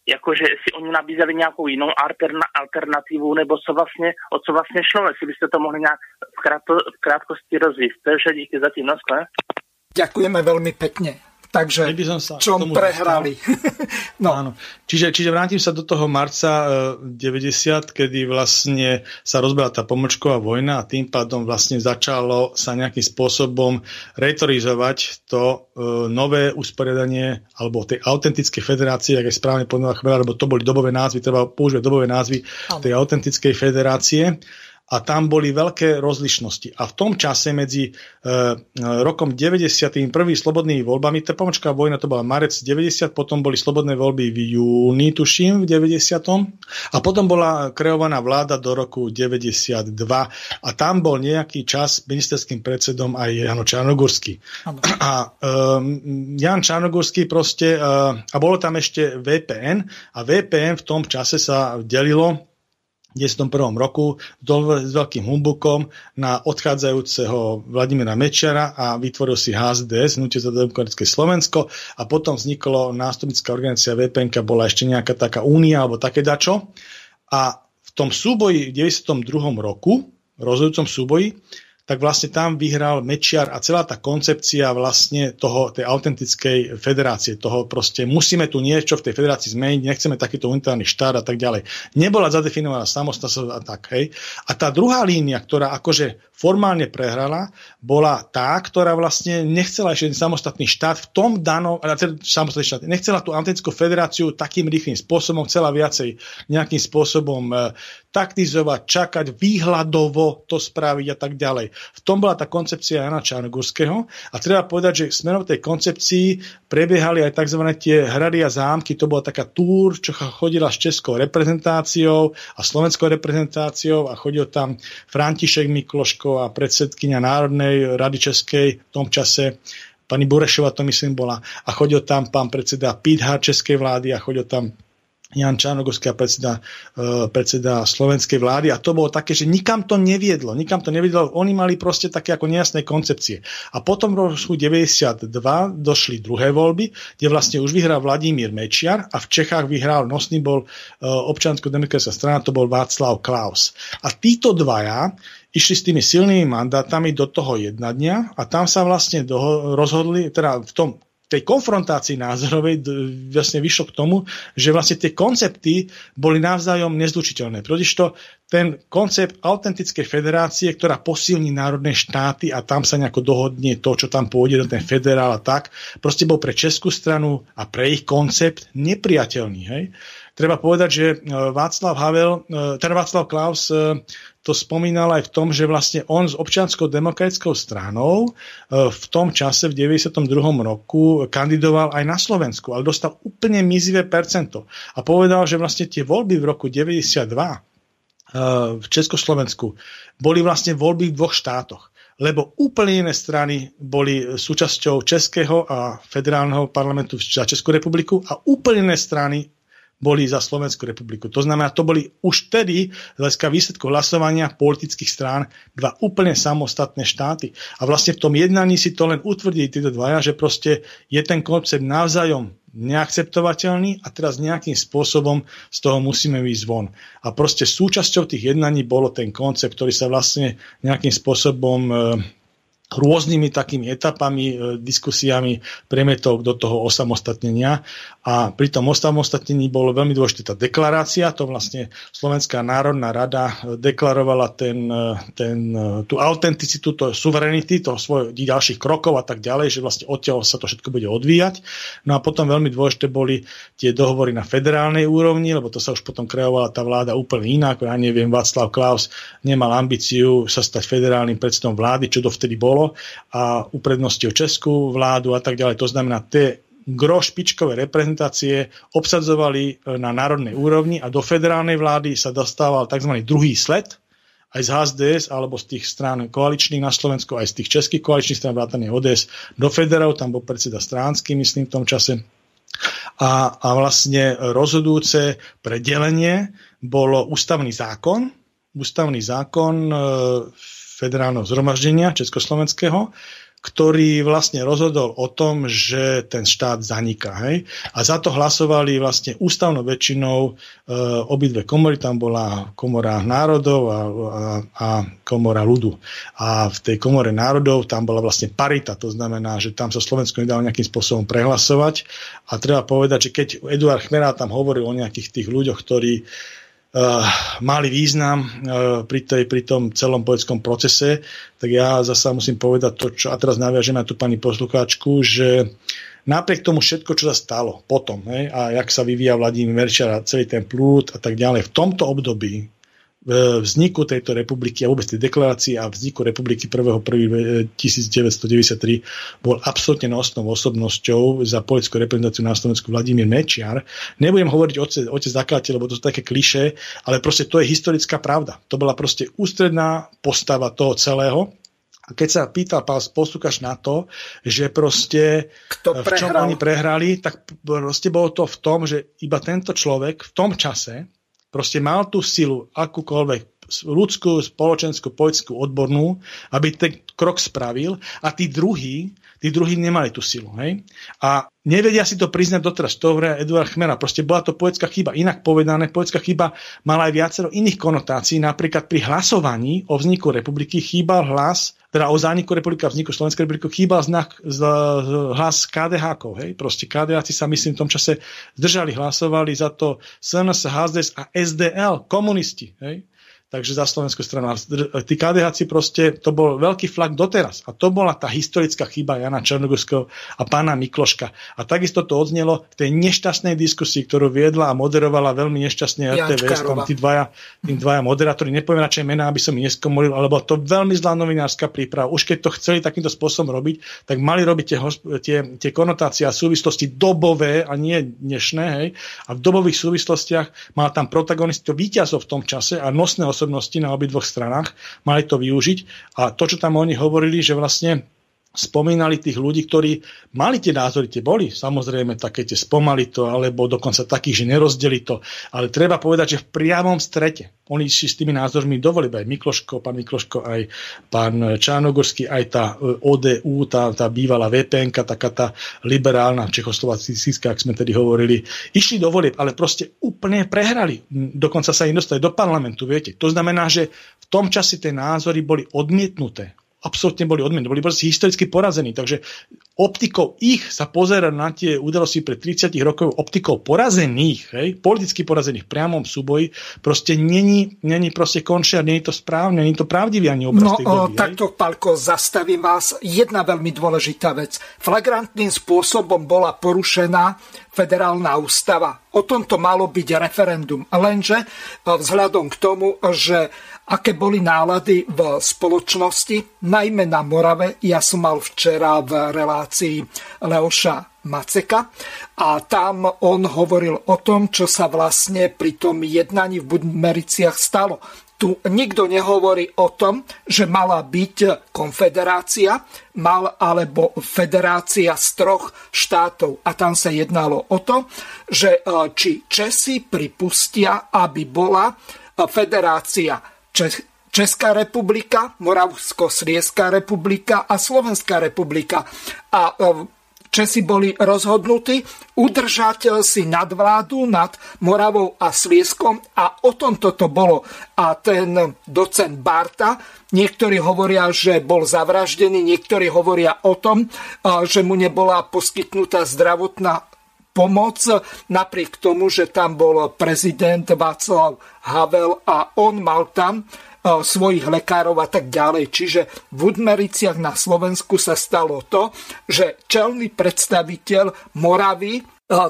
jakože si oni nabízeli nějakou jinou alterna, alternativu, nebo co vlastně, o co vlastně šlo, jestli byste to mohli nějak v, krátko, v krátkosti rozvíjet. To je vše, díky zatím, no Ďakujeme veľmi pekne. Takže by som sa čom prehrali. no. Áno. Čiže, čiže vrátim sa do toho marca 90, e, kedy vlastne sa rozbila tá pomočková vojna a tým pádom vlastne začalo sa nejakým spôsobom retorizovať to e, nové usporiadanie alebo tej autentickej federácie, ak je správne podľa chvíľa, lebo to boli dobové názvy, treba používať dobové názvy tej autentickej federácie a tam boli veľké rozlišnosti. A v tom čase medzi e, rokom 91. slobodnými voľbami, tá pomočká vojna to bola marec 90, potom boli slobodné voľby v júni, tuším, v 90. A potom bola kreovaná vláda do roku 92. A tam bol nejaký čas ministerským predsedom aj Jano Čarnogurský. A um, Jan Čarnogurský proste, uh, a bolo tam ešte VPN a VPN v tom čase sa delilo 1991. roku s veľkým humbukom na odchádzajúceho Vladimíra Mečara a vytvoril si HZDS, Hnutie za demokratické Slovensko a potom vzniklo nástupnická organizácia VPN, bola ešte nejaká taká únia alebo také dačo. A v tom súboji v 92. roku, rozhodujúcom súboji, tak vlastne tam vyhral Mečiar a celá tá koncepcia vlastne toho, tej autentickej federácie, toho proste musíme tu niečo v tej federácii zmeniť, nechceme takýto unitárny štát a tak ďalej. Nebola zadefinovaná samostatnosť a tak, hej. A tá druhá línia, ktorá akože formálne prehrala, bola tá, ktorá vlastne nechcela ešte samostatný štát v tom danom, samostatný štát, nechcela tú autentickú federáciu takým rýchlým spôsobom, chcela viacej nejakým spôsobom e, taktizovať, čakať, výhľadovo to spraviť a tak ďalej. V tom bola tá koncepcia Jana Čarnogurského a treba povedať, že smerom tej koncepcii prebiehali aj tzv. tie hrady a zámky, to bola taká túr, čo chodila s českou reprezentáciou a slovenskou reprezentáciou a chodil tam František Mikloško a predsedkynia Národnej rady Českej v tom čase pani Burešova to myslím bola a chodil tam pán predseda Pithar českej vlády a chodil tam Jan Čarnogorský predseda, e, predseda slovenskej vlády a to bolo také, že nikam to neviedlo, nikam to neviedlo, oni mali proste také ako nejasné koncepcie. A potom v roku 92 došli druhé voľby, kde vlastne už vyhral Vladimír Mečiar a v Čechách vyhral nosný bol e, občansko-demokratická strana, to bol Václav Klaus. A títo dvaja išli s tými silnými mandátami do toho jedna dňa a tam sa vlastne doho- rozhodli, teda v tom tej konfrontácii názorovej vlastne vyšlo k tomu, že vlastne tie koncepty boli navzájom nezlučiteľné. to ten koncept autentickej federácie, ktorá posilní národné štáty a tam sa nejako dohodne to, čo tam pôjde do ten federál a tak, proste bol pre českú stranu a pre ich koncept nepriateľný. Hej? Treba povedať, že e, Václav Havel, e, teda Václav Klaus e, to spomínal aj v tom, že vlastne on s občianskou demokratickou stranou v tom čase v 92. roku kandidoval aj na Slovensku, ale dostal úplne mizivé percento. A povedal, že vlastne tie voľby v roku 92 v Československu boli vlastne voľby v dvoch štátoch lebo úplne iné strany boli súčasťou Českého a federálneho parlamentu za Českú republiku a úplne iné strany boli za Slovenskú republiku. To znamená, to boli už tedy z hľadiska výsledkov hlasovania politických strán dva úplne samostatné štáty. A vlastne v tom jednaní si to len utvrdili títo dvaja, že proste je ten koncept navzájom neakceptovateľný a teraz nejakým spôsobom z toho musíme výjsť von. A proste súčasťou tých jednaní bolo ten koncept, ktorý sa vlastne nejakým spôsobom e, rôznymi takými etapami, e, diskusiami premietol do toho osamostatnenia. A pri tom osamostatnení bolo veľmi dôležitá deklarácia, to vlastne Slovenská národná rada deklarovala ten, e, ten, e, tú autenticitu, to suverenity, toho svojich ďalších krokov a tak ďalej, že vlastne odtiaľ sa to všetko bude odvíjať. No a potom veľmi dôležité boli tie dohovory na federálnej úrovni, lebo to sa už potom kreovala tá vláda úplne inak. Ja neviem, Václav Klaus nemal ambíciu sa stať federálnym predsedom vlády, čo dovtedy bolo bolo a uprednostil českú vládu a tak ďalej. To znamená, tie gro špičkové reprezentácie obsadzovali na národnej úrovni a do federálnej vlády sa dostával tzv. druhý sled, aj z HSDS alebo z tých strán koaličných na Slovensku, aj z tých českých koaličných strán vrátane ODS do federov, tam bol predseda Stránsky, myslím, v tom čase. A, a vlastne rozhodujúce pre delenie bolo ústavný zákon, ústavný zákon e, federálneho zhromaždenia Československého, ktorý vlastne rozhodol o tom, že ten štát zaniká. Hej? A za to hlasovali vlastne ústavnou väčšinou e, obidve komory, tam bola komora národov a, a, a komora ľudu. A v tej komore národov tam bola vlastne parita, to znamená, že tam sa Slovensko nedalo nejakým spôsobom prehlasovať. A treba povedať, že keď Eduard Chmerá tam hovoril o nejakých tých ľuďoch, ktorí mali význam uh, pri, tej, pri tom celom politickom procese, tak ja zasa musím povedať to, čo a teraz naviažem na tú pani poslucháčku, že napriek tomu všetko, čo sa stalo potom, hej, a jak sa vyvíja Vladimír Merčar a celý ten plút a tak ďalej, v tomto období vzniku tejto republiky a vôbec tej deklarácie a vzniku republiky 1.1.1993 bol absolútne nosnou osobnosťou za politickú reprezentáciu na Slovensku Vladimír Mečiar. Nebudem hovoriť o otec zakladateľ, lebo to sú také kliše, ale proste to je historická pravda. To bola proste ústredná postava toho celého. A keď sa pýtal pán posluchač na to, že proste Kto v čom oni prehrali, tak proste bolo to v tom, že iba tento človek v tom čase proste mal tú silu, akúkoľvek ľudskú, spoločenskú, politickú, odbornú, aby ten krok spravil. A tí druhí, tí druhí nemali tú silu. Hej? A nevedia si to priznať doteraz. To hovorí Eduard Chmera. Proste bola to poetská chyba. Inak povedané, poetská chyba mala aj viacero iných konotácií. Napríklad pri hlasovaní o vzniku republiky chýbal hlas teda o zániku republiky a vzniku Slovenskej republiky chýbal znak, z, hlas KDH. Hej? Proste KDH sa myslím v tom čase zdržali, hlasovali za to SNS, HZDS a SDL, komunisti. Hej? Takže za Slovenskú stranu. Tí KDH proste, to bol veľký flak doteraz. A to bola tá historická chyba Jana Černogorského a pána Mikloška. A takisto to odznelo v tej nešťastnej diskusii, ktorú viedla a moderovala veľmi nešťastne RTVS, tam tí dvaja, tí dvaja moderátori, nepoviem radšej mená, aby som ich neskomolil, alebo to veľmi zlá novinárska príprava. Už keď to chceli takýmto spôsobom robiť, tak mali robiť tie, tie, tie konotácie a súvislosti dobové a nie dnešné. Hej? A v dobových súvislostiach mal tam protagonistu víťazov v tom čase a nosné osoby osobnosti na obidvoch stranách, mali to využiť. A to, čo tam oni hovorili, že vlastne spomínali tých ľudí, ktorí mali tie názory, tie boli samozrejme také tie spomali to, alebo dokonca takých, že nerozdeli to. Ale treba povedať, že v priamom strete oni si s tými názormi dovolili, aj Mikloško, pán Mikloško, aj pán Čánogorský, aj tá e, ODU, tá, tá bývalá VPN, taká tá liberálna čechoslovacká, ak sme tedy hovorili, išli do volieb, ale proste úplne prehrali. Dokonca sa im dostali do parlamentu, viete. To znamená, že v tom čase tie názory boli odmietnuté absolútne boli odmietnutí, boli proste historicky porazení. Takže optikou ich sa pozera na tie udalosti pred 30 rokov, optikou porazených, hej, politicky porazených v priamom súboji, proste není, není proste konšia, není to správne, není to pravdivý ani obraz no, tej doby, takto, Palko, zastavím vás. Jedna veľmi dôležitá vec. Flagrantným spôsobom bola porušená federálna ústava. O tomto malo byť referendum. Lenže vzhľadom k tomu, že aké boli nálady v spoločnosti, najmä na Morave. Ja som mal včera v relácii Leoša Maceka a tam on hovoril o tom, čo sa vlastne pri tom jednaní v Budmericiach stalo. Tu nikto nehovorí o tom, že mala byť konfederácia, mal alebo federácia z troch štátov. A tam sa jednalo o to, že e, či Česi pripustia, aby bola federácia Česká republika, Moravsko-Srieská republika a Slovenská republika. A e, Česi boli rozhodnutí udržať si nadvládu nad Moravou a Slieskom a o tom toto bolo. A ten docent Barta, niektorí hovoria, že bol zavraždený, niektorí hovoria o tom, e, že mu nebola poskytnutá zdravotná pomoc, napriek tomu, že tam bol prezident Václav Havel a on mal tam e, svojich lekárov a tak ďalej. Čiže v Udmericiach na Slovensku sa stalo to, že čelný predstaviteľ Moravy e,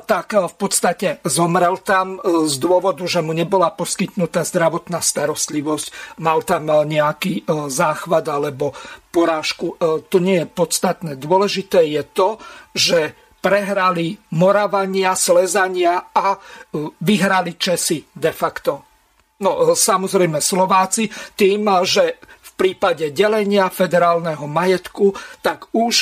tak e, v podstate zomrel tam z dôvodu, že mu nebola poskytnutá zdravotná starostlivosť, mal tam nejaký záchvat alebo porážku. To nie je podstatné. Dôležité je to, že prehrali Moravania, Slezania a vyhrali Česi de facto. No samozrejme Slováci tým, že v prípade delenia federálneho majetku, tak už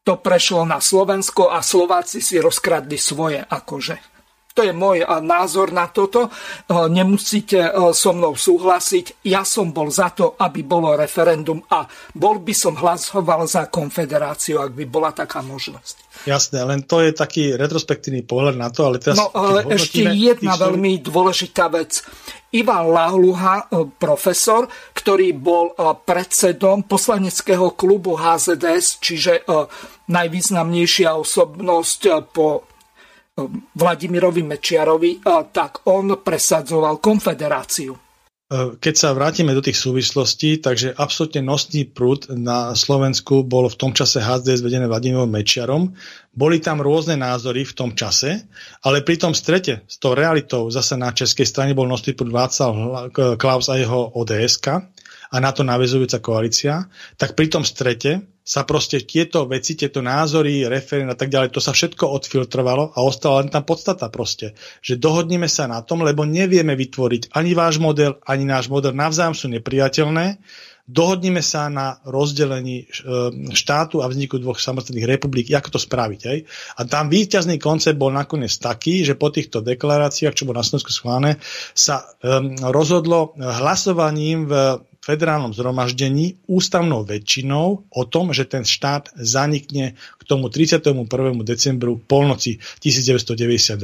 to prešlo na Slovensko a Slováci si rozkradli svoje akože. To je môj názor na toto. Nemusíte so mnou súhlasiť. Ja som bol za to, aby bolo referendum a bol by som hlasoval za konfederáciu, ak by bola taká možnosť. Jasné, len to je taký retrospektívny pohľad na to, ale teraz... No, ale ešte jedna sú... veľmi dôležitá vec. Ivan Lahluha, profesor, ktorý bol predsedom poslaneckého klubu HZDS, čiže najvýznamnejšia osobnosť po Vladimirovi Mečiarovi, tak on presadzoval konfederáciu. E, keď sa vrátime do tých súvislostí, takže absolútne nosný prúd na Slovensku bol v tom čase HDS vedené Vladimírom Mečiarom. Boli tam rôzne názory v tom čase, ale pri tom strete s tou realitou zase na českej strane bol nosný prúd Václav Klaus a jeho ods a na to navezujúca koalícia, tak pri tom strete sa proste tieto veci, tieto názory, referén a tak ďalej, to sa všetko odfiltrovalo a ostala len tá podstata proste, že dohodneme sa na tom, lebo nevieme vytvoriť ani váš model, ani náš model, navzájom sú nepriateľné, dohodneme sa na rozdelení e, štátu a vzniku dvoch samostatných republik, ako to spraviť. Hej? A tam výťazný koncept bol nakoniec taký, že po týchto deklaráciách, čo bolo na Slovensku schválené, sa um, rozhodlo hlasovaním v federálnom zhromaždení ústavnou väčšinou o tom, že ten štát zanikne k tomu 31. decembru polnoci 1992.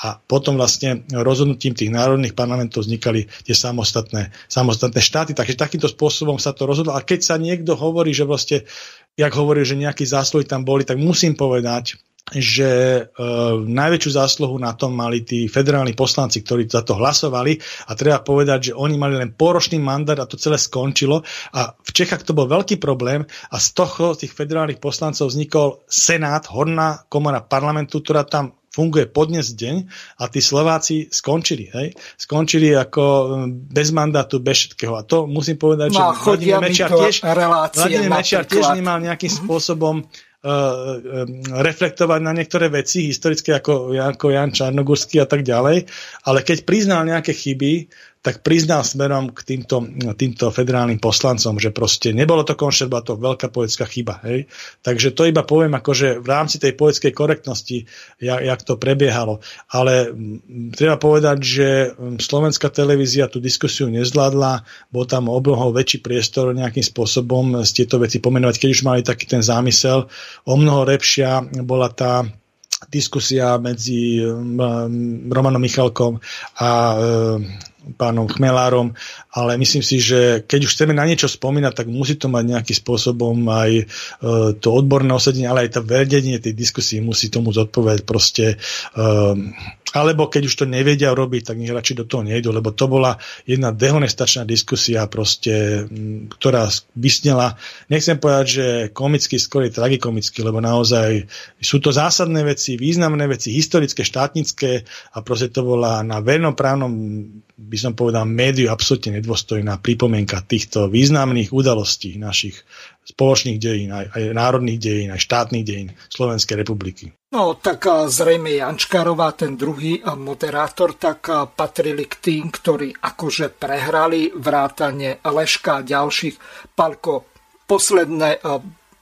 A potom vlastne rozhodnutím tých národných parlamentov vznikali tie samostatné, samostatné štáty. Takže takýmto spôsobom sa to rozhodlo. A keď sa niekto hovorí, že vlastne, jak hovorí, že nejaký zásluhy tam boli, tak musím povedať, že e, najväčšiu zásluhu na tom mali tí federálni poslanci, ktorí za to hlasovali a treba povedať, že oni mali len poročný mandát a to celé skončilo a v Čechách to bol veľký problém a z toho z tých federálnych poslancov vznikol Senát, horná komora parlamentu, ktorá tam funguje po dnes deň a tí Slováci skončili. Hej? Skončili ako bez mandátu, bez všetkého. A to musím povedať, no, že Vladimír Mečiar tiež, Vladimír Mečiar tiež nemal nejakým mhm. spôsobom reflektovať na niektoré veci historické ako Jan Čarnogurský a tak ďalej, ale keď priznal nejaké chyby, tak priznal smerom k týmto, týmto federálnym poslancom, že proste nebolo to konšert, bola to veľká poetská chyba. Hej? Takže to iba poviem, akože v rámci tej poetskej korektnosti, jak, jak to prebiehalo. Ale m, treba povedať, že slovenská televízia tú diskusiu nezvládla, bol tam oblohol väčší priestor nejakým spôsobom z tieto veci pomenovať, keď už mali taký ten zámysel. O mnoho lepšia bola tá diskusia medzi Romanom Michalkom a pánom Chmelárom, ale myslím si, že keď už chceme na niečo spomínať, tak musí to mať nejakým spôsobom aj e, to odborné osadenie, ale aj to vedenie tej diskusie musí tomu zodpovedať proste. E, alebo keď už to nevedia robiť, tak nech radšej do toho nejdu, lebo to bola jedna dehonestačná diskusia, proste, ktorá vysnela, nechcem povedať, že komicky, skôr tragikomicky, lebo naozaj sú to zásadné veci, významné veci, historické, štátnické a proste to bola na vernoprávnom by som povedal, médiu absolútne nedôstojná pripomienka týchto významných udalostí našich spoločných dejín, aj, aj národných dejín, aj štátnych dejín Slovenskej republiky. No tak zrejme Jančkárová, ten druhý moderátor, tak patrili k tým, ktorí akože prehrali vrátane Leška a ďalších. Palko, posledné,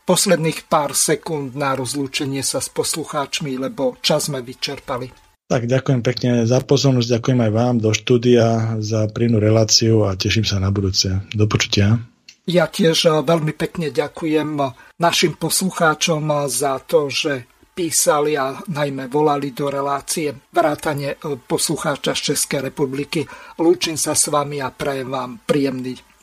posledných pár sekúnd na rozlúčenie sa s poslucháčmi, lebo čas sme vyčerpali. Tak ďakujem pekne za pozornosť, ďakujem aj vám do štúdia za prínu reláciu a teším sa na budúce. Do počutia. Ja tiež eh, veľmi pekne ďakujem eh, našim poslucháčom eh, za to, že písali a najmä volali do relácie vrátane poslucháča z Českej republiky. Lúčim sa s vami a prajem vám príjemný